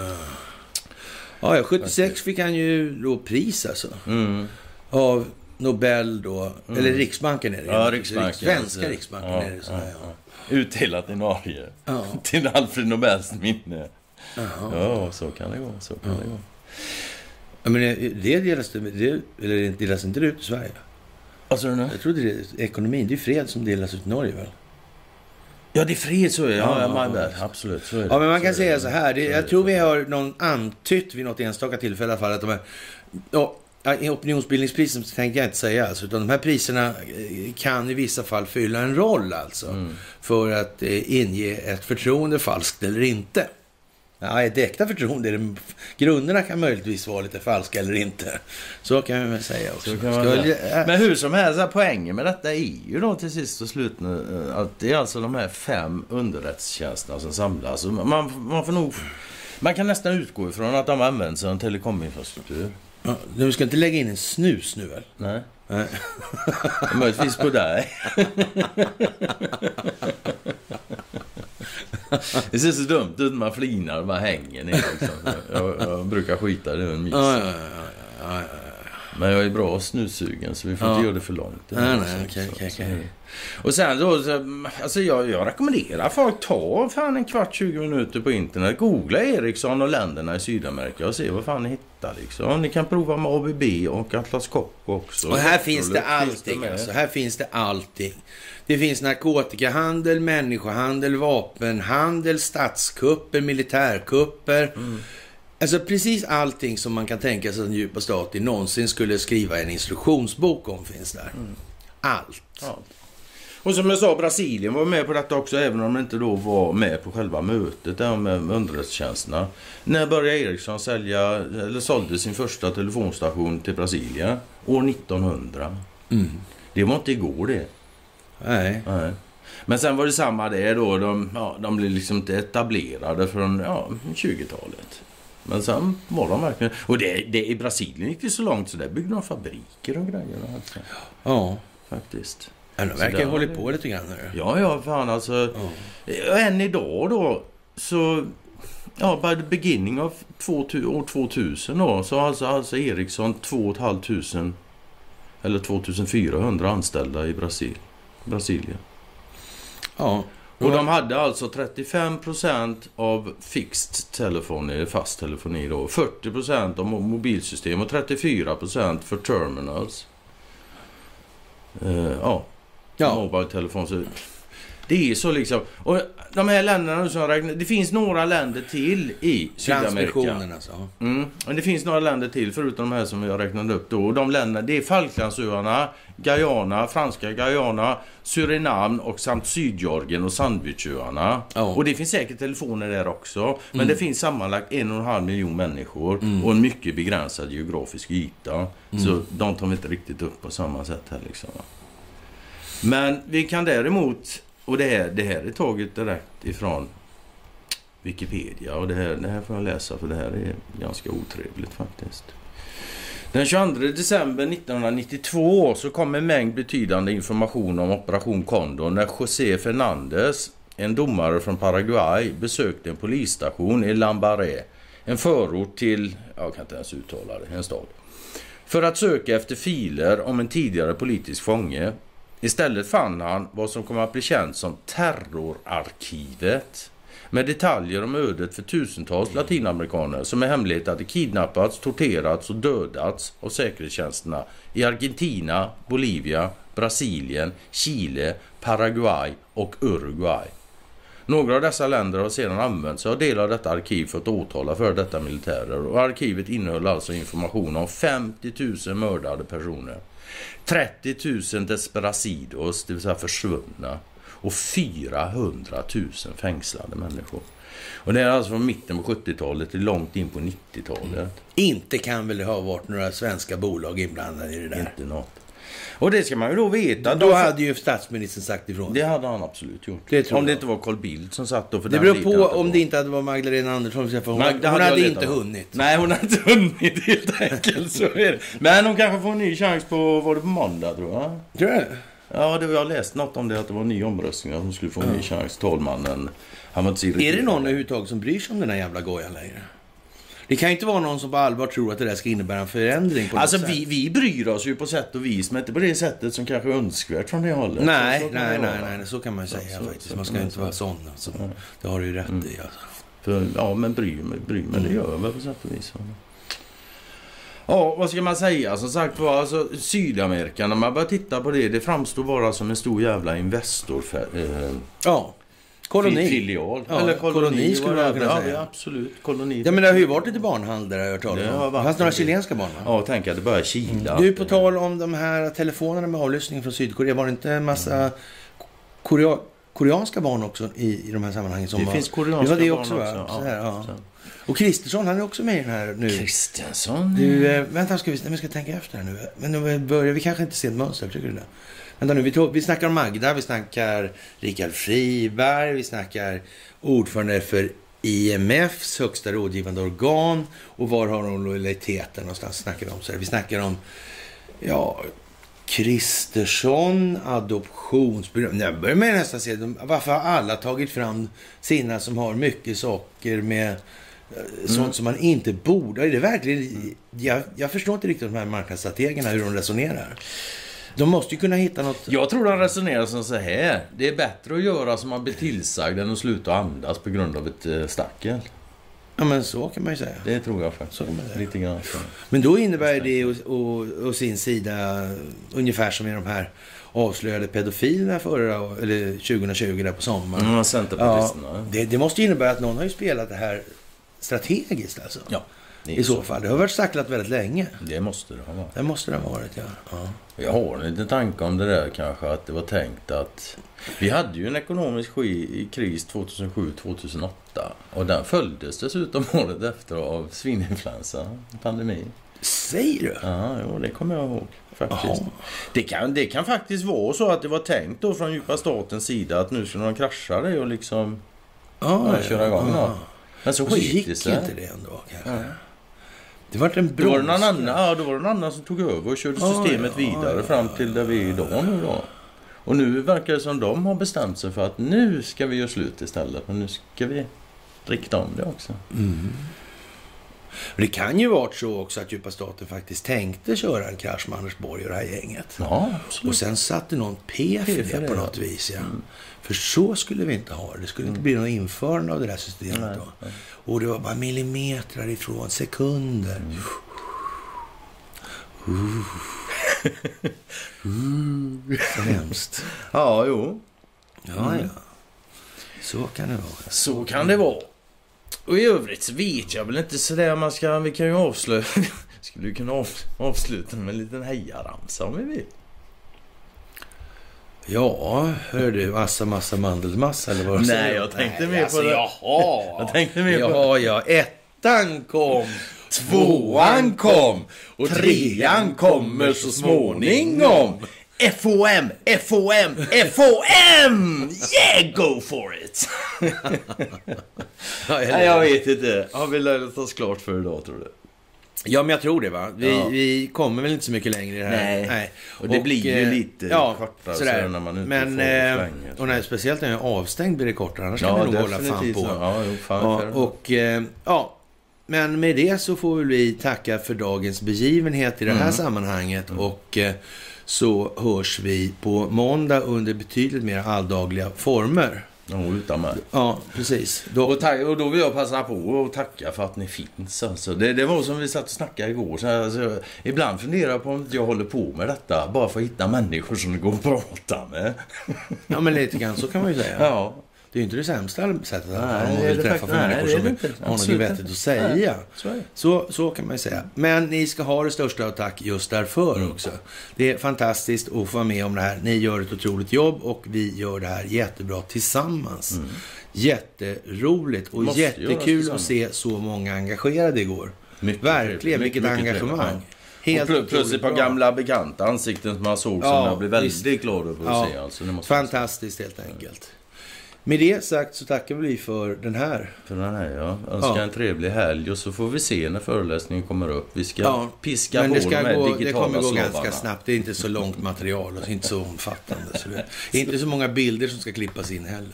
Ja, ja, 76 fick han ju då pris alltså. Mm. Av Nobel då, eller Riksbanken är det. Ja, Riksbanken. Svenska Riksbanken Ja, är det. Så här, ja. Utdelat i Norge. Ja. Till Alfred Nobels minne. Ja, så kan det gå. Så kan det gå. Ja, men det det delas det, det, eller det delas inte ut i Sverige? Vad sa du nu? Jag trodde det, ekonomin, det är fred som delas ut i Norge väl? Ja, det är fred så är det. Ja, Ja, ja, my ja. Absolut, så är det. Ja, men man kan Så säga det. så här. Det, Så jag det. tror vi har någon antytt vid något enstaka tillfälle i alla fall att de här... Ja, i opinionsbildningsprisen tänkte jag inte säga alltså, utan de här priserna eh, kan i vissa fall fylla en roll alltså. Mm. För att eh, inge ett förtroende falskt eller inte. Ja, ett äkta förtroende, är det- grunderna kan möjligtvis vara lite falska eller inte. Så kan vi väl säga också. Man Men hur som helst, poängen med detta är ju då till sist och slut nu, eh, att det är alltså de här fem underrättelsetjänsterna som samlas. Man, man får nog... Man kan nästan utgå ifrån att de använder av en telekominfrastruktur. Ja, du ska inte lägga in en snus nu väl? Nej. Nej. Möjligtvis på dig. Det ser så dumt ut när man flinar och bara hänger ner liksom. jag, jag brukar skita i det en mys. Ja, ja, ja, ja, ja, ja. Men jag är bra snussugen så vi får inte göra det för långt. Nej, nej, så- okej, så- okej. Och sen då, så, alltså jag, jag rekommenderar folk ta fan en kvart, 20 minuter på internet. Googla Ericsson och länderna i Sydamerika och se vad fan ni hittar liksom. Ni kan prova med ABB och Atlas Copco också. Och här finns det allting. med. Alltså, här finns det allting. Det finns narkotikahandel, människohandel, vapenhandel, statskupper, militärkupper. Alltså precis allting som man kan tänka sig att en djupa staten någonsin skulle skriva en instruktionsbok om finns där. Allt. Ja. Och som jag sa, Brasilien var med på detta också, även om de inte då var med på själva mötet där med underrättelsetjänsterna. När började Ericsson sälja, eller sålde sin första telefonstation till Brasilien? År 1900. Mm. Det var inte igår det. Nej. Nej. Men sen var det samma det då. De, ja, de blev liksom inte etablerade från ja, 20-talet. Men sen var de verkligen... Och det, det, i Brasilien gick det så långt så där byggde de fabriker och grejer. Alltså, Ja. faktiskt. Men de verkar ha hållit på lite grann nu. Ja, ja, fan alltså. Ja. Än idag då så... Ja, by the beginning 2000, år 2000 då så har alltså, alltså Ericsson 2 500 eller 2400 anställda i Brasil, Brasilien. Ja. Och de hade alltså 35% av fixed telefoni, fast telefoni då. 40% av mo- mobilsystem och 34% för terminals. Eh, ja, Ja. mobile telefon. Så det är så liksom. Och de här länderna som räknar, det finns några länder till i Sydamerika. Alltså. Mm. Men det finns några länder till förutom de här som jag räknade upp då. Och de länderna, det är Falklandsöarna, Guyana, franska Guyana, Surinam och samt Sydgeorgien och Sandwichöarna. Ja. Och det finns säkert telefoner där också. Men Mm. det finns sammanlagt en och en halv miljon människor och en mycket begränsad geografisk yta. Mm. Så de tar vi inte riktigt upp på samma sätt här liksom. Men vi kan däremot, och det här, det här är taget direkt ifrån Wikipedia och det här, det här får jag läsa för det här är ganska otrevligt faktiskt. Den 22 december 1992 så kom en mängd betydande information om Operation Condor när José Fernandez, en domare från Paraguay, besökte en polisstation i Lambaré, en förort till, jag kan inte ens uttala det, en stad. För att söka efter filer om en tidigare politisk fånge. Istället fann han vad som kom att bli känt som terrorarkivet. Med detaljer om ödet för tusentals latinamerikaner som i hemlighet hade kidnappats, torterats och dödats av säkerhetstjänsterna i Argentina, Bolivia, Brasilien, Chile, Paraguay och Uruguay. Några av dessa länder har sedan använt sig av delar av detta arkiv för att åtala för detta militärer och arkivet innehöll alltså information om 50 000 mördade personer, 30 000 desperacidos, det vill säga försvunna, och 400 000 fängslade människor. Och det är alltså från mitten på 70-talet till långt in på 90-talet. Inte kan väl det ha varit några svenska bolag inblandade i det där? Inte något. Och det ska man ju då veta. Då De- hade ju statsministern sagt ifrån. Det hade han absolut gjort. Det om det jag. inte var Carl Bildt som satt då. För Det beror på jag om det inte hade varit Magdalena Andersson. För hon, Men hon hade, jag letat inte hunnit. Nej, hon hade inte hunnit helt enkelt. Så är det. Men hon kanske får en ny chans på, var det på måndag tror jag? Tror du? Ja, det, jag har läst något om det, att det var en ny omröstning. Att hon skulle få en ny chans. Talmannen. Han var inte Är det någon överhuvudtaget som bryr sig om den här jävla gojan längre? Det kan ju inte vara någon som på allvar tror att det där ska innebära en förändring på Alltså något vi, sätt. vi bryr oss ju på sätt och vis, men inte på det sättet som kanske är önskvärt från det hållet. Nej, Så- så nej, nej, nej, så kan man ju säga så- faktiskt. Man ska inte vara sån. Alltså. Det har du ju rätt Mm. i. Alltså. För, ja, men bryr mig, bryr mig, det gör jag väl på sätt och vis. Ja, vad ska man säga? Som sagt var, alltså Sydamerika, när man börjar titta på det, det framstår bara som en stor jävla Investor... Eh, Ja, koloni. Filial. Ja, Eller koloni koloni, skulle man kunna ja, säga. Absolut. Koloni. Ja, men det har ju varit lite barnhandel har jag hört talas Det har om. varit Fanns några chilenska barn? va? Ja, tänk att det börjar kila. Du, på tal om de här telefonerna med avlyssning från Sydkorea. Var det inte en massa korea koreanska barn också i, i de här sammanhangen? Som Det var, finns koreanska det var det barn också, va? också, Så ja. här, ja. Och Kristersson, han är också med i den här nu. Kristiansson. Du, eh, vänta, ska vi, vi ska tänka efter här nu. Men nu börjar vi kanske inte se ett mönster, tycker du det? Vänta nu, vi, tog, vi snackar om Magda, vi snackar Rikard Friberg, vi snackar ordförande för IMFs högsta rådgivande organ. Och var har de lojaliteten någonstans? Snackar vi om så här. Vi snackar om, ja, Kristersson, adoptionsbyrå. Jag börjar med nästan se, varför har alla tagit fram sina som har mycket socker med eh, sånt som man inte borde? Är det verkligen... Jag, jag förstår inte riktigt de här marknadsstrategerna, hur de resonerar. De måste ju kunna hitta något... Jag tror han resonerar som så här. Det är bättre att göra som man blir tillsagd än att sluta andas på grund av ett eh, stackel. Ja, men så kan man ju säga. Det tror jag faktiskt. Så kan man säga. Lite grann. Men då innebär det å, å, å sin sida ungefär som i de här avslöjade pedofilerna förra, eller 2020 där på sommaren. Mm, Ja, det, det måste ju innebära att någon har ju spelat det här strategiskt alltså. Ja. I så fall. Det har varit stacklat väldigt länge. Det måste det ha varit. Det måste det ha varit, ja. ja. Jag har en liten tanke om det där kanske, att det var tänkt att... Vi hade ju en ekonomisk sk- kris 2007-2008 och den följdes dessutom året efter av svininfluensa, pandemi. Säger du? Ja, jo, det kommer jag ihåg faktiskt. Det kan, det kan faktiskt vara så att det var tänkt då från djupa statens sida att nu skulle de krascha det och liksom Ja, ja, köra igång då. Men så så gick det inte det ändå kanske. Ja. Det var en Då var, det någon annan, ja, då var det någon annan som tog över och körde systemet ja, vidare ja, fram till där vi är idag nu då. Och nu verkar det som de har bestämt sig för att nu ska vi göra slut istället. Men nu ska vi rikta om det också. Mm. Men det kan ju varit så också att djupa staten faktiskt tänkte köra en krasch med Anders Borg och det här gänget. Ja, Och absolut. sen satte någon P för det det, på något vis. Ja. Mm. För så skulle vi inte ha det. Det skulle inte bli något införande av det där systemet Nej, då. nej. Och det var bara millimeter ifrån, sekunder. Mm. Uh. Så hemskt. Ja, jo. Ja, ja. Så kan det vara. Så kan det vara. Och i övrigt så vet jag väl inte sådär man ska... Vi kan ju avslöja... Skulle ju kunna av, avsluta med en liten hejaramsa om vi vill. Ja, hör du, massa, massa, mandelmassa eller vad Nej, säger du? jag tänkte Nej, mer på alltså, det. Jaha! Jag tänkte mer på... Jaha, ja. Ettan kom. Tvåan kom och trean kommer så småningom. FOM, FOM, FOM! Yeah, go for it! Ja, Nej, jag vet inte. Har vi lärt oss klart för idag, tror du? Ja, men jag tror det va. Vi, Ja. vi kommer väl inte så mycket längre i det här. Nej. Och det blir ju eh, lite kortare sådär. så när man inte Men, får eh, slänga. och när, speciellt när jag är avstängd blir det kortare. Annars kan vi nog hålla fan på. så. Ja, jo, fan, Ja, och, eh, ja, men med det så får vi tacka för dagens begivenhet i det här Mm. sammanhanget. Och eh, så hörs vi på måndag under betydligt mer alldagliga former. Ja, utan mig. Ja, precis. Då, Och, tack, och då vill jag passa på och tacka för att ni finns. Alltså. Det, det var som vi satt och snackade igår. Så alltså, ibland funderar jag på om jag håller på med detta bara för att hitta människor som det går att prata med. ja, men lite grann så kan man ju säga. Ja. Det är ju inte det sämsta sättet att Nej, man vill träffa nej, människor som inte. har något vettigt att säga. Det. Så, så kan man ju säga. Men ni ska ha det största av tack just därför Mm. också. Det är fantastiskt att få vara med om det här. Ni gör ett otroligt jobb och vi gör det här jättebra tillsammans. Jätteroligt och Mm. Måste jättekul att se så många engagerade igår. Mycket Verkligen, trevligt. vilket Mycket engagemang. trevligt. Helt och plus, ett par gamla bekanta ansikten som man såg som Ja, jag blev väldigt visst. glad över att Ja. se. Alltså. Fantastiskt helt enkelt. Med det sagt så tackar vi för den här. För den här ja. Önskar ja. en trevlig helg och så får vi se när föreläsningen kommer upp. Vi ska ja, piska men det ska de gå, Det kommer gå ganska snabbt. Det är inte så långt material och inte så omfattande. Så det är inte så många bilder som ska klippas in heller.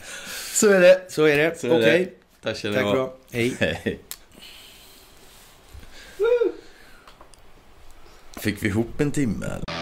Så är det. Så är det. Okej. Okay. Tack ska ni Tack ha. Hej. Hej. Fick vi ihop en timme eller?